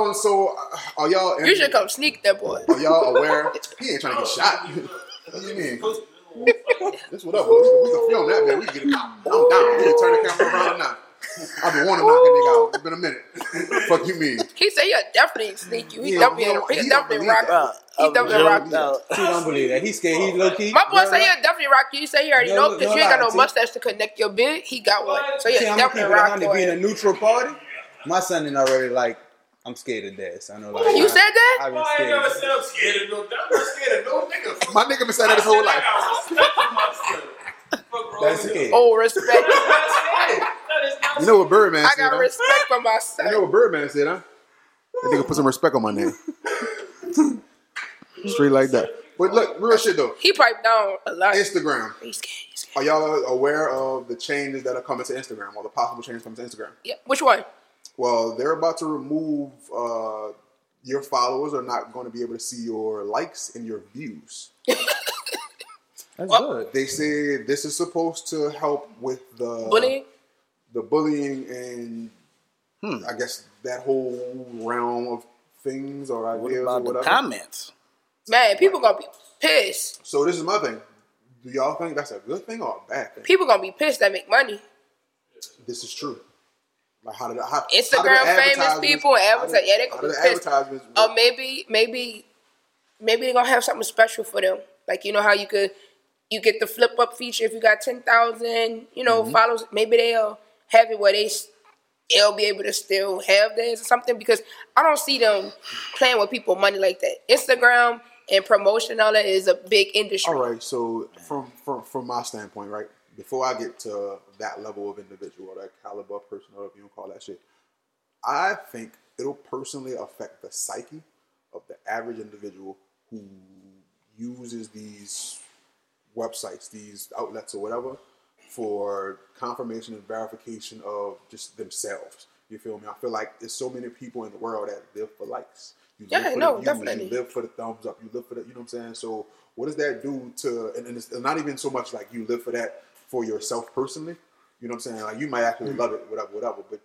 Um. So, uh, are y'all? You should come sneak that boy. Are y'all aware? He ain't trying to get shot. what do you mean? This what up? We can, we can film that, man. We can get it. I'm down. We can turn the camera around now. I've been wanting to knock a nigga out. It's been a minute. Fuck you mean? He said he'll definitely sneak you. He Yeah, definitely, he don't- he'll he don't definitely believe rock that. He definitely rock you. No. He don't believe that. He scared. He low key. My boy say he'll definitely rock you. He say he already No, know no because you ain't got no T. mustache to connect your beard. He got one. So See, he'll I'm gonna keep definitely rock on your being a neutral party. My son ain't already like. I'm scared of death. I know. Like You said that? I've been I ain't never said I'm scared of no. I'm scared of no nigga. My nigga been saying that his whole life. I respect myself. Fuck wrong That's with okay. Oh, respect. That's not scared. That is not You know what Birdman I said? got huh? respect for my You know son. what Birdman said, huh? That nigga put some respect on my name. Straight like that. But look, real shit though. He piped down a lot. Instagram. He's scared. He's scared. Are y'all aware of the changes that are coming to Instagram or the possible changes coming to Instagram? Yeah. Which one? Well, they're about to remove uh, your followers are not going to be able to see your likes and your views. That's Well- good. They say this is supposed to help with the Bullying? the bullying, and hmm. I guess that whole realm of things or What ideas or about the whatever. comments? Man, people gonna be pissed. So this is my thing. Do y'all think that's a good thing or a bad thing? People gonna be pissed that make money. This is true. Like how did how, how Instagram do the famous people, advertise- yeah, they how gonna do be the pissed. advertisements Or work? Oh, maybe, maybe, maybe they're gonna have something special for them. Like you know how you could, you get the flip up feature if you got ten thousand, you know, Mm-hmm. follows. Maybe they'll have it where they they'll be able to still have theirs or something. Because I don't see them playing with people money like that. Instagram and promotion and all that is a big industry. All right, so from from from my standpoint, right, before I get to that level of individual or that caliber person, or if you don't call that shit, I think it'll personally affect the psyche of the average individual who uses these websites, these outlets, or whatever, for confirmation and verification of just themselves. You feel me? I feel like there's so many people in the world that live for likes. You Yeah, live for no, the views, definitely. You live for the thumbs up. You live for the, you know what I'm saying? So what does that do to, and, and it's not even so much like you live for that for yourself personally. You know what I'm saying? Like you might actually Mm. love it, whatever, whatever. But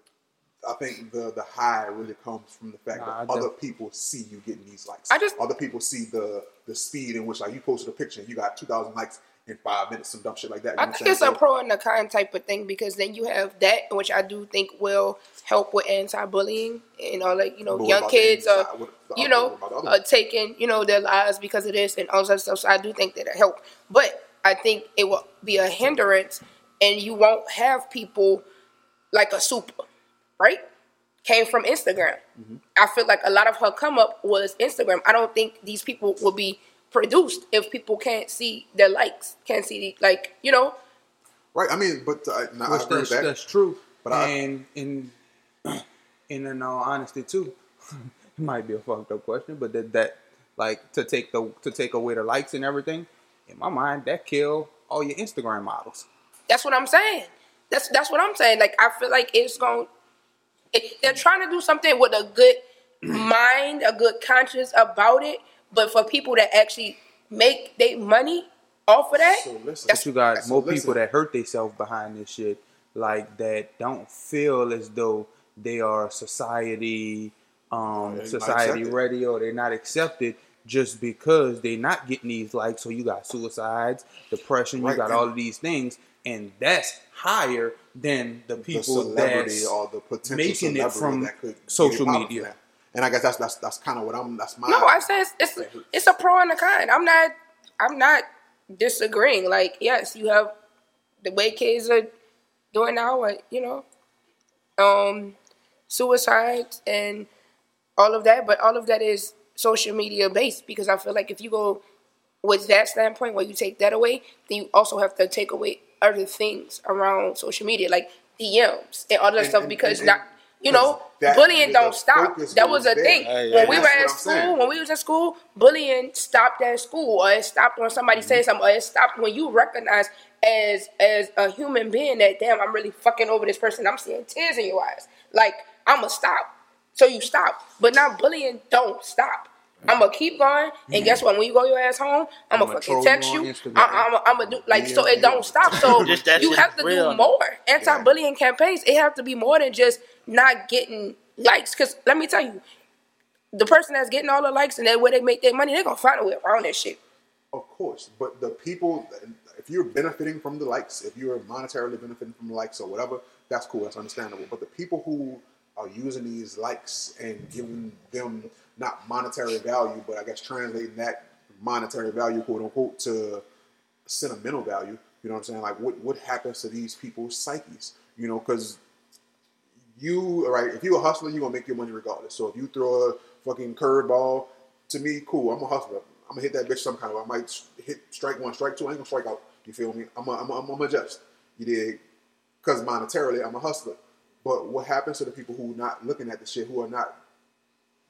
I think the the high really comes from the fact Nah, that other people see you getting these likes. I just- other people see the the speed in which like you posted a picture and you got two thousand likes in five minutes, some dumb shit like that. You I think saying? it's a pro and a con type of thing because then you have that, which I do think will help with anti-bullying and all like you know young kids are side? What- the you know what about the other are taking you know their lives because of this and all that stuff. So I do think that it help, but I think it will be a hindrance, and you won't have people like a super, right? Came from Instagram. Mm-hmm. I feel like a lot of her come up was Instagram. I don't think these people will be produced if people can't see their likes, can't see the, like you know. Right. I mean, but uh, no, I Which agree that's, with that. that's true. But I- and in in in all honesty too, it might be a fucked up question, but that that like to take the to take away the likes and everything, in my mind, that kill all your Instagram models. That's what I'm saying. That's that's what I'm saying. Like I feel like it's going. It, they're trying to do something with a good mind, a good conscience about it. But for people that actually make their money off of that, So listen, that's you got So more listen. people that hurt themselves behind this shit, like that don't feel as though they are society, um, they're society accepted. ready or they're not accepted just because they're not getting these likes. So you got suicides, depression, Right, you got and- all of these things, and that's higher than the the people celebrity that's or the potential making it from that could social media. that. And I guess that's that's that's kind of what I'm. That's my. no. I say it's, it's it's a pro and a con. I'm not I'm not disagreeing. Like yes, you have the way kids are doing now. Like, you know, um, suicides and all of that. But all of that is social media based because I feel like if you go with that standpoint where you take that away, then you also have to take away other things around social media like DMs and all that And- stuff and- because and- not. You know, that- bullying don't stop. That was a there. thing yeah, when yeah. we were at school. saying. When we was in school, bullying stopped at school, or it stopped when somebody Mm-hmm. said something, or it stopped when you recognize as as a human being that damn, I'm really fucking over this person. I'm seeing tears in your eyes. Like I'ma stop. So you stop. But now bullying don't stop. I'm gonna keep going, and guess what? When you go your ass home, I'm gonna fucking text you on you. Instagram. I, I'm gonna do like so it don't stop. So Just you have to real. do more anti-bullying campaigns. It have to be more than just not getting likes. Cause let me tell you, the person that's getting all the likes and that where they make their money, they're gonna find a way around that shit. Of course, but the people, if you're benefiting from the likes, if you're monetarily benefiting from the likes or whatever, that's cool, that's understandable. But the people who are using these likes and giving them not monetary value, but I guess translating that monetary value, quote unquote, to sentimental value, you know what I'm saying? Like, what, what happens to these people's psyches? You know, because you right if you're a hustler you're gonna make your money regardless. So if you throw a fucking curveball to me cool i'm a hustler. I'm gonna hit that bitch some kind of i might hit strike one strike two i ain't gonna strike out you feel me? I'm a, I'm gonna adjust you did because monetarily i'm a hustler. But what happens to the people who are not looking at the shit who are not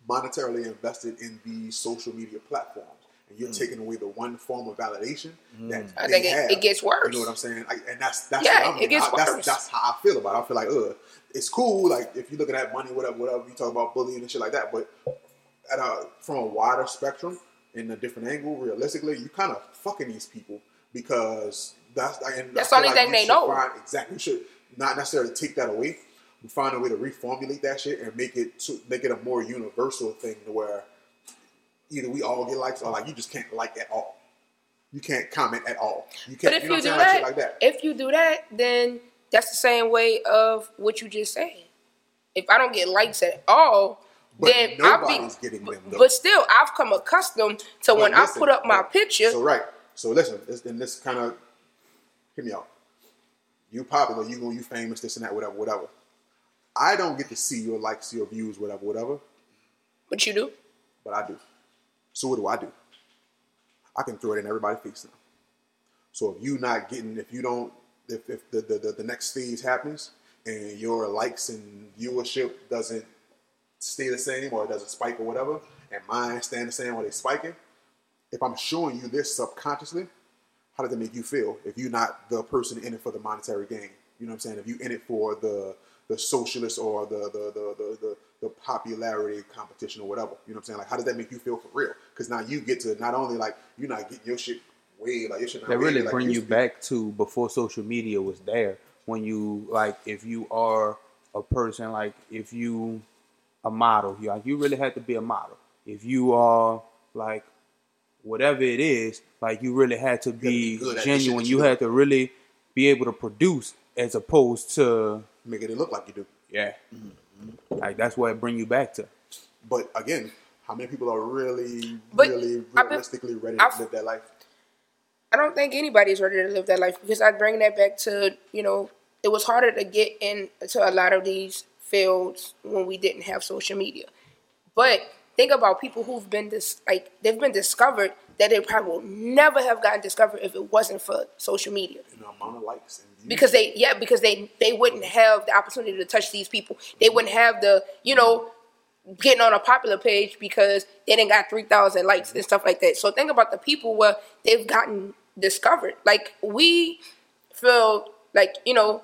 monetarily invested in these social media platforms and you're mm. taking away the one form of validation mm. that I they think it- have. it gets worse. you know what i'm saying I, and that's that's Yeah, what I'm, it gets I- worse. that's how I feel about it. I feel like, ugh, it's cool. Like if you're looking at money, whatever, whatever, you talk about bullying and shit like that. But at a from a wider spectrum, in a different angle, realistically, you kind of fucking these people because that's and That's I the feel only thing they know. Find, exactly, you should not necessarily take that away. You find a way to reformulate that shit and make it to, make it a more universal thing to where either we all get likes or like you just can't like at all. You can't comment at all. You can't. But if you know you, do? Like that, shit like that. if you do that, then that's the same way of what you just said. if I don't get likes at all, But then I'll nobody's be. getting them, though. But still, I've come accustomed to when But I put up my but- picture. So right. So listen, this, and this kind of hear me out. You popular, you go, you famous, this and that, whatever, whatever. I don't get to see your likes, your views, whatever, whatever. But you do. But I do. So what do I do? I can throw it in everybody's face now. So if you not getting, if you don't, if, if the, the, the, the next stage happens and your likes and viewership doesn't stay the same or it doesn't spike or whatever, and mine stand the same or they spiking, if I'm showing you this subconsciously, how does that make you feel if you're not the person in it for the monetary gain? You know what I'm saying? If you in it for the the socialist or the the the the, the, the popularity competition or whatever. You know what I'm saying? Like how does that make you feel for real? Because now you get to not only like you're not getting your shit way like your shit not They really bring you back to before social media was there. When you like, if you are a person like, if you a model, you like, you really had to be a model. If you are like, whatever it is, like you really had to be, be good at the shit genuine. You you had to really be able to produce, as opposed to making it look like you do. yeah, mm-hmm. like that's what it bring you back to. But again, how many people are really, But really I've been- realistically ready to I've- live that life? I don't think anybody's ready to live that life because I bring that back to you know it was harder to get into a lot of these fields when we didn't have social media. But think about people who've been dis- like they've been discovered that they probably will never have gotten discovered if it wasn't for social media. You know, amount of likes and. Because they yeah because they they wouldn't have the opportunity to touch these people. They wouldn't have the you know getting on a popular page because they didn't got 3000 likes and stuff like that so think about the people where they've gotten discovered like we feel like you know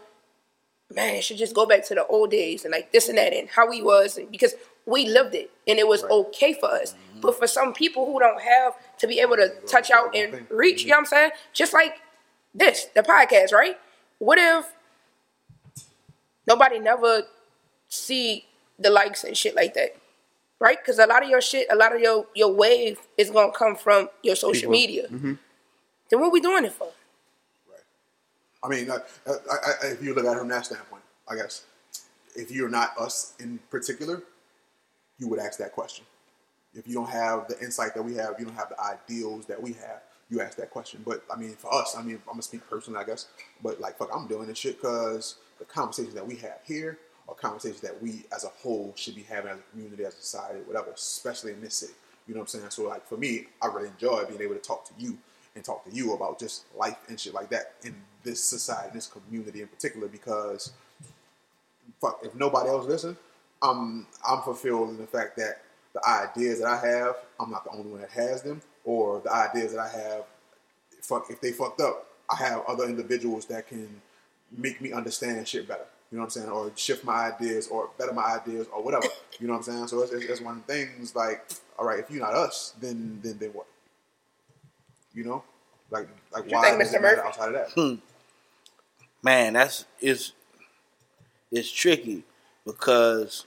man it should just go back to the old days and like this and that and how we was and because we lived it and it was okay for us mm-hmm. But for some people who don't have to be able to touch out and reach you know what i'm saying just like this the podcast right what if nobody never see the likes and shit like that, right? Because a lot of your shit, a lot of your your wave is gonna come from your social media. Then what we doing it for? I mean, uh, I, I, if you look at it from that standpoint, I guess if you're not us in particular, you would ask that question. If you don't have the insight that we have, you don't have the ideals that we have, you ask that question. But I mean, for us, I mean, I'm gonna speak personally, I guess. But like, fuck, I'm doing this shit because the conversations that we have here are conversations that we as a whole should be having as a community, as a society, whatever, especially in this city. You know what I'm saying? So like for me, I really enjoy being able to talk to you and talk to you about just life and shit like that in this society, in this community in particular, because fuck, if nobody else listens, I'm I'm fulfilled in the fact that the ideas that I have, I'm not the only one that has them, or the ideas that I have, fuck, if they fucked up, I have other individuals that can make me understand shit better. You know what I'm saying? Or shift my ideas, or better my ideas, or whatever. You know what I'm saying? So it's, it's, it's one of the things like, all right, if you're not us, then then then what? You know, like like you why think, Mr. it matter Murphy? outside of that? Hmm. man, that's it's it's tricky because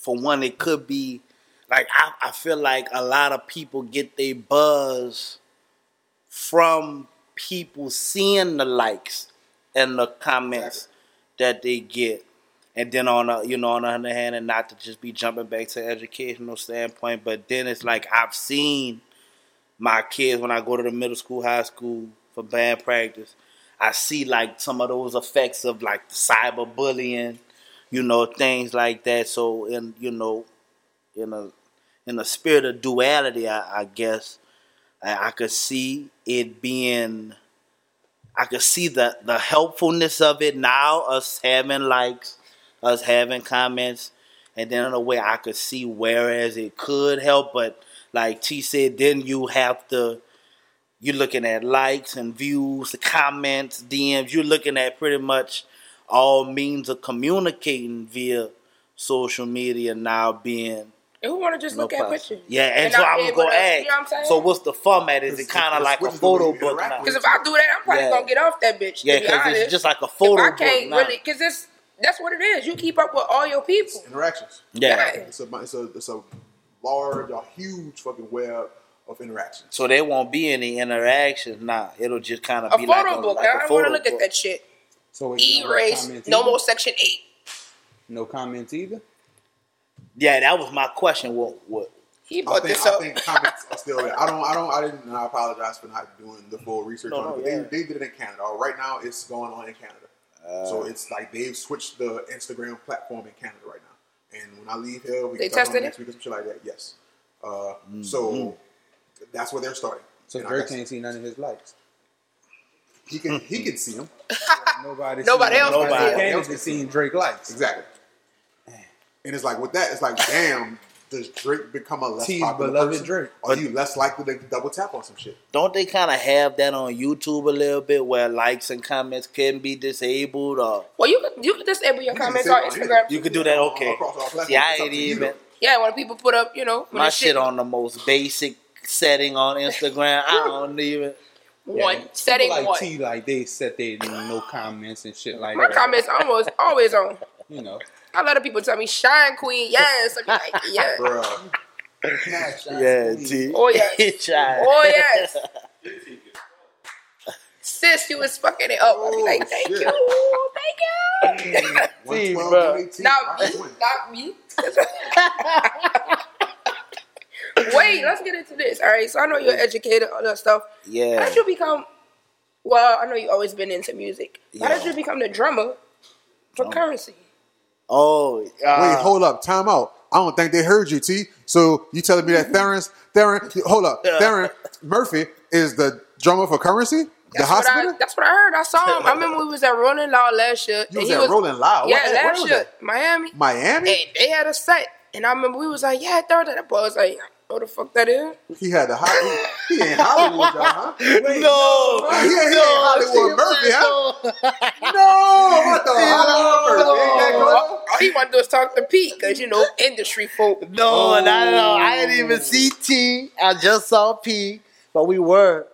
for one, it could be like I, I feel like a lot of people get their buzz from people seeing the likes and the comments that they get. And then on the you know on the other hand, and not to just be jumping back to educational standpoint, but then it's like I've seen my kids when I go to the middle school, high school for band practice, I see like some of those effects of like the cyberbullying, you know, things like that. So in you know, in a in the spirit of duality, I, I guess I, I could see it being. I could see the the helpfulness of it now, us having likes, us having comments, and then in a way I could see whereas it could help, but like T said, then you have to you're looking at likes and views, the comments, DMs. You're looking at pretty much all means of communicating via social media now being And who want to just no look at pictures? Yeah, and, so I be was able gonna ask. You know what I'm? So what's the format? Is it kind of like a switches the way photo book interact now? with Because if I do that, I'm probably Yeah. gonna get off that bitch. Yeah, because it's just like a photo if I book can't now. really, because this that's what it is. You keep up with all your people. Interactions. yeah. It's a it's a it's a large, a huge fucking web of interactions. So there won't be any interactions now. It'll just kind of A be photo like a, book. like a I don't want to look book. at that shit. So wait, you Erase. comments No more section eight. No comments either. Yeah, that was my question. What? What? He I brought think, this I up. think comments are still there. I don't, I don't, I didn't, and I apologize for not doing the full research No, on it. But yeah. they, they did it in Canada. Right now, it's going on in Canada. Uh, so it's like they've switched the Instagram platform in Canada right now. And when I leave here, we They can talk tested on it? next week or some shit like that. Yes. Uh, Mm-hmm. So that's where they're starting. So And Drake can't see none of his likes. He can, he can see him. Nobody. Nobody seen- else can see it. Candace is seeing Drake likes. exactly. And it's like with that, it's like, damn, does Drake become a less T's popular beloved person? Drake. Are you less likely to double tap on some shit? don't they kind of have that on YouTube a little bit, where likes and comments can be disabled, or Well, you could you could disable your You comments on. Instagram. you could do that? Okay. Across all platforms. See, I ain't even. Yeah, when people put up, you know, my the shit on the most basic setting on Instagram. I don't even. One Yeah, setting people like one. T, like they set their no comments and shit like My that. comments almost always on. You know, A lot of people tell me shine queen, yes. I'm like, yeah. Bruh. Yeah, T. Oh, yes. Try. Oh yes. Sis, you was fucking it up. I'll be like, oh, thank shit. you, thank you. 112, bro. 118. not me, win. not me. Wait, let's get into this. All right, so I know you're educated on that stuff. Yeah. How Yeah. did you become? Well, I know you've always been into music. How did you become the drummer for Curren$y? Oh. Uh, Wait, hold up, time out. I don't think they heard you, T. So you telling me that Theron, Theron, hold up, Theron Murphy is the drummer for Curren$y, the That's what, I, hospital? that's what I heard. I saw him. I remember we was at Rolling Loud last year. You was he at Rolling Loud. Yeah, What- where last was year, that? Miami. Miami. And they had a set. And I remember we was like, yeah, third that boy was like, what the fuck that is? He had the hot. He, he ain't Hollywood, y'all, huh? no. He ain't, he ain't Hollywood Murphy, huh? No, what the Hollywood Murphy? Ain't that? All he want to do is talk to Pete, because, you know, industry folk. No, no, no. I didn't even oh. see T. I just saw P. But we were.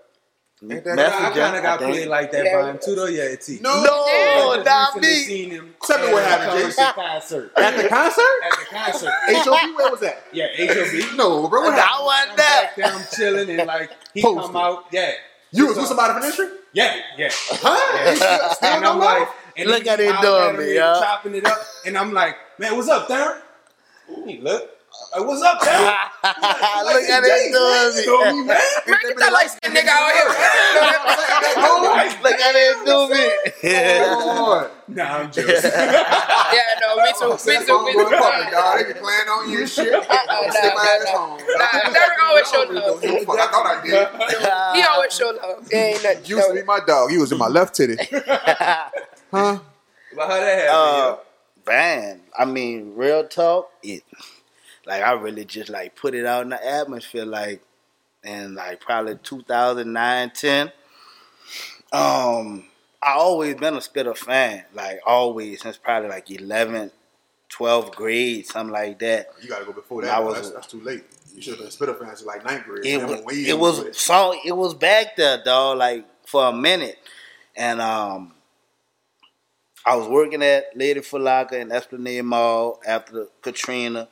Ain't that I good? kind of got played like that Yeah. by him too, though. Yeah, T. No, No, I not recently me. Seen him Tell me what at happened, a Jason. Concert. At the concert? At the concert. HOB, where was that? Yeah, HOB. No, bro. What happened? I wasn't I'm there. back there, I'm chilling, and like he Posted. come out. Yeah, You was with somebody from the industry? yeah, yeah. Huh? You still- still And I'm like, and Look at it holler doing him me, and yeah. chopping it up, and I'm like, man, what's up, Darren? He look, like, what's up, Darren? Look at it doing You know me. me, man. Man, get that light skinned nigga out here. Look at it do me. Lord. Nah, I'm joking. yeah, no, me too. Me Send too. phone Me going too. public, dog. They be playing on you and shit. Uh-uh, Stay nah, my ass nah, home. Nah, Derek always showed love. Give. I thought I did. He always show love. There ain't nothing. Used to be my dog. He was in my left titty. Huh? But how that happen? Uh, man, I mean, real talk. It like I really just like put it out in the atmosphere, like in like probably 2009, 10. Um, I always been a Spitta fan, like always since probably like 11th, 12th grade, something like that. You gotta go before that. I was- that's, that's too late. You should have been Spitta fans in like ninth grade. It was, it was so it was back there, dog. Like for a minute, and um, I was working at Lady Foot Locker in Esplanade Mall after Katrina,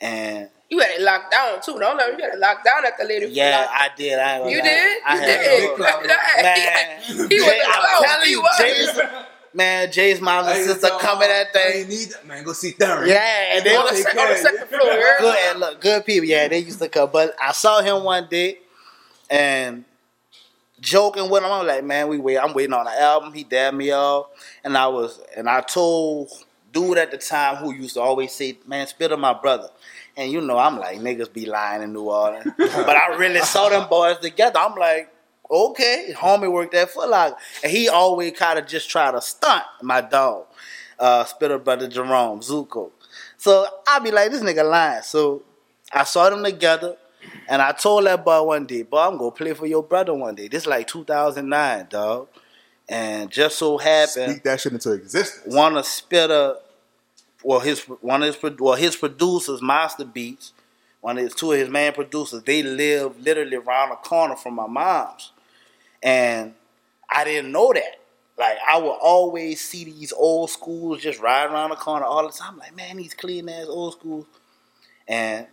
and You had it locked down too. Don't know. You had it locked down at the lady. yeah, I did. I ain't You lie. did? I You did. to- Man. Man, He was Jay, I'm telling you. Jay's, man, Jay's mom and Hey, sister so, coming uh, at I thing. need that, man. Go see Darren. Yeah, and they On the, was sec- on the second floor. you good and look, good people. Yeah, they used to come. But I saw him one day and joking with him. I'm like, man, we wait. I'm waiting on the album. He dabbed me off, and I was and I told dude at the time who used to always say, "Man, spit on my brother." And you know, I'm like, niggas be lying in New Orleans. but I really saw them boys together. I'm like, okay, homie worked at Foot Locker. And he always kind of just try to stunt my dog, uh, Spitta brother Jerome, Zuko. So I be like, this nigga lying. So I saw them together, and I told that boy one day, boy, I'm gonna play for your brother one day. This is like 2009, dog. And just so happened, Speak that shit into existence. one of Spitta, well his one of his well his producers, Master Beats, one of his two of his main producers, they live literally around the corner from my mom's, and I didn't know that. Like I would always see these old schools just riding around the corner all the time. Like man, these clean ass old schools, and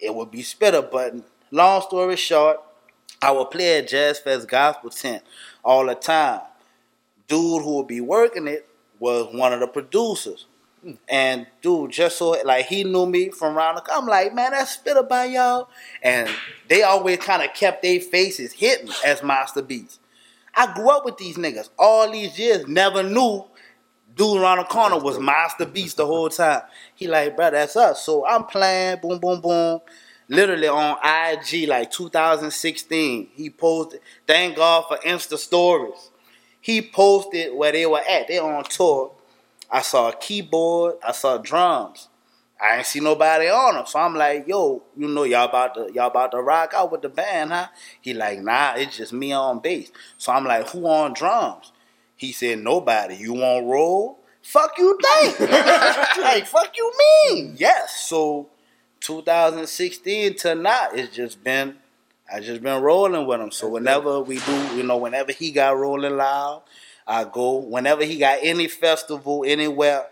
it would be Spitta. But long story short, I would play at Jazz Fest Gospel Tent all the time dude who would be working it was one of the producers. And dude, just so like he knew me from around the I'm like, man, that's Spitta by y'all. And they always kind of kept their faces hidden as Monsta Beatz. I grew up with these niggas all these years, never knew dude around the corner was Monsta Beatz the whole time. He like, bro, that's us. So I'm playing, boom, boom, boom. Literally on IG, like 2016, he posted. Thank God for Insta stories. He posted where they were at. They on tour. I saw a keyboard. I saw drums. I ain't see nobody on them. So I'm like, yo, you know, y'all about to y'all about to rock out with the band, huh? He like, nah, it's just me on bass. So I'm like, who on drums? He said, nobody. You want roll? Fuck you think? like, fuck you mean? Yes. So 2016 to now, it's just been I just been rolling with him. So whenever we do, you know, whenever he got rolling loud, I go. Whenever he got any festival anywhere,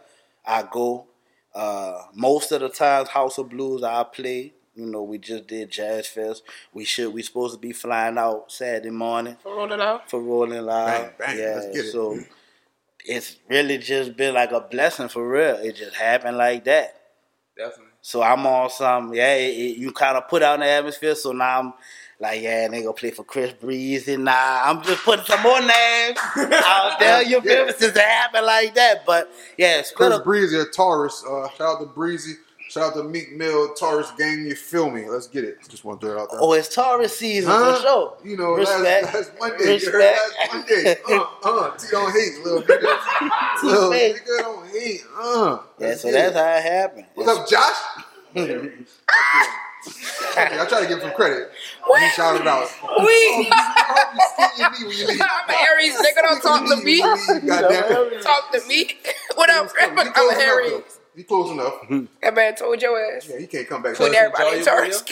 I go. Uh, most of the times, House of Blues I play. You know, we just did Jazz Fest. We should. We supposed to be flying out Saturday morning For rolling out. for Rolling Loud. Bang, bang, yeah, let's get it. so it's really just been like a blessing for real. It just happened like that. Definitely. So I'm on some, yeah, it, it- you kind of put out in the atmosphere. So now I'm like, yeah, they gonna play for Chris Breezy. Nah, I'm just putting some more names out there. You feel me? Since it happened like that. But yeah, Chris Spitta, Breezy, a Taurus. Uh, shout out to Breezy. Shout out to Meek Mill, Taurus gang. You feel me? Let's get it. Just want to throw it out there. oh, it's Taurus season Huh? for sure. You know, Respect. last, last Monday. You heard last Monday. Uh, uh, T don't hate, little nigga. little nigga don't hate. Uh. Yeah, so get that's how it happened. What's up, Josh? Okay, I try to give him some credit. He shouted out. We. I hope you skinny me when you leave. I'm an Aries nigga. Don't talk to me. Goddamn. Talk to me. What up, I'm an close enough, Aries. He close enough. That man told your ass. Yeah, he can't come back. Put everybody in Taurus.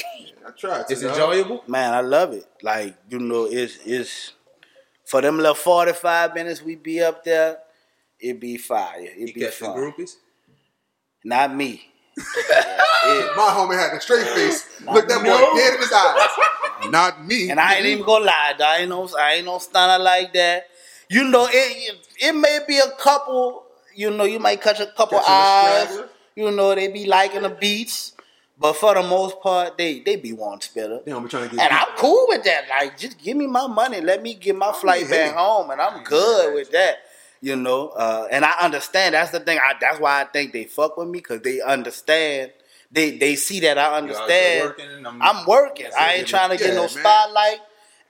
I tried. It's enjoyable. Man, I love it. Like, you know, it's it's for them little 45 minutes we be up there, it be fire. It You be catch fun. groupies. Not me. Yeah, My homie had a straight face. Look, that boy dead in his eyes. Not me. And I ain't even gonna lie. I ain't no I ain't no stunner like that. You know, it it may be a couple, you know, you might catch a couple eyes. You know, they be liking the beats. But for the most part, they they be one Spitta. They don't be trying to get. And I'm cool with that. Like, just give me my money. Let me get my flight back home, and I'm good with that. You know, uh, and I understand. That's the thing. I, that's why I think they fuck with me because they understand. They they see that I You understand. working I'm, I'm working. I ain't trying to get Yeah, no man. spotlight.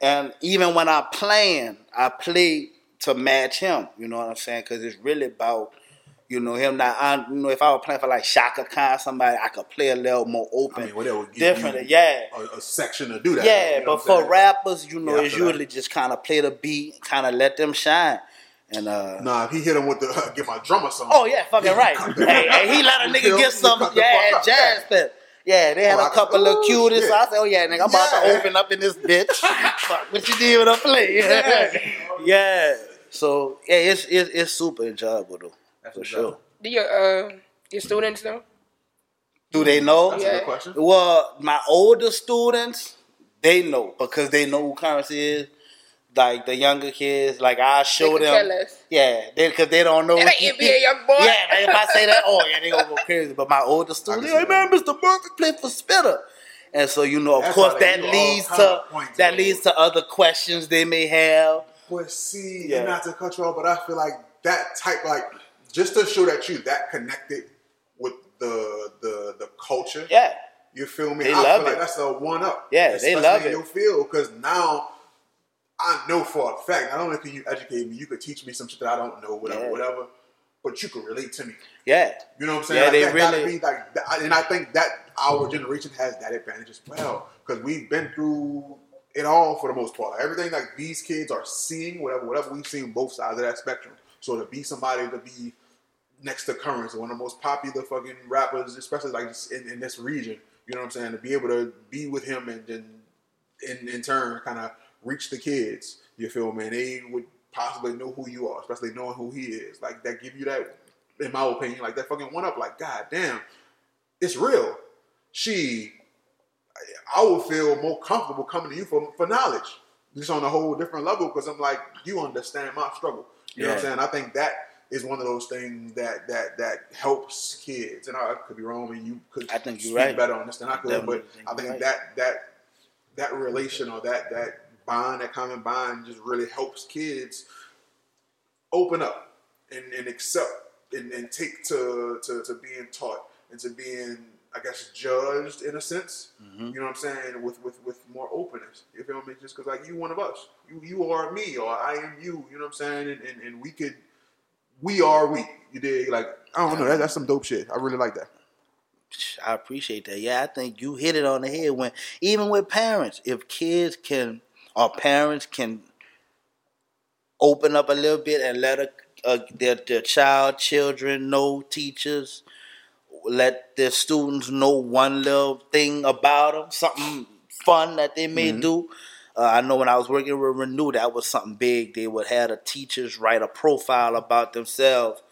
And even when I'm playing, I play to match him. You know what I'm saying? Because it's really about you know him not. I, you know, if I were playing for like Chaka Khan, somebody I could play a little more open, I mean, whatever. Give different. Yeah. A, a section to do that. Yeah, you know but for rappers, you know, Yeah, it's feel that. usually just kind of play the beat, kind of let them shine. And uh, Nah, if he hit him with the get my drummer some. oh yeah, fucking right. hey, hey, he let a nigga feel get me? some. Cut the Yeah, fuck jazz fit. Yeah, they had Oh, I a couple could- of ooh, cuties. shit. So I said, oh yeah, nigga, I'm about Yeah. to open up in this bitch. Fuck, what you did with a play? yeah. So yeah, it's it's, it's super enjoyable though, That's for sure. up. Do your uh your students know? Do they know? That's a Yeah. good question. Well, my older students, they know because they know who Curren$y is. Like the younger kids, like I show They them. tell us. Yeah, because they, don't know. That ain't NBA YoungBoy. Yeah, if I say that, oh yeah, they gonna go crazy. But my older students, see hey man, Mr. Murphy played for Spitta, and so you know, of That's course, that leads to that leads to other questions they may have. But see, Yeah. and not to cut you off, but I feel like that type, like, just to show that you that connected with the the the culture. Yeah, You feel me? They I love feel like it. that's a one up. Yeah, they Especially love in it. Your field, because now I know for a fact. Not only can you educate me, you could teach me some shit that I don't know, whatever, Yeah. whatever. But you can relate to me. yeah, You know what I'm saying? Yeah, like, they that really- be like, and I think that our generation has that advantage as well because we've been through it all for the most part. Everything like these kids are seeing, whatever, whatever we've seen both sides of that spectrum. So to be somebody to be next to Curren$y, one of the most popular fucking rappers, especially like in, in this region, you know what I'm saying? To be able to be with him and then in, in turn kind of reach the kids, you feel me? And they would possibly know who you are, especially knowing who he is. Like that give you that, in my opinion, like that fucking one up. Like, god damn, it's real. She, I would feel more comfortable coming to you for, for knowledge, just on a whole different level because I'm like, you understand my struggle. You know what I'm saying? I think that is one of those things that that that helps kids. And I could be wrong, and you could I think you're speak right. better on this than I could. Definitely But I think right. that that that relation or that that bond, that common bond, just really helps kids open up and, and accept and, and take to, to to being taught and to being, I guess, judged in a sense. Mm-hmm. You know what I'm saying? With with with more openness. You feel me? Just because like you one of us, you you are me, or I am you. You know what I'm saying? And and, and we could, we are we. You dig? Like I don't know. That, that's some dope shit. I really like that. I appreciate that. Yeah, I think you hit it on the head when even with parents, if kids can or parents can open up a little bit and let a, a, their, their child, children know teachers, let their students know one little thing about them, something fun that they may do. Uh, I know when I was working with Renew, that was something big. They would have the teachers write a profile about themselves,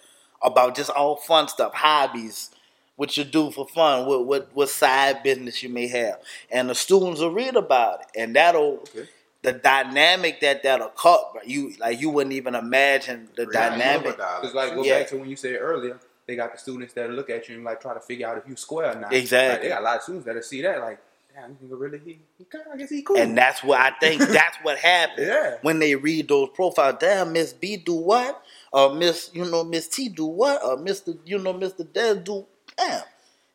about just all fun stuff, hobbies, what you do for fun, what what what side business you may have, and the students will read about it, and that'll Okay. The dynamic that that'll cut. bro, You like you wouldn't even imagine the Yeah, I love dynamic. a dialogue. It's like go Yeah. back to when you said earlier, they got the students that look at you and like try to figure out if you square or not. Exactly. Like, they got a lot of students that'll see that like, damn, this nigga really he, he kinda, I guess he cool. And that's what I think. That's what happens Yeah. when they read those profiles. Damn, Miss B do what? Or Miss, you know, Miss T do what? Or Mister, you know, Mister Des do. Damn,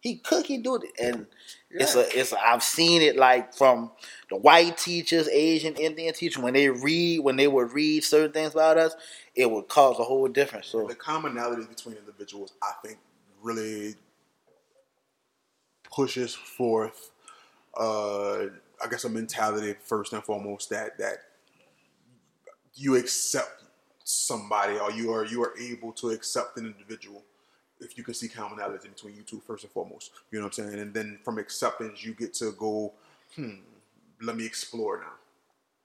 he cook, he do it, and it's a, it's. A, I've seen it like from the white teachers, Asian, Indian teachers when they read, when they would read certain things about us, it would cause a whole difference. So the commonality between individuals, I think, really pushes forth, uh, I guess, a mentality first and foremost that that you accept somebody or you are you are able to accept an individual if you can see commonality between you two first and foremost. You know what I'm saying? And then from acceptance, you get to go, hmm, let me explore now.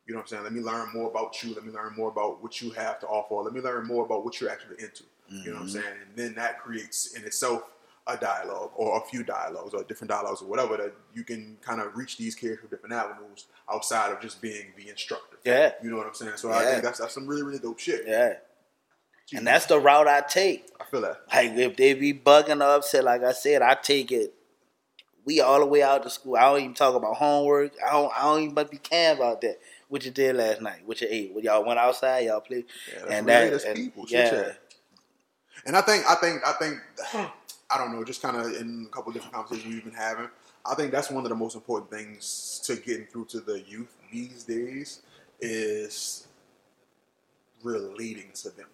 You know what I'm saying? Let me learn more about you. Let me learn more about what you have to offer. Let me learn more about what you're actually into. You know what I'm saying? And then that creates in itself a dialogue or a few dialogues or different dialogues or whatever that you can kind of reach these kids from different avenues outside of just being the instructor. Yeah. You know what I'm saying? So I think that's that's some really, really dope shit. yeah, and that's the route I take. I feel that. Like if they be bugging or upset, like I said, I take it. We all the way out to school. I don't even talk about homework. I don't. I don't even be caring about that. What you did last night? What you ate? What y'all went outside? Y'all played? Yeah, that's and that, that's and, people, yeah, yeah. And I think, I think, I think, I don't know, just kind of in a couple different conversations we've been having, I think that's one of the most important things to getting through to the youth these days is relating to them.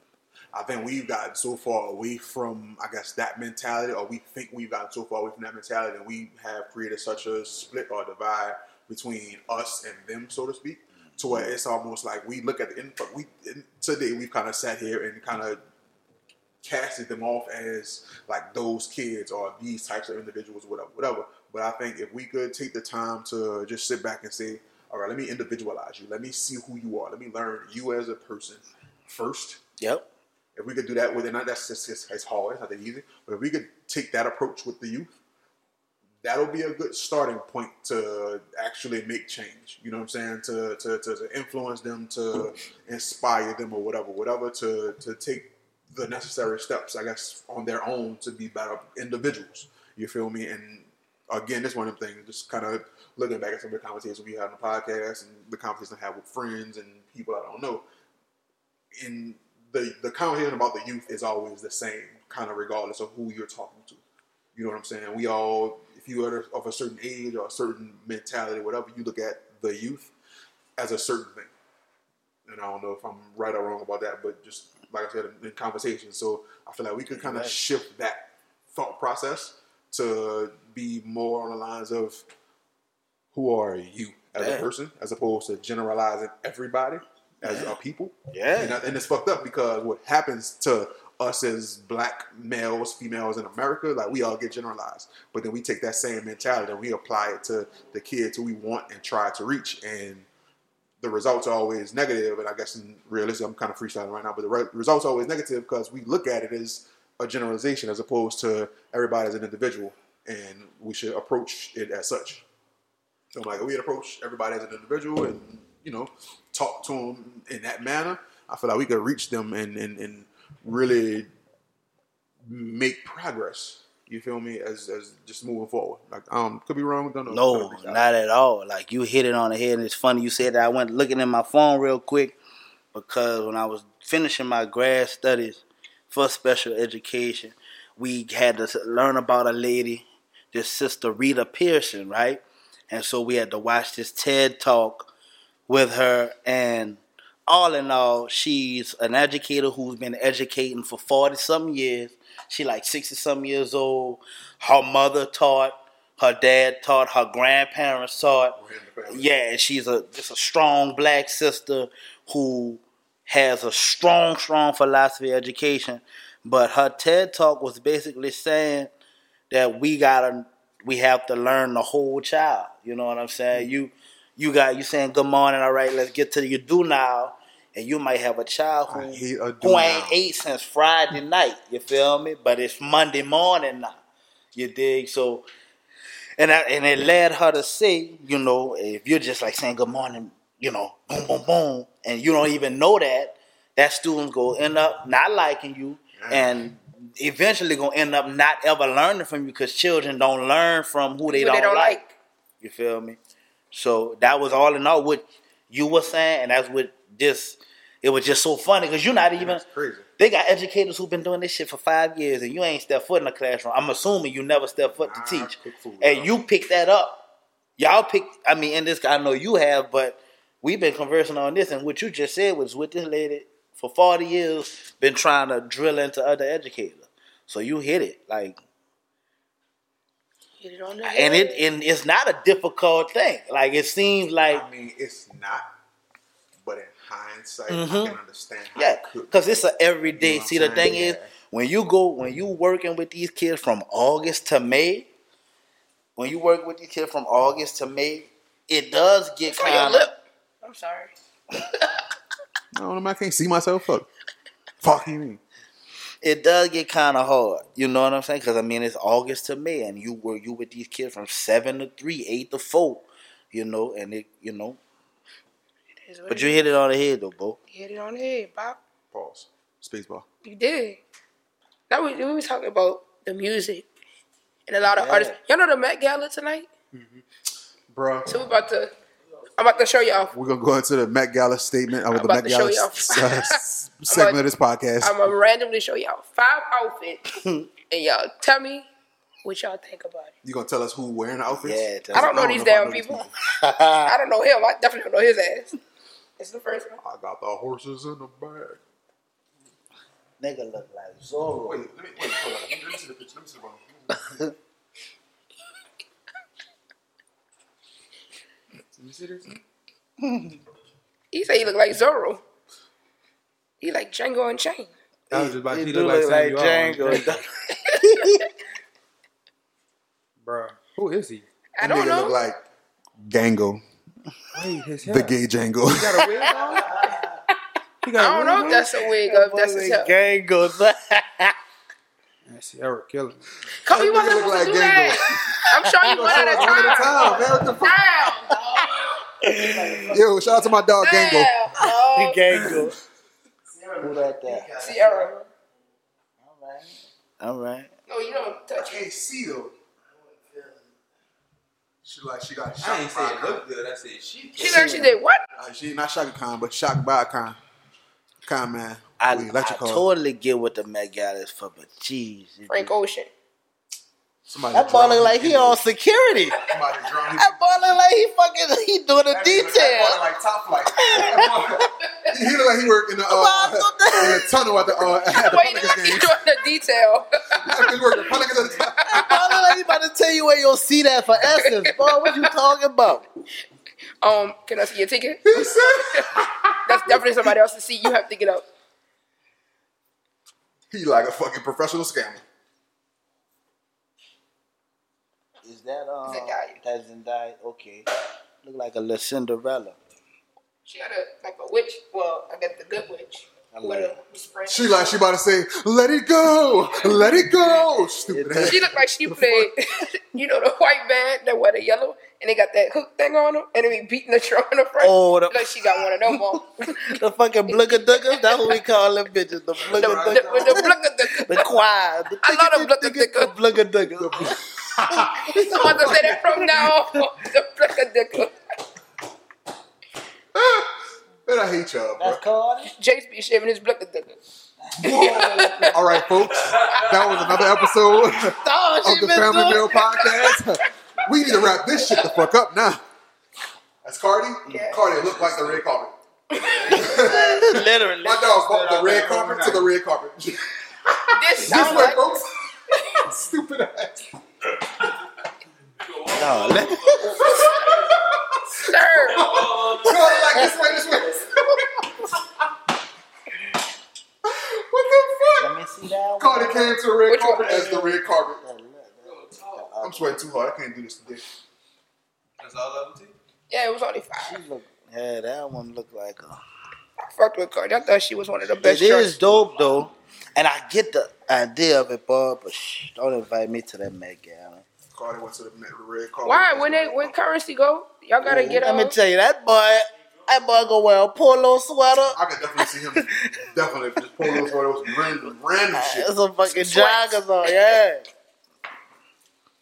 I think we've gotten so far away from, I guess, that mentality, or we think we've gotten so far away from that mentality, and we have created such a split or divide between us and them, so to speak, to where mm. it's almost like we look at the info. We in, today we've kind of sat here and kind of casted them off as like those kids or these types of individuals, whatever, whatever. But I think if we could take the time to just sit back and say, all right, let me individualize you. Let me see who you are. Let me learn you as a person first. yep, If we could do that with it, not that's just it's hard, it's not that easy. But if we could take that approach with the youth, that'll be a good starting point to actually make change. You know what I'm saying? To to, to, to influence them, to inspire them, or whatever, whatever. To to take the necessary steps, I guess, on their own to be better individuals. You feel me? And again, this one of the things, just kind of looking back at some of the conversations we had on the podcast and the conversations I have with friends and people I don't know. In the the conversation about the youth is always the same, kind of regardless of who you're talking to. You know what I'm saying? We all, if you are of a certain age or a certain mentality, whatever, you look at the youth as a certain thing. And I don't know if I'm right or wrong about that, but just like I said in, in conversation, so I feel like we could kind of Right. shift that thought process to be more on the lines of who are you as Yeah. a person, as opposed to generalizing everybody as a people. Yeah. And, uh, and it's fucked up because what happens to us as black males, females in America, like we all get generalized. But then we take that same mentality and we apply it to the kids who we want and try to reach. And the results are always negative. And I guess in realistic, I'm kind of freestyling right now, but the re- results are always negative because we look at it as a generalization as opposed to everybody as an individual. And we should approach it as such. So I'm like, we approach everybody as an individual and, you know, talk to them in that manner. I feel like we could reach them and and, and really make progress. You feel me? As as just moving forward. Like um, could be wrong. Don't know. No, not at all. Like you hit it on the head. And it's funny you said that. I went looking at my phone real quick because when I was finishing my grad studies for special education, we had to learn about a lady, this sister Rita Pierson, right? And so we had to watch this TED talk with her. And all in all, she's an educator who's been educating for 40 some years. She like sixty some years old. Her mother taught, her dad taught, her grandparents taught. Yeah, and she's a just a strong black sister who has a strong, strong philosophy of education. But her TED talk was basically saying that we gotta we have to learn the whole child. You know what I'm saying? You you got you saying good morning, all right, let's get to your do now. And you might have a child who, a do who ain't ate since Friday night. You feel me? But it's Monday morning now. You dig? So and I, and it led her to say, you know, if you're just like saying good morning, you know, boom, boom, boom, and you don't even know that, that student's gonna end up not liking you and eventually gonna end up not ever learning from you because children don't learn from who they, Who don't, they don't like. like. You feel me? So that was all in all what you were saying, and that's what this. It was just so funny because you're not even. Crazy. They got educators who've been doing this shit for five years, and you ain't stepped foot in the classroom. I'm assuming you never stepped foot to teach, food, and bro. you picked that up. Y'all picked. I mean, in this, I know you have, but we've been conversing on this, and what you just said was with this lady for 40 years, been trying to drill into other educators. So you hit it, like, Hit it on the and it and it's not a difficult thing. Like it seems like I mean, it's not. But in hindsight, Mhm. I can understand how Yeah, it because it's a everyday. You know See, the saying? thing is, when you go, when you working with these kids from August to May, when you work with these kids from August to May, it does get It's on your kind lip. of. I'm sorry. I don't know. I can't see myself. Fuck. Fuck you mean? It does get kind of hard. You know what I'm saying? Because I mean, it's August to May, and you were you with these kids from seven to three, eight to four. You know, and it, you know, It is but you hit it on the head though, bro. You hit it on the head, Bob. Pause. Spaceball. You did. That we, we were talking about the music and a lot of Yeah. artists. Y'all know the Met Gala tonight? Mm-hmm. Bro, So we're about to. I'm about to show y'all. we're gonna go into the Met Gala statement. With the about Met to show Gala y'all. s- uh, s- segment of this podcast. I'm gonna randomly show y'all five outfits, and y'all tell me what y'all think about it. you gonna tell us who wearing the outfits? Yeah, tell I don't know these if I damn people. I don't know him. I definitely don't know his ass. It's the first one. I got the horses in the bag. Nigga look like Zorro. Wait, let me wait. Hold on. Let me, see the picture. Let me see the one. Let me see this. He said he look like Zorro. He like Django Unchained. I was just about He he look like like Django. Bro, who is he? I That don't know. look like Gango, Wait, his hair. the gay Django. He got a wig on? He got I a don't know if that's a wig or if that's his hair. Gang goes. Man, Sierra killing me. Come, he That wasn't nigga look supposed to like do that. I'm showing you one at a One at a time. time, man. What the fuck? Damn. Yo, shout out to my dog Gango. Damn. Oh, Gang goes. Who that there? Sierra. All right. All right. No, you don't touch it. Can't see though. She like she got shocked. I shocked ain't say it looked good. I said she. She actually did what? Uh, she not Chaka Khan, but shocked by a con. Con man. I, Wait, I totally get what the Met Gala is for, but jeez. Frank Ocean. Somebody That boy look like he on security. Somebody drowned him. That boy look like he fucking he doing the That nigga- that detail. boy like top flight. Boy- he look like he work in the uh, in the tunnel at the uh, at the Wait, Pelicans look, he's game. doing the detail. He worked at the Pelicans at the time. Boy look like he about to tell you where you'll see that for essence. Boy, what you talking about? um, can I see your ticket? That's definitely somebody else's seat. You have to get up. he like a fucking professional scammer. Is that um Zendaya. that Zendaya? Okay. Look like a little Cinderella. She had a like a witch. Well, I got the good witch I with a spray She like she about to say, "Let it go, let it go." Stupid. She looked like she played, you know, the white band that wear the yellow, and they got that hook thing on them, and they be beating the drum in the front. Oh, the- like she got one of them on. The fucking blugger duggers. That's what we call them bitches. The the, blugger the, duggers. with the blugger The choir. The I love them blugger the blugger duggers. I'm about to say that from now on. The blugger dicker. Man, I hate y'all, bro. Cardi. Jace be shaving his blugger dicker. All right, folks. That was another episode Oh, of the Family doing- Meal Podcast. We need to wrap this shit the fuck up now. That's Cardi. Yeah. Cardi look like the red carpet. Literally. My dog bought the red carpet to the red carpet. this This sound way, like folks. Stupid ass. No, let- sir. No, like this way, this way. what the fuck? Let me see that Cardi came to the red Which carpet one? as the red carpet. I'm sweating too hard. I can't do this today. That's all level T. Yeah, it was only five. one. Yeah, that one looked like a. I fucked with Cardi. I thought she was one of the best. It is dope though, and I get the idea of it, Bob. But shh, don't invite me to that Met Gala. Cardi went to the red carpet. Why? When they when Curren$y go, y'all gotta get up. Let on. me tell you, that boy, that boy gonna wear a polo sweater. I could definitely see him. definitely, just polo sweater with some random, random ah, shit. There's some fucking Sweats. joggers on, yeah.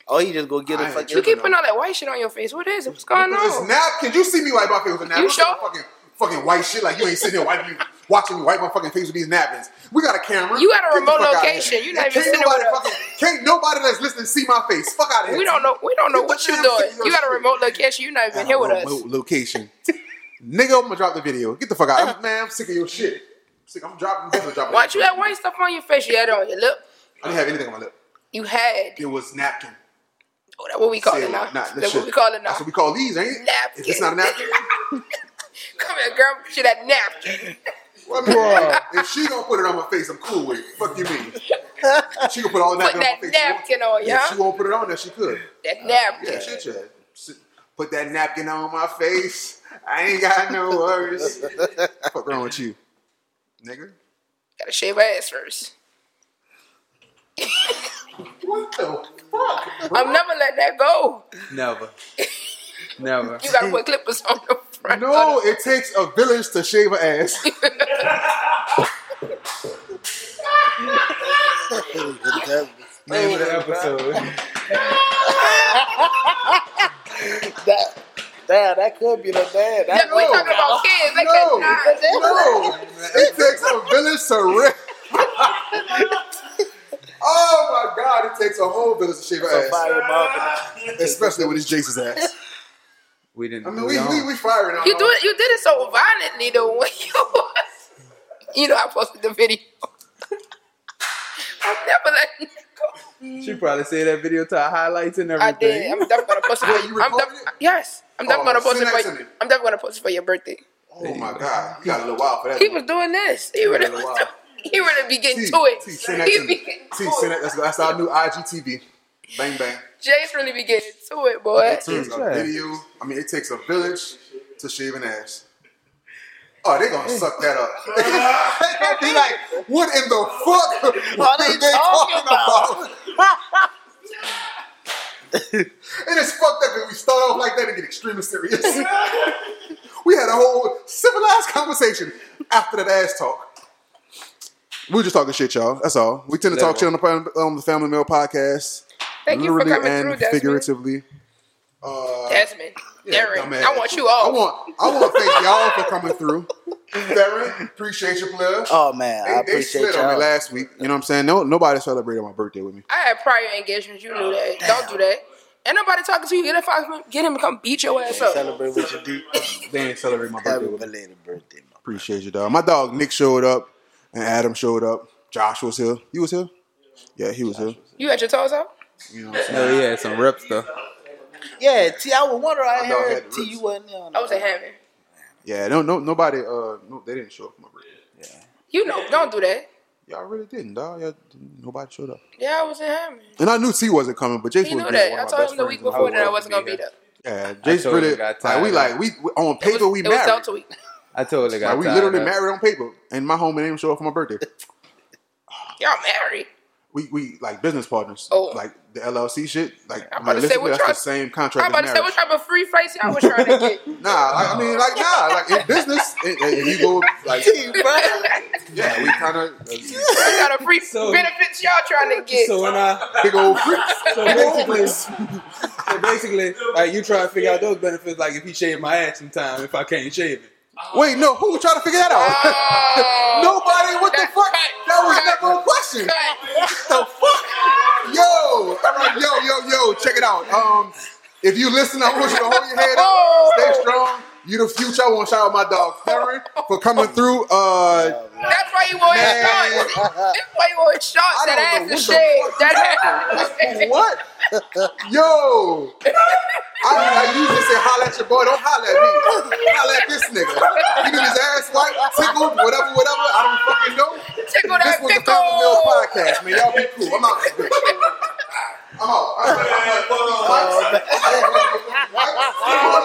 Oh, he just go get a I ain't fucking. You keep putting all that white shit on your face. What is it? What's going It's on? Can You see me wipe my face with a napkin. You Don't sure? Fucking, fucking white shit like you ain't sitting here wiping, watching me wipe my fucking face with these napkins. We got a camera. You at a Get remote location. You not even can't sitting nobody with us. fucking, Can't nobody that's listening see my face. Fuck out of here. We don't know. We don't know Get what you damn doing. shit in your You got a remote location. You not even here with us. Remote Location. Nigga, I'm gonna drop the video. Get the fuck out. I'm, man, I'm sick of your shit. Sick. I'm dropping. I'm definitely dropping. Why don't you have white stuff on your face? You had it on your lip. I didn't have anything on my lip. You had. It was napkin. Oh, that's what we call Say it now. Nah, that that's what we call it now. That's what we call these, ain't it? Napkin. If it's not a napkin. Come here, girl. Put that napkin. Well, I mean, if she gonna put it on my face, I'm cool with it. Fuck you mean? She can put all the Put napkin on my face. napkin on you, If she won't put it on there, she could. That Yeah, napkin. shit, yeah. Sit- Put that napkin on my face. I ain't got no worries. Fuck wrong with you, nigga? Gotta shave my ass first. What the fuck? I'm never let that go. Never. Never. You gotta put clippers on the front. No, it takes a village to shave her ass. Name of the episode. that, damn, that could be the dad. That Yeah, we talking about kids. They No, no. It takes a village to rip. oh my god, it takes a whole village to shave her ass. Especially with his Jason's ass. We didn't. I mean, we we, we, we firing on You do it. You did it so violently though. When you, you know, I posted the video. I'm never letting it go. She probably said that video to her highlights and everything. I did. I'm definitely gonna post it. For you you. I'm recorded def- it? yes, I'm definitely Oh, gonna post it for you. I'm definitely gonna post it for your birthday. Oh my god, you got a little while for that. He was doing this. He really was. doing- He really be getting T, to it. T, send that He to be me. getting T, to send that. it. That's, that's our new IGTV. Bang bang. Jace really be getting to it, boy. It takes a right. video. I mean, it takes a village to shave an ass. Oh, they're gonna suck that up. they gonna be like, what in the fuck are they, talking about? and it's fucked up that we start off like that and get extremely serious. we had a whole civilized conversation after that ass talk. We were just talking shit, y'all. That's all. We tend to talk shit on the, on the Family Meal podcast. Thank you for literally coming and through, Desmond. figuratively. Uh, Desmond, yeah, Darren, dumbass. I want you all. I all. want I want to thank y'all for coming through. Darren, appreciate your player. Oh man, I they, they appreciate slid on me y'all. last week. You know what I'm saying? No, nobody celebrated my birthday with me. I had prior engagements. You knew that. Don't do that. Ain't nobody talking to you. Get him, get him to come beat your ass up. Celebrate what you do. They didn't celebrate my birthday with me. belated birthday, man. Appreciate you, dog. My dog Nick showed up, and Adam showed up. Josh was here. You was here? Yeah, he was here. You had your toes out? You know what I'm saying? Oh yeah, some rep stuff. Yeah, T. I was wondering. I My dog heard T. You wasn't there. I was that. at Yeah, no, no, nobody. Uh, no, they didn't show up for my birthday. Yeah. You know, don't do that. Y'all really didn't, dog. Y'all, nobody showed up. Yeah, I was in Hammond. And I knew T wasn't coming, but Jason He was knew that. one I told him the week before that I wasn't gonna be there. Yeah, I Jason told him really like we like we on paper we it was married. Delta week. I totally got Like we literally of married on paper, and my homie didn't even show up for my birthday. Y'all married. We we like business partners. Oh. Like the LLC shit. Like I'm about to say, realistically, what that's the same contract. I'm contract about as to say, marriage. what type of free flights y'all was trying to get? Nah, like, I mean, like nah, like in business, if if you go like yeah, we kind of uh, what kind of free So- benefits y'all trying to get? So when I big old freaks. so basically, so basically, like you try to figure out those benefits, like if he shaved my ass sometime, if I can't shave it. Wait, no, who trying to figure that out? Oh. Nobody. What the fuck? cut, That was cut, never a question. cut. the fuck? Yo, all right, yo, yo, yo, check it out. Um, if you listen, I want you to hold your head up, stay strong. You the future. I want to shout out my dog Farron for coming through. Uh, That's why you wore his shorts. That's why you wore his shorts. That don't know ass is what the shaved. fuck That what? Yo, I, I usually say holla at your boy. Don't holla at me. Holla at this nigga. He get his ass white, tickled, whatever, whatever. I don't fucking know. tickle This that was the pickle. Family Meal podcast, man. Y'all be cool. I'm out. this bitch. I'm out. I'm out. I'm out. I'm out.